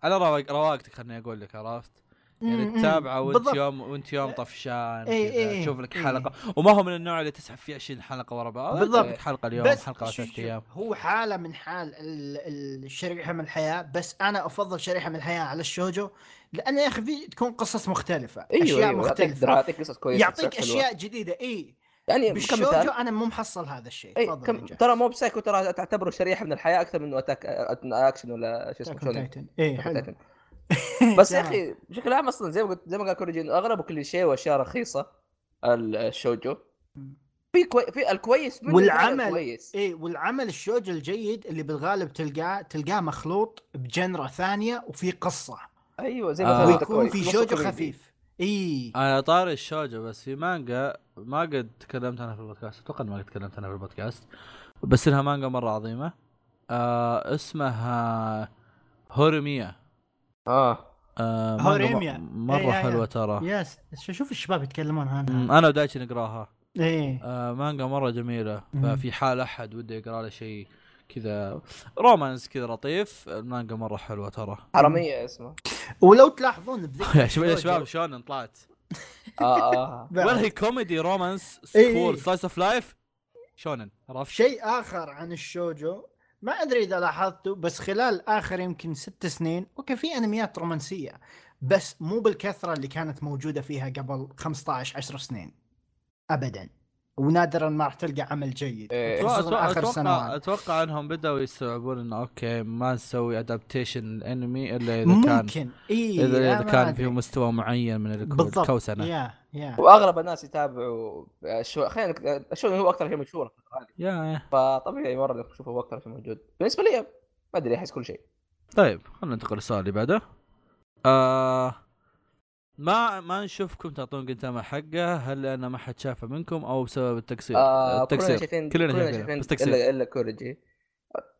على رواق رواقتك خليني أقول لك عرفت؟ يعني. تتابعه وانت. يوم وانت يوم طفشان إيه، تشوف لك إيه. حلقة وما هو من النوع اللي تسحب فيه 20 حلقة ورا بعض بالضبط. لك حلقة اليوم بس حلقة ثلاث أيام هو حالة من حال ال- ال- الشريحة من الحياة بس أنا أفضل شريحة من الحياة على الشوجو لأن يا أخي في تكون قصص مختلفة أيوه أشياء يعطيك مختلفة يعطيك قصص كويسة يعطيك. أشياء جديدة إي يعني بالشوجو أنا مو محصل هذا الشيء إي تفضل كم. ترى مو psycho ترى تعتبره شريحة من الحياة أكثر من أتاك... أكشن ولا شو اسمه شونين. إي حلو. بس يا. أخي بشكل عام أصلا زي ما قلت زي ما قال كوريجي انه اغلبه كليشيه واشياء رخيصة ال- الشوجو. في كوي... في الكويس منه والعمل كويس اي والعمل الشوجو الجيد اللي بالغالب تلقاه تلقاه مخلوط ب genre ثانية وفي قصة. أيوه زي آه. مثلا ويكون في شوجو. خفيف. اي على طاري الشوجو بس في مانجا ما قد تكلمت عنها في البودكاست. أتوقع ما قد تكلمت عنها في البودكاست. بس إنها مانجا مرة عظيمة. آه اسمها هوريميا. آه. آه مانجا هوريميا. م- مرة إيه، حلوة إيه. ترى. yes. ش- شوف الشباب يتكلمون عنها. أنا ودايتشي نقراها. إيه. آه مانجا مرة جميلة. ففي حال أحد وده يقرأ له شيء كذا. romance كذا لطيف. المانجا مرة حلوة ترى. هوريميا اسمه. ولو تلاحظون بذكر يا شباب يا شباب شلون طلعت؟ آه آه. ولا هي comedy romance إيه، school إيه. slice of life شونن. عرفت؟ شيء آخر عن الشوجو. ما أدري إذا لاحظتوا بس خلال آخر يمكن ست سنين okay في أنميات رومانسية بس مو بالكثرة اللي كانت موجودة فيها قبل 15 10 سنين. ابدا. ونادرا ما راح تلقى عمل جيد. إيه. خصوصا آخر أتوقع سنوات أتوقع إنهم بدأوا يستوعبون إنه okay ما نسوي adaptation الانمي إلا إذا كان ممكن. اي اذا إذا أنا كان. فيه مستوى معين من الكوسنة. yeah yeah. وأغلب الناس يتابعوا الشو خلينا نك- الشو هو أكثر شيء مشهور في yeah yeah. فطبيعي مرة إنك تشوفه أكثر شيء موجود. بالنسبة لي ما أدري أحس كل شيء. طيب خلينا ننتقل للسؤال اللي بعده. آه ما ما نشوفكم تعطون قنتامة حقه هل لأنه ما حد شافه منكم أو بسبب التكسير؟ آه كلنا التكسير شايفين كلنا كلنا شايفين بس تكسير. الا إلا كوريجي.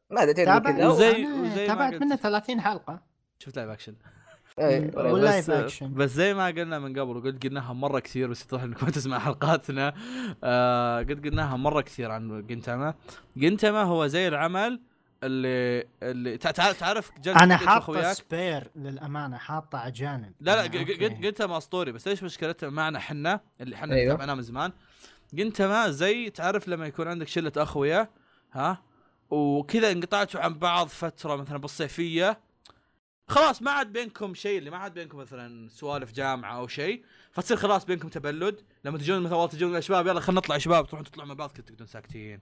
ما أدري كذا؟ وزي- وزي تابعت. منه 30 حلقة. شفت live action بس أكشن. بس زي ما قلنا من قبل وقلت قلناها مرة كثير بس يتضح انك ما تسمع حلقاتنا. آه قد قلناها مرة كثير عن جنتاما. جنتاما هو زي العمل اللي اللي تع- تع- تعرف أنا حاطة؟ سبير للأمانة حاطة اجانب لا لا يعني okay. جنتاما اسطوري بس إيش مشكلته معنا حنا اللي حنا أيوه. تابعناه من زمان. جنتاما زي تعرف لما يكون عندك شلة أخويا ها؟ وكذا انقطعتوا عن بعض فترة مثلا بالصيفية. خلاص ما عاد بينكم شيء اللي ما عاد بينكم مثلا سوالف جامعة أو شيء فتصير خلاص بينكم تبلد. لما تجون مثلا والله تجون يا شباب يلا خلينا نطلع شباب تروحون تطلعوا مع بعض كنتوا تقعدون ساكتين.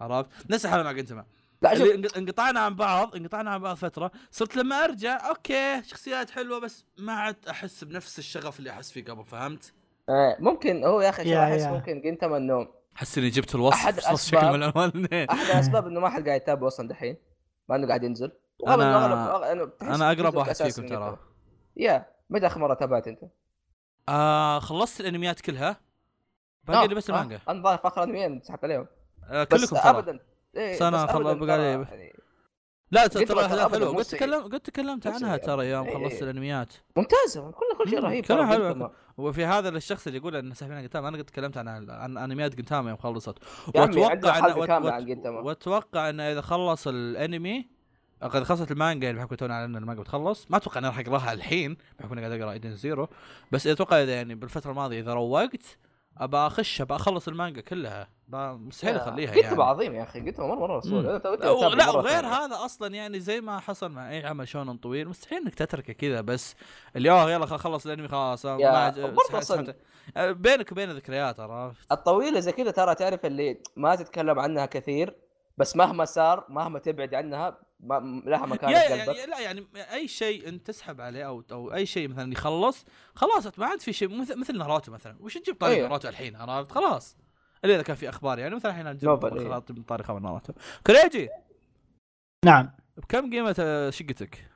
عرفت؟ نفس الحالة مع جنتما لا شوف. انق- انقطعنا عن بعض انقطعنا عن بعض فترة. صرت لما أرجع أوكي شخصيات حلوة بس ما عاد أحس بنفس الشغف اللي أحس فيه قبل فهمت؟ آه، ممكن هو يا أخي يا- أحس. ممكن جنتما انه أحس إني جبت الوصف من الألوان. الاثنين أحد الاسباب إنه ما حد قاعد يتابع أصلا دحين. مع إنه قاعد ينزل. أنا- تحس أنا أقرب جزء واحد فيكم من ترى. يا متى اخر مرة تابعت أنت؟ آه خلصت الأنميات كلها؟ باقي لي بس آه، المانجا. أنا ظاهر في اخر انميين سحبت عليهم. آه بس كلكم ترى. ابدا. إيه سنة بس خل- أبداً بقى لي- يعني لا قلت ترى احداث أبداً حلوة قد. تكلم قد تكلمت عنها. ترى يوم إيه، خلصت. الأنميات ممتازة كل كل شيء رهيب كلها. جنتما. وفي هذا الشخص اللي يقول إن ساحبين جنتاما أنا قد تكلمت عن عن انميات جنتاما يوم خلصت عن جنتما وأتوقع انه إذا خلص الأنمي قد خلصت المانجا اللي بحكم تونا على إن المانجا بتخلص ما أتوقع اني راح أقراها الحين بحكم اني قاعد أقرأ Eden Zero بس أتوقع إذا يعني بالفترة الماضية إذا روقت ابى أخش ابى أخلص المانجا كلها. مستحيل أخليها يعني. عظيم يا أخي جنتما مره مرة توي لا وغير. هذا أصلا يعني زي ما حصل مع اي عمل شونن طويل. مستحيل إنك تتركه كذا بس اللي اوه يلا خل- خلص الأنمي خلاص أه، بينك وبين ذكريات عرفت؟ الطويلة زي كذا ترى تعرف اللي ما تتكلم عنها كثير بس مهما صار مهما تبعد عنها ما لها مكان يا في يعني قلبك لا يعني أي شيء أنت تسحب عليه أو أو أي شيء مثلا يخلص خلاص ما عاد في شيء. مثل مثل ناروتو مثلا. وش تجيب طاري أيوه. ناروتو الحين؟ عرفت؟ خلاص. إلا إذا كان في أخبار يعني مثلا الحين نجيب إيه. خلاص من طاري خبر ناروتو. كريجي! نعم. بكم قيمة آه، شقتك؟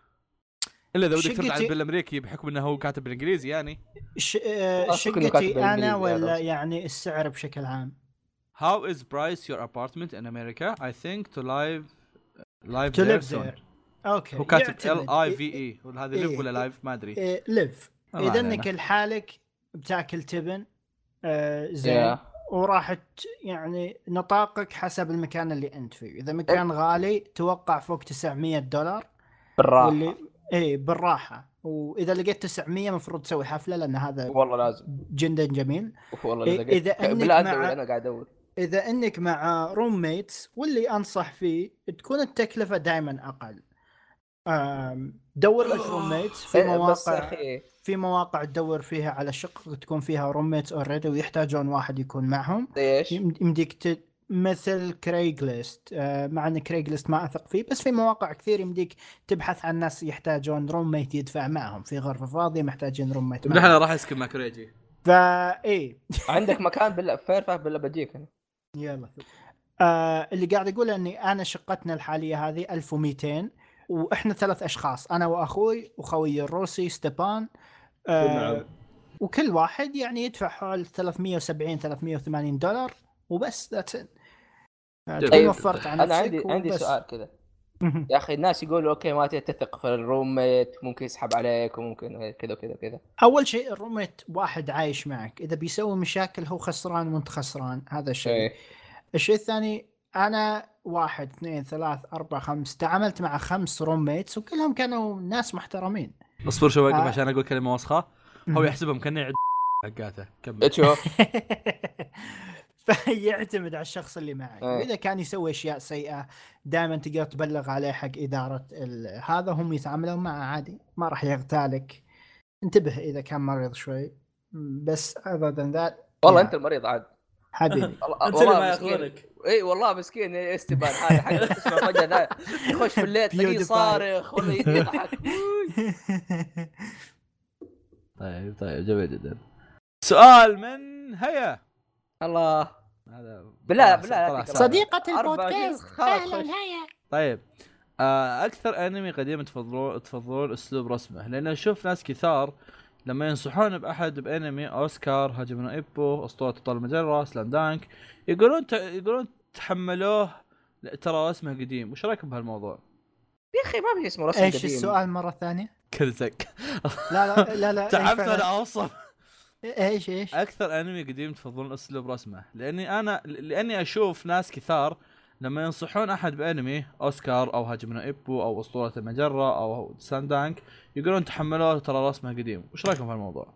إلا إذا ودك ترد بالأمريكي بحكم إنه هو كاتب بالإنجليزي يعني. ش... آه، شقتي أنا ولا. يعني السعر بشكل عام؟ How is price your apartment in America? I think to live live to there live soon. there. okay هو كاتب. L I V E هذا إيه. live ولا live ما أدري. إيه live إذا. إنك لحالك بتاكل تبن آه زين. yeah. وراح يعني نطاقك حسب المكان اللي أنت فيه. إذا مكان غالي توقع فوق 900 دولار. بالراحة. واللي اي بالراحة. وإذا لقيت 900 المفروض تسوي حفلة لأن هذا والله لازم. جدا جميل. والله إيه، إنك بالله مع- أنا قاعد أدور. إذا إنك مع roommates واللي أنصح فيه تكون التكلفة دائما أقل. دور لك roommates في إيه، مواقع في مواقع تدور فيها على شقق تكون فيها roommates already ويحتاجون واحد يكون معهم. إيش؟ يم- يمديك ت... مثل Craigslist آه مع إن Craigslist ما أثق فيه بس في مواقع كثير يمديك تبحث عن ناس يحتاجون روم ميت يدفع معهم. في غرفة فاضية محتاجين روم ميت نحن راح أسكن مع كريجي فا إيه. عندك مكان بالله فير بالله بجيك أنا يلا آه اللي قاعد أقول إني أنا شقتنا الحالية هذه 1200 وإحنا ثلاث أشخاص أنا وأخوي وخوي الروسي ستيبان آه نعم. وكل واحد يعني يدفع حول 370 380 دولار وبس ذاتس طيب، وفرت على أنا عندي نفسك عندي. سؤال كذا. يا أخي الناس يقولوا أوكي ما تثق في الروم ميت ممكن يسحب عليك وممكن كذا وكذا وكذا. أول شيء الروميت واحد عايش معك. إذا بيسوي مشاكل هو خسران وأنت خسران هذا شيء إيه. الشيء الثاني أنا واحد اثنين ثلاث أربع خمس تعاملت مع خمس روميتس وكلهم كانوا ناس محترمين. اصبر شوي وقف آه. عشان أقول كلمة وسخة. هو. يحسبهم كأنه يعد حقاته. كمل. تشوف فيعتمد على الشخص اللي معك. إيه. وإذا كان يسوي أشياء سيئة دائما تقدر تبلغ عليه حق إدارة ال- هذا هم يتعاملون معه عادي ما راح يغتالك. انتبه إذا كان مريض شوي. بس other than that والله أنت المريض عاد. حبيبي. أنت اللي والله ما. ياخذونك إي والله مسكين. استبان هذا حق. تسمع فجأة ذا يخش في الليل تلاقيه. صارخ ولا يضحك. طيب طيب جميل جدا. سؤال من هيا. الله هذا بالله بالله. صديقة البودكاست أهلا. هيا طيب آه، أكثر أنمي قديم تفضلون تفضلون أسلوب رسمه لأن أشوف ناس كثار لما ينصحون بأحد بأنمي أوسكار هاجم إيبو أسطورة ابطال المجره سلام دانك يقولون ت... يقولون تحملوه ترى رسمه قديم وش رايكم بهالموضوع؟ يا أخي ما في اسمه رسم إيش قديم. السؤال مرة ثانية؟ كرزك لا لا لا لا تعبت أنا أوصف إيش إيش؟ أكثر أنمي قديم تفضلون اسلوب رسمه لأني أنا لأني أشوف ناس كثار لما ينصحون أحد بأنمي أوسكار أو هاجمنا إيبو أو أسطورة المجرة أو ساندانك يقولون تحملوه ترى رسمه قديم وش رأيكم في الموضوع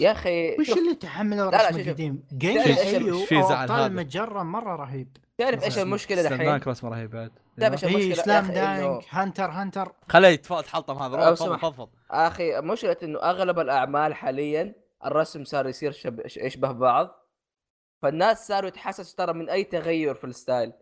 يا أخي وش اللي تحملوا لا، لا، رسم شوف، شوف. قديم؟ جيم في زعل أبطال هذا. المجرة مرة رهيب تعرف إيش المشكلة دحين؟ سلامدانك رسمة رهيب بعد تعرف إيش اي المشكلة سلام دانك هانتر هانتر خليه يتحلطم هذا سمحت. فضفض أخي مشكلة إنه أغلب الأعمال حاليا الرسم صار يصير شب... يشبه بعض. فالناس صاروا يتحسسوا ترى من أي تغير في الستايل.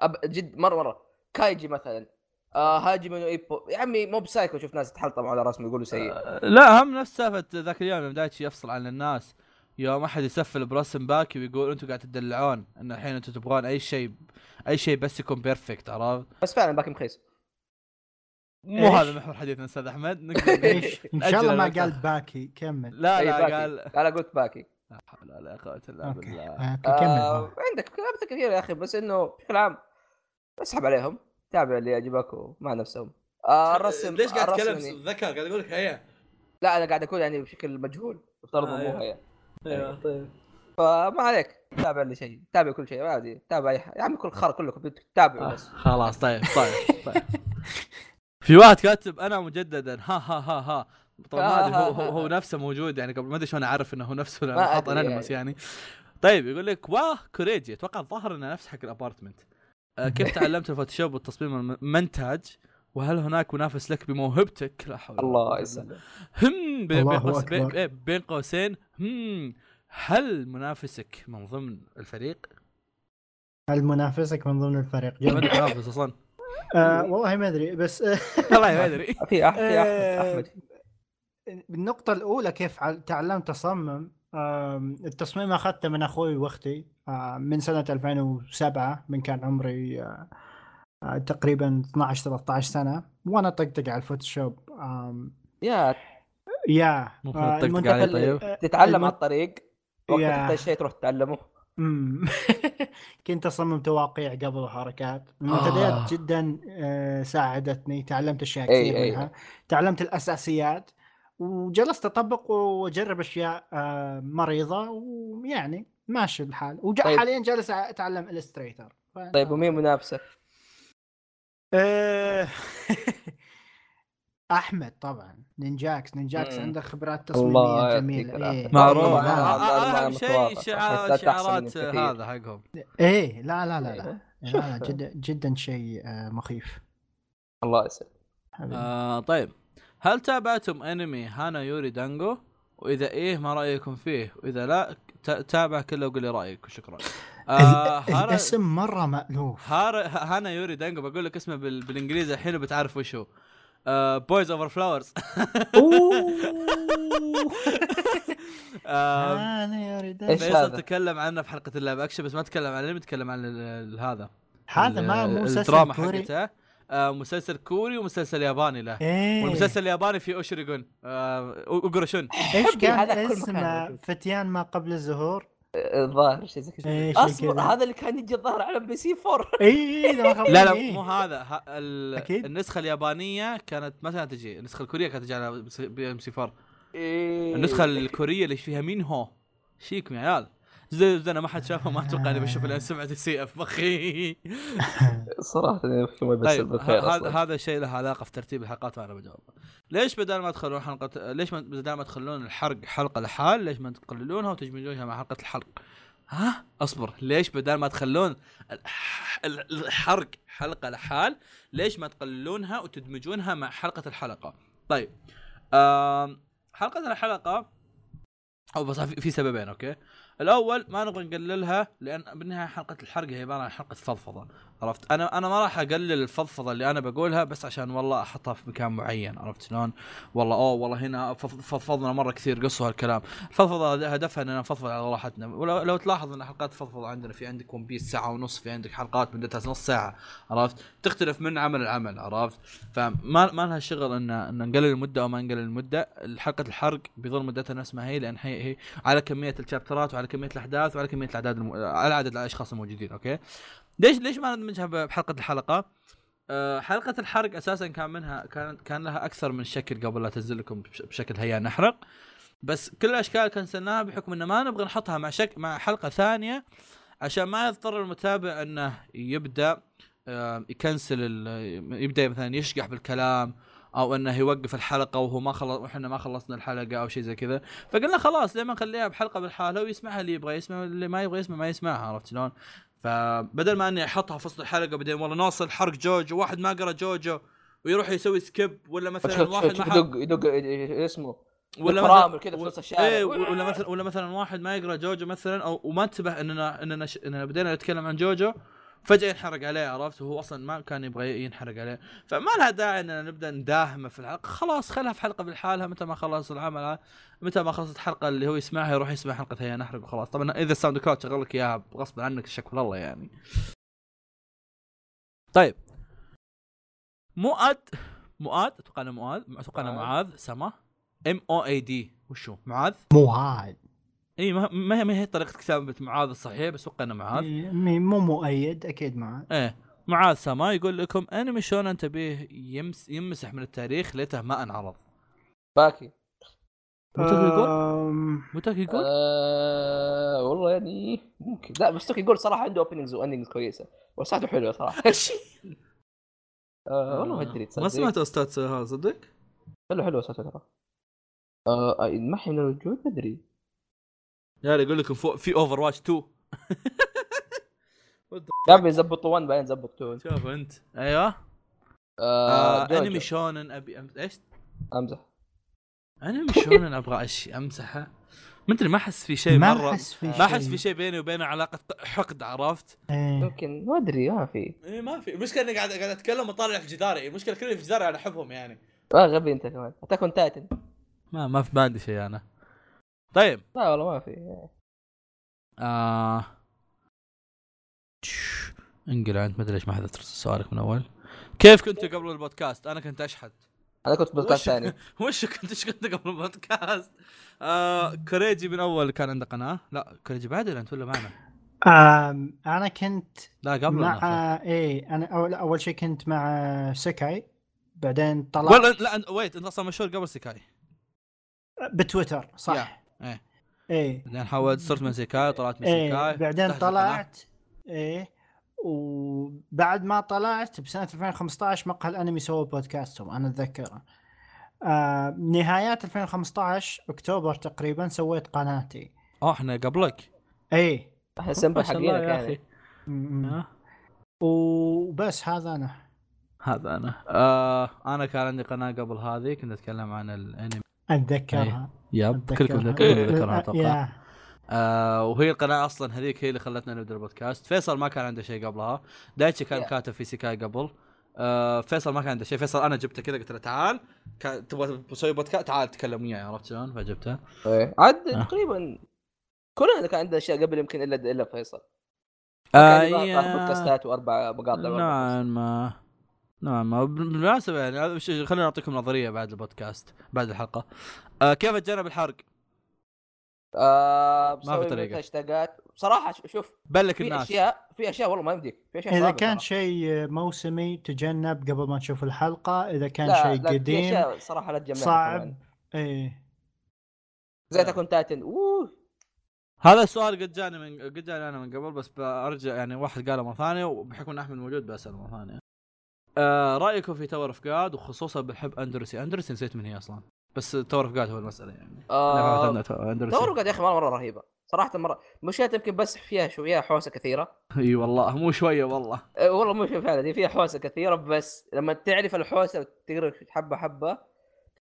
أب... جد مره مرة. كايجي مثلا. آه هاجم انه ايبو يا عمي مو بسايكو شوف ناس تحلطم على رسم يقولوا سيء. لا هم نفس سالفة ذاك اليوم يوم دايتشي يفصل عن الناس. يوم أحد يسفل برسم باكي ويقول أنتم قاعد تدلعون إن الحين أنتم تبغون أي شيء أي شيء بس يكون perfect عرفت؟ بس فعلا باكي مخيس. مو؟ هذا محور حديثنا أستاذ أحمد؟ إن شاء الله ما قال. باكي كمل. لا اي لا. قال. لا قلت باكي. لا حول ولا قوة إلا بالله. okay آه كمل عندك امثله كثيره يا أخي بس إنه بشكل عام اسحب عليهم. تابع اللي يعجبك ومع نفسهم. آه الرسم ليش قاعد تتكلم؟ يعني- ذكر قاعد أقول لك هي لا أنا قاعد أقول يعني بشكل مجهول افترض آه، مو أيوه. هي أيوه طيب. فما عليك تابع اللي شيء تابع كل شيء عادي تابع أي حاجة يا عمي كل خر كلكم تابعوا آه، بس. خلاص طيب طيب طيب. في واحد كاتب أنا مجددا ها ها ها ها طبعا ما أدري هو, هو, هو نفسه موجود يعني قبل ما أدري شلون أعرف إنه هو نفسه لأنه حاط anonymous يعني طيب يقول لك واه كوريجي أتوقع الظاهر إنه نفس حق ال apartment آه كيف تعلمت ال Photoshop والتصميم المنتاج وهل هناك منافس لك بموهبتك لا حول الله يسلمك. هم بين الله بين. إيه، بين قوسين هم هل منافسك من ضمن الفريق؟ هل منافسك من ضمن الفريق؟ ما. ادري منافس أصلا آه والله ما أدري بس آه، والله ما أدري في في احمد آه، أحمد النقطة الأولى كيف عل- تعلمت أصمم التصميم أخذته من أخوي وأختي آه، من سنة 2007 من كان عمري آه، آه، تقريبا 12 13 سنة وأنا طقطق على الفوتوشوب يا يا ممكن آه، تطقطق عليه طيب؟ آه، تتعلم على الطريق وقت. تحتاج شيء تروح تتعلمه كنت أصمم تواقيع قبل حركات المنتديات آه. جدا آه، ساعدتني تعلمت أشياء أي- كثير أي. منها تعلمت الأساسيات وجلست أطبق وأجرب أشياء آه، مريضة ويعني ماشي الحال طيب. وحاليا جالس أتعلم Illustrator طيب ومين منافسك؟ أحمد طبعا نينجاكس نينجاكس. عنده خبرات تصميمية جميلة. إيه معروف أنا- أنا- أنا أهم شيء شعارات. هذا حقهم إيه لا لا لا لا. لا, لا جدا جدا شيء مخيف الله يسلمك. آه طيب هل تابعتم أنمي Hana Yori Dango؟ وإذا إيه ما رأيكم فيه؟ وإذا لا تا- تابع كله وقول لي رأيك وشكرا. آه هارا الاسم مرة مألوف هارا هانا يوري دانجو بقول لك اسمه بال... بالإنجليزي الحين وبتعرف وش هو. بويز اوفر فلاورز أنا فيصل؟ تكلم عنه في حلقة اللعب أكشن بس ما تكلم عن الأنمي تكلم عن هذا. هذا ما مسلسل الدراما كوري. حقته. آه مسلسل كوري ومسلسل ياباني له. إيه. والمسلسل الياباني فيه اوشريجون آه اوغروشون إيش كان هذا كل اسمه؟ مكان. فتيان ما قبل الظهور الظاهر شيء زي كذا شيء أصبر. هذا اللي كان يجي الظاهر على بي سي 4 اي ما خاب لا لا. مو هذا ها ال... أكيد. النسخة اليابانية كانت ما كانت تجي النسخة الكورية كانت تجي على بي إم سي 4 إيه. النسخة الكورية اللي فيها مين هو شيكم يا عيال زي زي أنا ما حد شافه ما أتوقع إني بشوف لأن سمعت سي إف مخي صراحة بس طيب هذا. هذا الشيء له علاقة في ترتيب الحلقات وأنا بجاوب. ليش بدل ما تخلون حلقة ليش بدل ما تخلون الحرق حلقة لحال ليش ما تقللونها وتجمعونها مع حلقة الحرق؟ ها؟ أصبر ليش بدل ما تخلون الح- ال- الحرق حلقة لحال ليش ما تقللونها وتدمجونها مع حلقة الحلقة؟ طيب حلقة الحلقة أو بس في في سببين أوكي؟ الأول ما نبغى نقللها لأن بالنهاية حلقة الحرق هي عبارة عن حلقة فضفضة عرفت؟ أنا أنا ما راح أقلل الفضفضة اللي أنا بقولها بس عشان والله أحطها في مكان معين عرفت شلون؟ والله أوه والله هنا فض- فضفضنا مرة كثير قصوا هالكلام الفضفضة هدفها إننا نفضفض على راحتنا. ولو لو تلاحظ إن حلقات فضفضه عندنا في عندك One Piece ساعة ونص في عندك حلقات مدتها نص ساعة عرفت؟ تختلف من عمل لعمل عرفت؟ فما ما لها شغل ان إن نقلل المدة أو ما نقلل المدة. حلقة الحرق بيظل مدتها نفس ما هي لأن هي, هي على كمية الشابترات وعلى كمية الأحداث وعلى كمية الأعداد الم... على عدد الأشخاص الموجودين okay؟ ليش ليش ما ندمجها بحلقة الحلقة؟ أه حلقة الحرق أساسا كان منها كان كان لها أكثر من شكل قبل لا تنزل لكم بش- بشكل هيا نحرق بس كل الأشكال كنسلناها بحكم إنه ما نبغى نحطها مع شك مع حلقة ثانية عشان ما يضطر المتابع إنه يبدأ آه، يكنسل يبدأ مثلا يشقح بالكلام أو إنه يوقف الحلقة وهو ما خلص وإحنا ما خلصنا الحلقة أو شيء زي كذا فقلنا خلاص ليه ما نخليها بحلقة بالحالة ويسمعها اللي يبغى يسمع اللي ما يبغى يسمع ما يسمعها عرفت شلون؟ فبدل ما إني أحطها في وسط الحلقة بعدين والله نوصل حرق جوجو واحد ما قرأ جوجو ويروح يسوي skip ولا مثلا واحد ما يدق يدق اسمه ولا مثلا كذا في نص الشارع. إيه ولا مثلا ولا مثلا واحد ما يقرأ جوجو مثلا أو وما انتبه اننا إننا ش... إننا بدينا نتكلم عن جوجو فجأة ينحرق عليه عرفت؟ وهو أصلا ما كان يبغى ينحرق عليه. فما لها داعي إننا نبدأ نداهمه في الحلقة. خلاص خلها في حلقة بالحالها. متى ما خلص العمل متى ما خلصت الحلقة اللي هو يسمعها يروح يسمع حلقة هي نحرق وخلاص. طبعا إذا ال SoundCloud شغل لك إياها غصب عنك شكل الله يعني. طيب. مؤاد مؤاد أتوقع إنه مؤاد أتوقع إنه معاذ. معاذ سما؟ M O A D وشو؟ معاذ؟ هاد إي ما ما هي ما هي طريقة كتابة معاذ الصحيح بس أتوقع إنه معاذ. مو مؤيد أكيد معاه إيه معاذ سما يقول لكم أنمي شونن تبيه يمس يمسح من التاريخ ليته ما أنعرض. باكي. متى يقول؟ متى يقول؟ آه والله يعني ممكن. لا بس يقول صراحة عنده openings و endings كويسة. وساعته حلوة صراحة. آه والله ما أدري ما سمعت أستاذ هذا صدق؟ حلو حلو ساعته ترى آه ما حي من الوجود؟ ما أدري. يا يقول لكم فوق في اوفر واتش 2 قبل يزبطوا 1 بعدين يزبطوا 2 شوف انت. أيوه. آه آه. أنمي شونن أبي. إيش؟ أمزح. أنمي شونن أبغى أش... امسحه ما أدري ما أحس في شيء ما مره أحس في ما أحس في شيء بيني وبينه علاقة حقد عرفت؟ إيه. يمكن ما أدري ما في. إيه ما في. المشكلة إني قاعد قاعد أتكلم وطالع في جداري. المشكلة كل اللي في جداري أنا أحبهم يعني. آه غبي أنت كمان. Attack on Titan ما ما في بالي شيء أنا. طيب. لا والله ما في. آه... انت ما أدري ليش ما حذفت سؤالك من أول. كيف كنت قبل البودكاست؟ أنا كنت أشحت. أنا كنت بودكاست ثاني. وش كنت إيش كنت قبل البودكاست؟ آه كوريجي من أول كان عنده قناة؟ لا كوريجي بعد ولا أنت ولا معنا؟ أنا كنت لا قبل مع إيه أنا اول أول شيء كنت مع سكاي بعدين طلعت ولا لا wait أنت أصلا مشهور قبل سيكاي بتويتر صح. يا، إيه. إيه. بعدين حولت صرت من سيكاي طلعت من إيه بعدين. طلعت إيه. وبعد ما طلعت بسنة 2015 مقهى الأنمي سووا بودكاستهم أنا أتذكره. آه نهايات 2015 أكتوبر تقريبا سويت قناتي. آه إحنا قبلك. إيه. أحنا حقينك يا يعني. آه. وبس هذا أنا. هذا أنا. آه أنا كان عندي قناة قبل هذه كنت أتكلم عن الأنمي. أتذكرها yep كلكم أتذكرها. كلكم ذكرها أتوقع. آه وهي القناة أصلا هذيك هي اللي خلتنا نبدأ البودكاست. فيصل ما كان عنده شيء قبلها. دايتشي كان Yeah. كاتب في سيكاي قبل. آه فيصل ما كان عنده شيء. فيصل أنا جبته كذا قلت له تعال. تبغى تسوي بودكاست؟ تعال تكلم وياي عرفت شلون؟ فجبته. إيه. عاد آه. تقريبا كلنا كان عندنا أشياء قبل يمكن الا إلا فيصل. آه بودكاستات وأربع مقاطع نوعا ما. نعم ما- بالمناسبة يعني هذا خلينا نعطيكم نظرية بعد البودكاست بعد الحلقة آه كيف اتجنب الحرق؟ آه ما في طريقة. هاشتاجات بصراحة ش- شوف بلك في الناس أشياء في أشياء والله ما يمديك في أشياء إذا كان. شيء موسمي تجنب قبل ما تشوف الحلقة إذا كان لا شيء لا في قديم صراحة لا تجمعها صعب. إيه زي تكون تايتن أوه هذا السؤال قد جاني من قد جاني أنا من قبل بس برجع يعني واحد قاله مرة ثانية وبحكم ان أحمد موجود بسال مرة ثانية. آه رايكم في تاور اوف جاد وخصوصا بحب اندرسي اندرسي نسيت من هي أصلا. بس تاور اوف جاد هو المسألة يعني. آه اندرسي دور قاعد يا أخي مره مرة رهيبة. صراحة مره مشكلتها يمكن بس فيها شوية حوسة كثيرة. إي والله مو شوية والله. أه والله مو شوي فعلا دي فيها حوسة كثيرة بس لما تعرف الحوسة وتقرا حبة حبة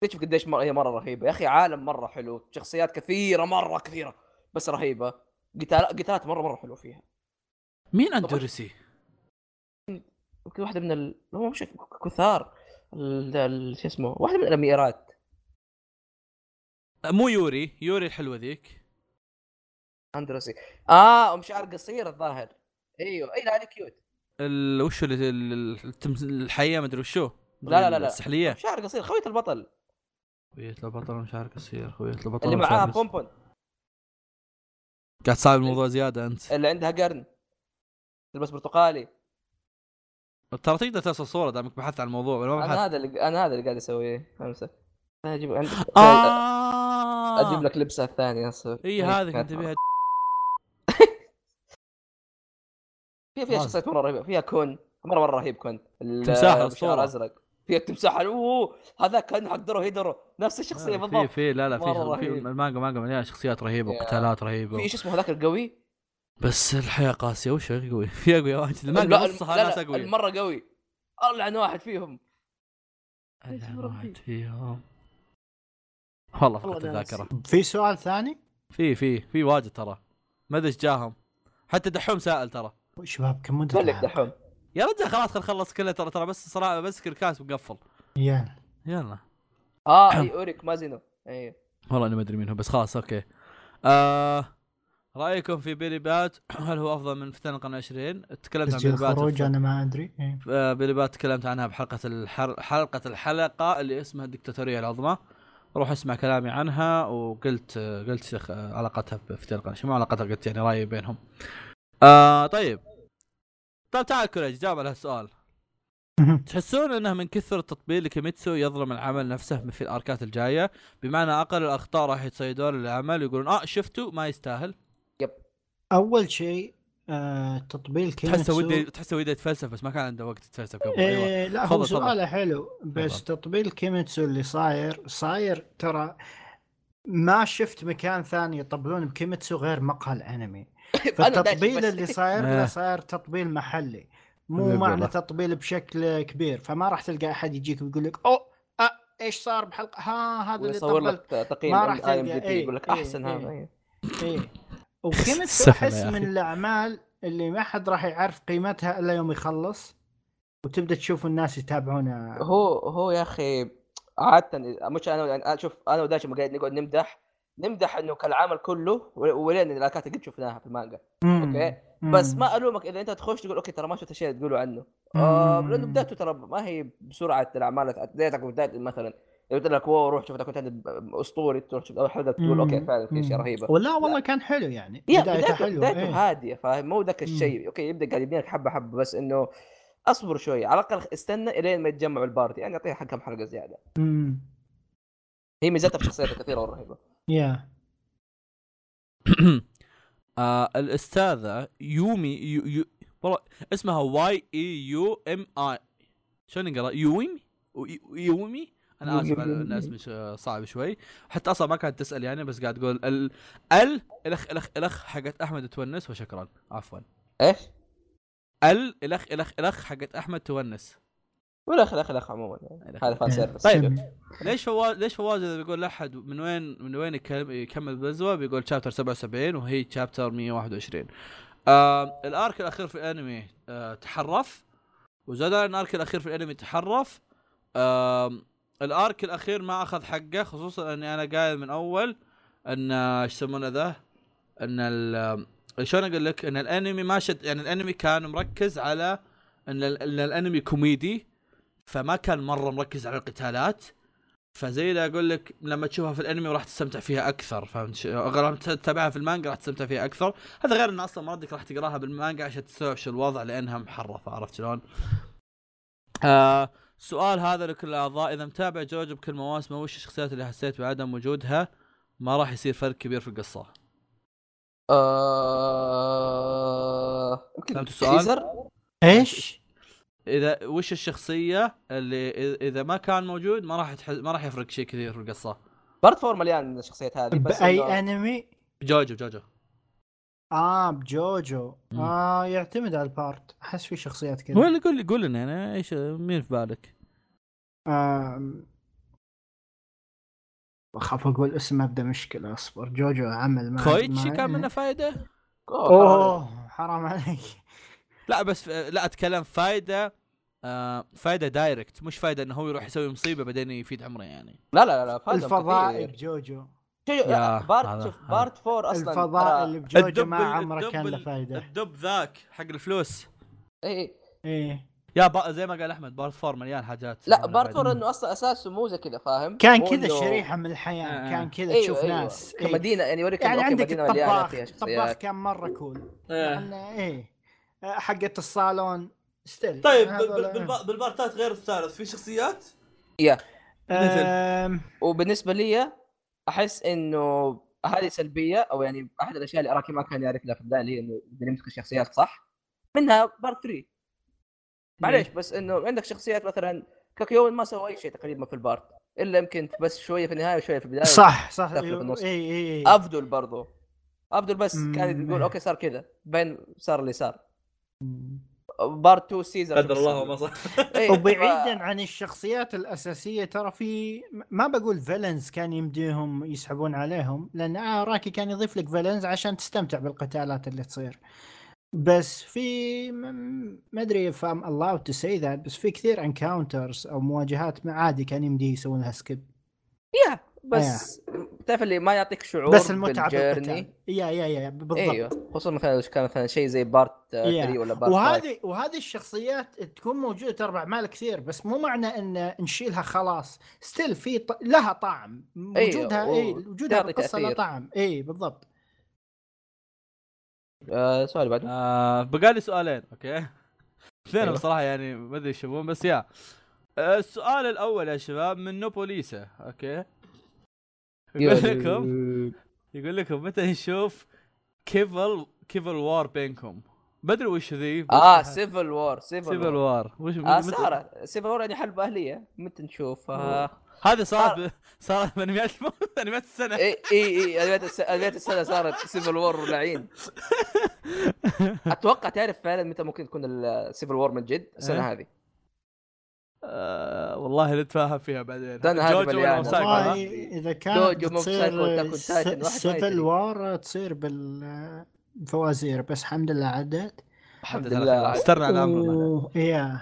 تكتشف قديش مرة هي مرة رهيبة. يا أخي عالم مرة حلو شخصيات كثيرة مرة كثيرة بس رهيبة. قتال قتالات مره مرة حلو فيها. مين اندرسي؟ يمكن واحدة من ال... هو مش كثار ال... ال... شو اسمه واحدة من الأميرات. مو يوري يوري الحلوة ذيك. اندرسي آه أم شعر قصير الظاهر. أيوه اي لا هذه كيوت. ال- وش ال- ال- التمس- الحية ما أدري وشو. لا لا لا لا. السحلية. شعر قصير خوية البطل. خوية البطل مش عارف قصير خوية البطل اللي معاها. بومبون. قاعد تصعب الموضوع زيادة أنت. اللي عندها قرن. تلبس برتقالي. ترى تقدر ترسل صورة دامك بحثت عن الموضوع ولا ما أنا بحثت؟ هذا اللي أنا هذا اللي قاعد أسويه أمسك. أنا أجيب عندك آه! أجيب لك لبسة الثانية. اي هذه كنت بيها فيها فيها هذا. شخصيات مرة رهيبة. فيها كون. مره مرة رهيب كون. تمساح الأسطورة. ازرق فيها التمساح أوه! هذا كان حق درو هيدرو. نفس الشخصية في بالضبط. في لا لا مرة في في. المانجا مانجا مليانة شخصيات رهيبة. وقتالات رهيبة. في إيش اسمه هذاك القوي؟ بس الحياة قاسية. وش قوي في اقوياء واجد المانجا لا، نصها ناس لا، اقوياء المرة قوي. ألعن واحد فيهم. ألعن ربي. واحد فيهم. والله فقدت. الذاكرة. في سؤال ثاني؟ في في في واجد ترى. ما أدري إيش جاهم. حتى دحوم سائل ترى. شباب كم مدة لك؟ دحوم. يا رجال خلاص خل نخلص كله ترى ترى بس صراحة بس الكاس وقفل يلا. يلا. آه إي أوريك مازينو إي. والله إني ما أدري مين هو بس خلاص أوكي. آه رأيكم في بيلي بات؟ هل هو أفضل من فتن القرن 20 تكلمت عن بيلي بات خروج في- أنا ما أدري. إيه. آه، بيلي بات تكلمت عنها بحلقة الحر... حلقة الحلقة اللي اسمها الدكتاتورية العظمى. روح اسمع كلامي عنها وقلت قلت شيخ آه، علاقتها بفتيان القرن شو ما علاقتها قلت يعني رأيي بينهم. آه طيب. طيب تعال كوريجي جاوب على هالسؤال. تحسون إنه من كثر التطبيل لكيميتسو يظلم العمل نفسه في الأركات الجاية؟ بمعنى أقل الأخطاء راح يتصيدون للعمل ويقولون آه شفتوا ما يستاهل. أول شيء آه تطبيل تحسه كيميتسو ودي تحسه ودي يتفلسف بس ما كان عنده وقت يتفلسف قبل أيوه إيه لا تفضل، هو. سؤاله حلو بس تفضل. تطبيل كيميتسو اللي صاير صاير ترى ما شفت مكان ثاني يطبلون بكيميتسو غير مقهى الأنمي فالتطبيل. اللي صاير. له صاير تطبيل محلي مو معنى. تطبيل بشكل كبير فما راح تلقى أحد يجيك ويقول لك أوه أه إيش صار بحلقة ها هذا اللي طبل لك تقييم ما راح اي تلقى. إيه، يقول لك أحسن إيه. هذا إيه. السفلة احس من. الأعمال اللي ما حد راح يعرف قيمتها إلا يوم يخلص وتبدأ تشوف الناس يتابعونه هو هو يا أخي عادة مش أنا يعني أنا شوف أنا وداشم قاعد نقعد نمدح نمدح إنه كالعمل كله ولين الاكات قد شفناها في المانجا مم. أوكي. بس ما ألومك اذا أنت تخش تقول أوكي ترى ما شفت اشياء تقولوا عنه آه. لأنه بدايته ترى ما هي بسرعة الأعمال بدايتك بداية مثلا قلت لك واو روح شوف كنت أسطوري تروح تشوف اول حلقه تقول. أوكي فعلا في أشياء. رهيبة. ولا والله كان حلو يعني. بدايته حلوة بدايته إيه. هادية فاهم؟ مو ذاك الشيء. okay يبدأ قاعد يبني لك حبة حبة بس إنه أصبر شوي على الأقل استنى إلين ما يتجمعوا ال party يعني أعطيها حق كم حلقة زيادة. مم. هي ميزتها في شخصيتها كثيرة ورهيبه yeah. آه الأستاذة يومي يو يو والله اسمها Y E U M I. شلون ينقرا يومي؟ يومي؟ أنا آسف على ان اسمي ش- صعب شوي. حتى أصلا ما كانت تسأل يعني بس قاعد تقول ال ال إلخ إلخ إلخ حقت أحمد تونس وشكرا. عفوا. إيش؟ ال إلخ إلخ إلخ حقت أحمد تونس. ولا إخ الاخ الاخ عموما هذا fan service. طيب. ليش فواز ليش فواز إذا بيقول لأحد من وين من وين يكمل بزوه بيقول chapter 77 وهي chapter 121 آه ال arc الأخير في الأنمي آه تحرف. وزاد ال arc الأخير في الأنمي تحرف. آه ال arc الاخير ما اخذ حقه خصوصا اني أنا قايل من اول ان آه، إيش يسمونه ذا؟ ان شلون أقول لك؟ ان الانمي ما شد يعني الانمي كان مركز على ان, إن الانمي كوميدي فما كان مرة مركز على القتالات. فزي اللي أقول لك لما تشوفها في الانمي راح تستمتع فيها أكثر فهمت لما تتابعها في المانجا راح تستمتع فيها أكثر. هذا غير انه أصلا مردك راح تقراها بالمانجا عشان تستوعب شو الوضع لأنها محرفة عرفت شلون؟ آه سؤال هذا لكل الأعضاء إذا متابع جوجو بكل مواسمه وش الشخصيات اللي حسيت بعدم وجودها ما راح يصير فرق كبير في القصة آه... فهمت السؤال؟ سيزر؟ إيش؟ إذا وش الشخصية اللي إذا- إذا ما كان موجود ما راح تح... ما راح يفرق شيء كثير في القصة part four مليان من الشخصيات هذه بس بأي أنمي؟ جوجو جوجو آه بجوجو مم. آه يعتمد على ال part أحس في شخصيات كذا وين قول قول لنا أنا إيش مين في بالك؟ آم، أخاف أقول اسم ابدا مشكلة أصبر جوجو عمل ما كويتشي كان منه فائده؟ أوه حرام عليك لا بس لا أتكلم فائده آه فائده دايركت مش فائده إنه هو يروح يسوي مصيبة بعدين يفيد عمره يعني لا لا لا فايدة الفضائي. بجوجو شو- يا بارت هذا- شوف هذا. بارت فور أصلا الفضاء اللي بجوجو ما عمره كان له فايدة الدب ذاك حق الفلوس إيه إيه يا با زي ما قال أحمد part four مليان حاجات لا part فايدة. four إنه أصلا أساسه مو زي كذا فاهم كان كذا شريحة من الحياة آه. كان كذا أيوة تشوف أيوة. ناس إيه. كمدينة يعني يوريك يعني إنه أوكي عندك مدينه مليانه الطباخ الطباخ كان مرة cool إيه. يعني إيه آه، حقة الصالون still طيب بال- بالبارتات غير الثالث في شخصيات؟ يا مثل؟ وبالنسبة لي أحس إنه هذه سلبية أو يعني أحد الأشياء اللي اراكي ما كان يعرف لها في البدايه اللي هي إنه نمسك الشخصيات صح؟ منها part 3 معليش بس إنه عندك شخصيات مثلا كاكيوين ما سوى أي شيء تقريبا في ال part إلا يمكن بس شوية في النهاية وشوية في البداية صح صح. في النص. اي اي ابدل برضو. ابدل بس. كان يقول أوكي صار كذا بعدين صار اللي صار. part 2 سيزر قدر الله وما صح. إيه، وبعيدا عن الشخصيات الأساسية ترى في ما بقول villains كان يمديهم يسحبون عليهم لأن أراكي كان يضيف لك villains عشان تستمتع بالقتالات اللي تصير. بس في ما أدري if I'm allowed to say that بس في كثير encounters أو مواجهات ما عادي كان يمديه يسوون لها skip. yeah بس تعرف اللي ما يعطيك شعور بس المتعة بال journey؟ yeah yeah yeah بالضبط. أيوه خصوصا مثلا لو كان مثلا شيء زي part 3 ولا part 5 وهذه وهذه الشخصيات تكون موجودة ترى باعمال كثير بس مو معنى إن نشيلها خلاص. still في ط... لها طعم. وجودها أيوة، اي و- وجودها بالقصة لها. طعم. اي بالضبط. آه سؤال بعد آه بقى لي سؤالين أوكي؟ اثنين أيوة. بصراحه يعني ما أدري إيش يبون بس yeah. آه، السؤال الأول يا شباب من نوبوليسا أوكي؟ يقول لكم يقول لكم متى نشوف civil civil war بينكم؟ بدري وش ذي آه civil war civil war وش آه متى- صار civil war يعني حرب أهلية متى نشوف؟ آه هذا صار صار- ب- صار بانميات انميات السنة اي اي إي انميات انميات السنة صارت civil war لعين. أتوقع تعرف فعلا متى ممكن تكون ال civil war من جد؟ السنة إيه. هذه. آه والله نتفاهم فيها بعدين. جوجو والله؟ إذا كانت واحد ما civil. war تصير بالفوازير بس الحمد لله عدت. الحمد لله. استرنا على أمرنا يا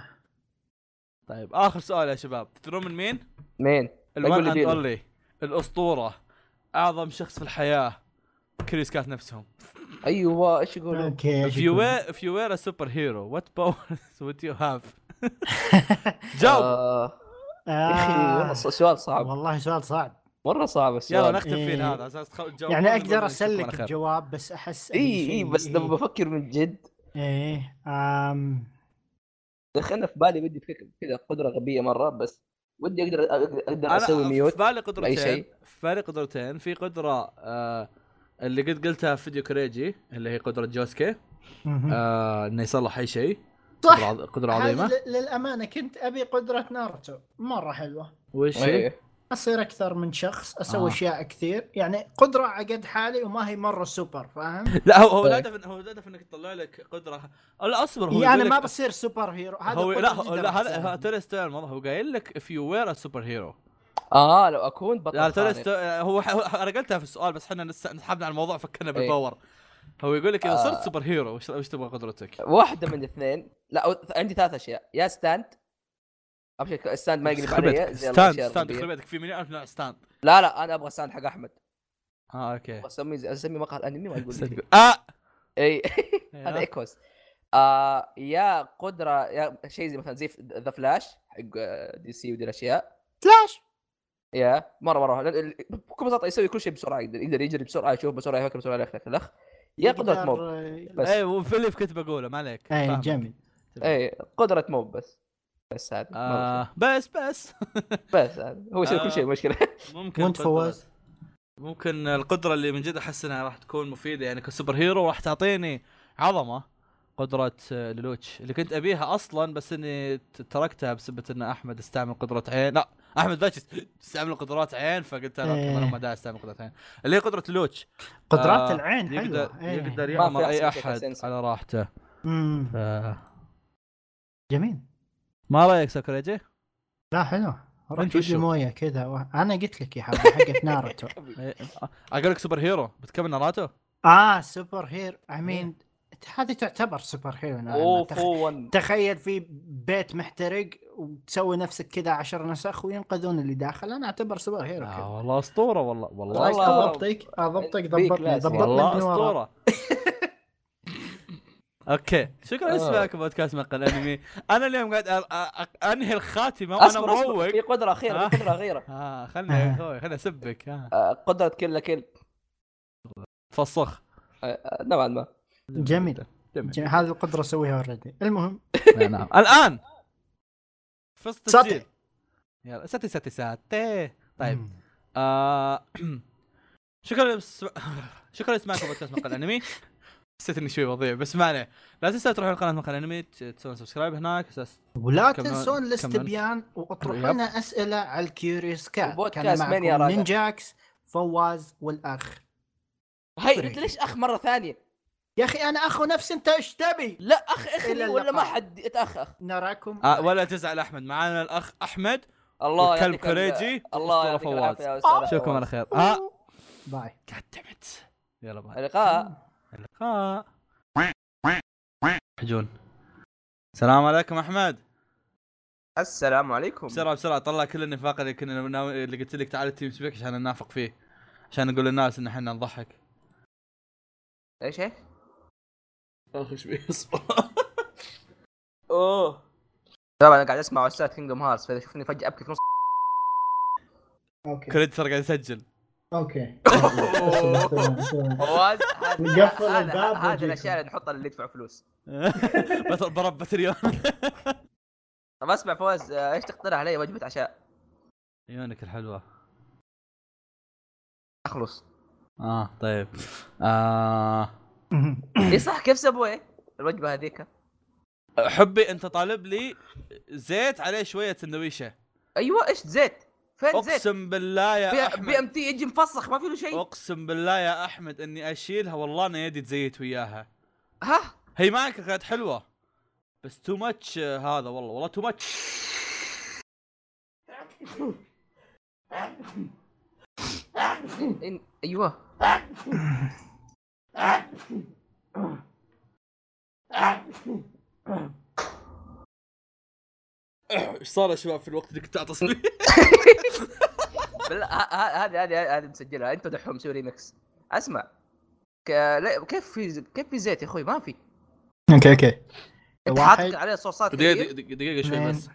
طيب آخر سؤال يا شباب. تدرون من مين؟ مين؟ لي and. only الأسطورة. أعظم شخص في الحياة. كريس كات نفسهم. أيوه إيش يقولوا؟ okay if you were if you were a superhero what powers would you have? جاوب آه، يا أخي والله. سؤال صعب والله سؤال صعب مرة صعب يلا السؤال نختم إيه. فيه هذا على أساس تجاوب يعني أقدر أسلك خير. بجواب بس أحس اي اي بس لما إيه. بفكر من جد إيه آم دخلنا في بالي ودي فكرة كذا قدرة غبية مرة بس ودي أقدر أقدر, أسوي في mute بالي قدرتين شيء. في بالي قدرتين في قدرة آه اللي قد قلتها في فيديو كريجي اللي هي قدرة جوسكي. آه إنه يصلح أي شيء صح قدرة عظ- قدرة هذه عظيمة ل- للأمانة كنت أبي قدرة ناروتو مرة حلوة وش هي؟ إيه. أصير أكثر من شخص أسوي آه. أشياء كثير يعني قدرة على قد حالي وما هي مرة سوبر فاهم لا هو هو طيب. الهدف هو الهدف إنك تطلع لك قدرة لا أصبر هو يعني ما بصير super hero هذا هو لا هو- لا هذا. هو توني ستيرن هو قايل لك if you were a superhero آه لو أكون بطل لا. ستيرن هو هو- أنا قلتها في السؤال بس إحنا نس- نسحبنا على الموضوع فكرنا إيه. بال power هو يقول لك إذا آه. صرت super hero وش وش تبغى قدرتك؟ واحدة من الاثنين لا عندي ثلاث أشياء. يا stand ابشر stand ما يقلب علي stand stand. خربتك في مليون ألف stand لا لا أنا أبغى stand حق أحمد. آه okay. اسمي اسمي مقهى الأنمي ما يقول- آه! إي. هذا أيوه. ايكوس آه يا قدرة يا شيء زي مثلا زي The Flash حق آه، DC ودي الأشياء. فلاش يا مرة مرة. بكل بساطة يسوي كل شيء بسرعة يقدر يقدر يجري بسرعة يشوف بسرعة يفكر بسرعة يفكر الاخ يا قدره موب بس. اي وفي اللي كنت بقوله ما عليك اي. جميل اي قدرة موب بس بس هذا آه بس بس هو شيء. بس هذا هو يسوي آه. كل شيء مشكلة ممكن وانت فواز؟ ممكن القدرة اللي من جد أحس إنها راح تكون مفيدة يعني كسوبر هيرو راح تعطيني عظمة قدرة آه، لولوتش اللي كنت أبيها أصلا بس إني تركتها بسبب إن أحمد استعمل قدرة عين لا أحمد باتش استعمل قدرات عين فقلت أنا إيه. ما داعي استعمل قدرات عين اللي هي قدرة لولوتش قدرات آه، العين يقدر حلوة إيه. يقدر يامر في أي أحد. على راحته. ف- جميل ما رأيك ساكوريجي؟ لا حلو لي وشو؟ موية كذا و... أنا قلت لك يا حبيبي حقت ناروتو إيه، أقول لك سوبر هيرو بتكمل ناراتو؟ آه سوبر هير اي مين هذه تعتبر سوبر هيرو. اوه تخ... فو 1 تخيل في بيت محترق وتسوي نفسك كذا عشر نسخ وينقذون اللي داخل. أنا أعتبر سوبر هيرو آه والله أسطورة والله والله. والله أضبطك بيك ضبطني ضبطني والله أسطورة. أوكي. شكرا آه. اسمعك بودكاست مقال انمي أنا اليوم قاعد أ- أ- أ- أنهي الخاتمة وأنا مروق في قدرة أخيرة آه. في قدرة أخيرة. آه خلني يا أخوي خلني أسبك. آه، قدرة كل كل فصخ. آه، آه، نوعا ما. جميل. جميل. هذه القدرة أسويها اوريدي المهم. نعم، الآن. فزت ساتي. تسجيل يلا ساتي ساتي ساتي. طيب. آه شكرا. شكرا لسماعكم بودكاست مقال انمي حسيت اني شوي وضيع بس ما عليه. لا تنسوا تروحون قناة مقال انمي تسوون سبسكرايب هناك أساس ولا تنسون. الاستبيان وأطرحوا. لنا أسئلة على الكيوريوس كات. وبودكاست كان من معكم؟ نينجاكس فواز والأخ. هاي ليش أخ مرة ثانية؟ يا أخي أنا أخو نفسي أنت إيش تبي؟ لا أخ إلى ولا ما. حد يتاخخ نراكم. آه ولا تزعل أحمد. معانا الأخ أحمد الله والكلب يعطيك ال- كوريجي الله يعطيك فواز. العافيه اشوفكم. على خير. ها bye. قاعد دمت يلا bye. اللقاء. اللقاء. حجون. السلام عليكم أحمد. السلام عليكم. بسرعة بسرعة. طلع كل النفاق اللي كنا ناوي اللي قلت لك تعال TeamSpeak عشان ننافق فيه. عشان نقول للناس إن إحنا نضحك. إيش إيش؟ اصبر أوه. طبعا أنا قاعد أسمع OST Kingdom Hearts فإذا شوفني فجأة أبكي في نص okay. recorder قاعد يسجل. okay. فواز نقفل الباب هذا ونجيكم. الأشياء اللي نحطها اللي يدفع فلوس. بس ضرب Patreon. طب أسمع فواز آه، إيش تقترح علي وجبة عشاء؟ عيونك الحلوة. أخلص. آه طيب. آه. اي صح كيف سووا الوجبة هذيك؟ حبي أنت طالب لي زيت عليه شوية سندويشة. أيوه إيش زيت؟ فين زيت؟ أقسم بالله يا بي, بي احمد إم تي يجي مفسخ ما في له شيء؟ أقسم بالله يا أحمد إني أشيلها والله أنا يدي تزيت وياها. ها؟ هي معك كانت حلوة. بس تو ماتش هذا والله والله تو ماتش. أيوه. إيش صار يا شباب في الوقت اللي كنت اعطس فيه؟ هذه هذه هذه مسجلها. انت دحوم مسوي ريمكس أسمع. كيف في كيف في زيت يا أخوي؟ ما في. okay okay. أنت واحد. حاطط عليه صوصات دقيقة دقيقة شوي بس.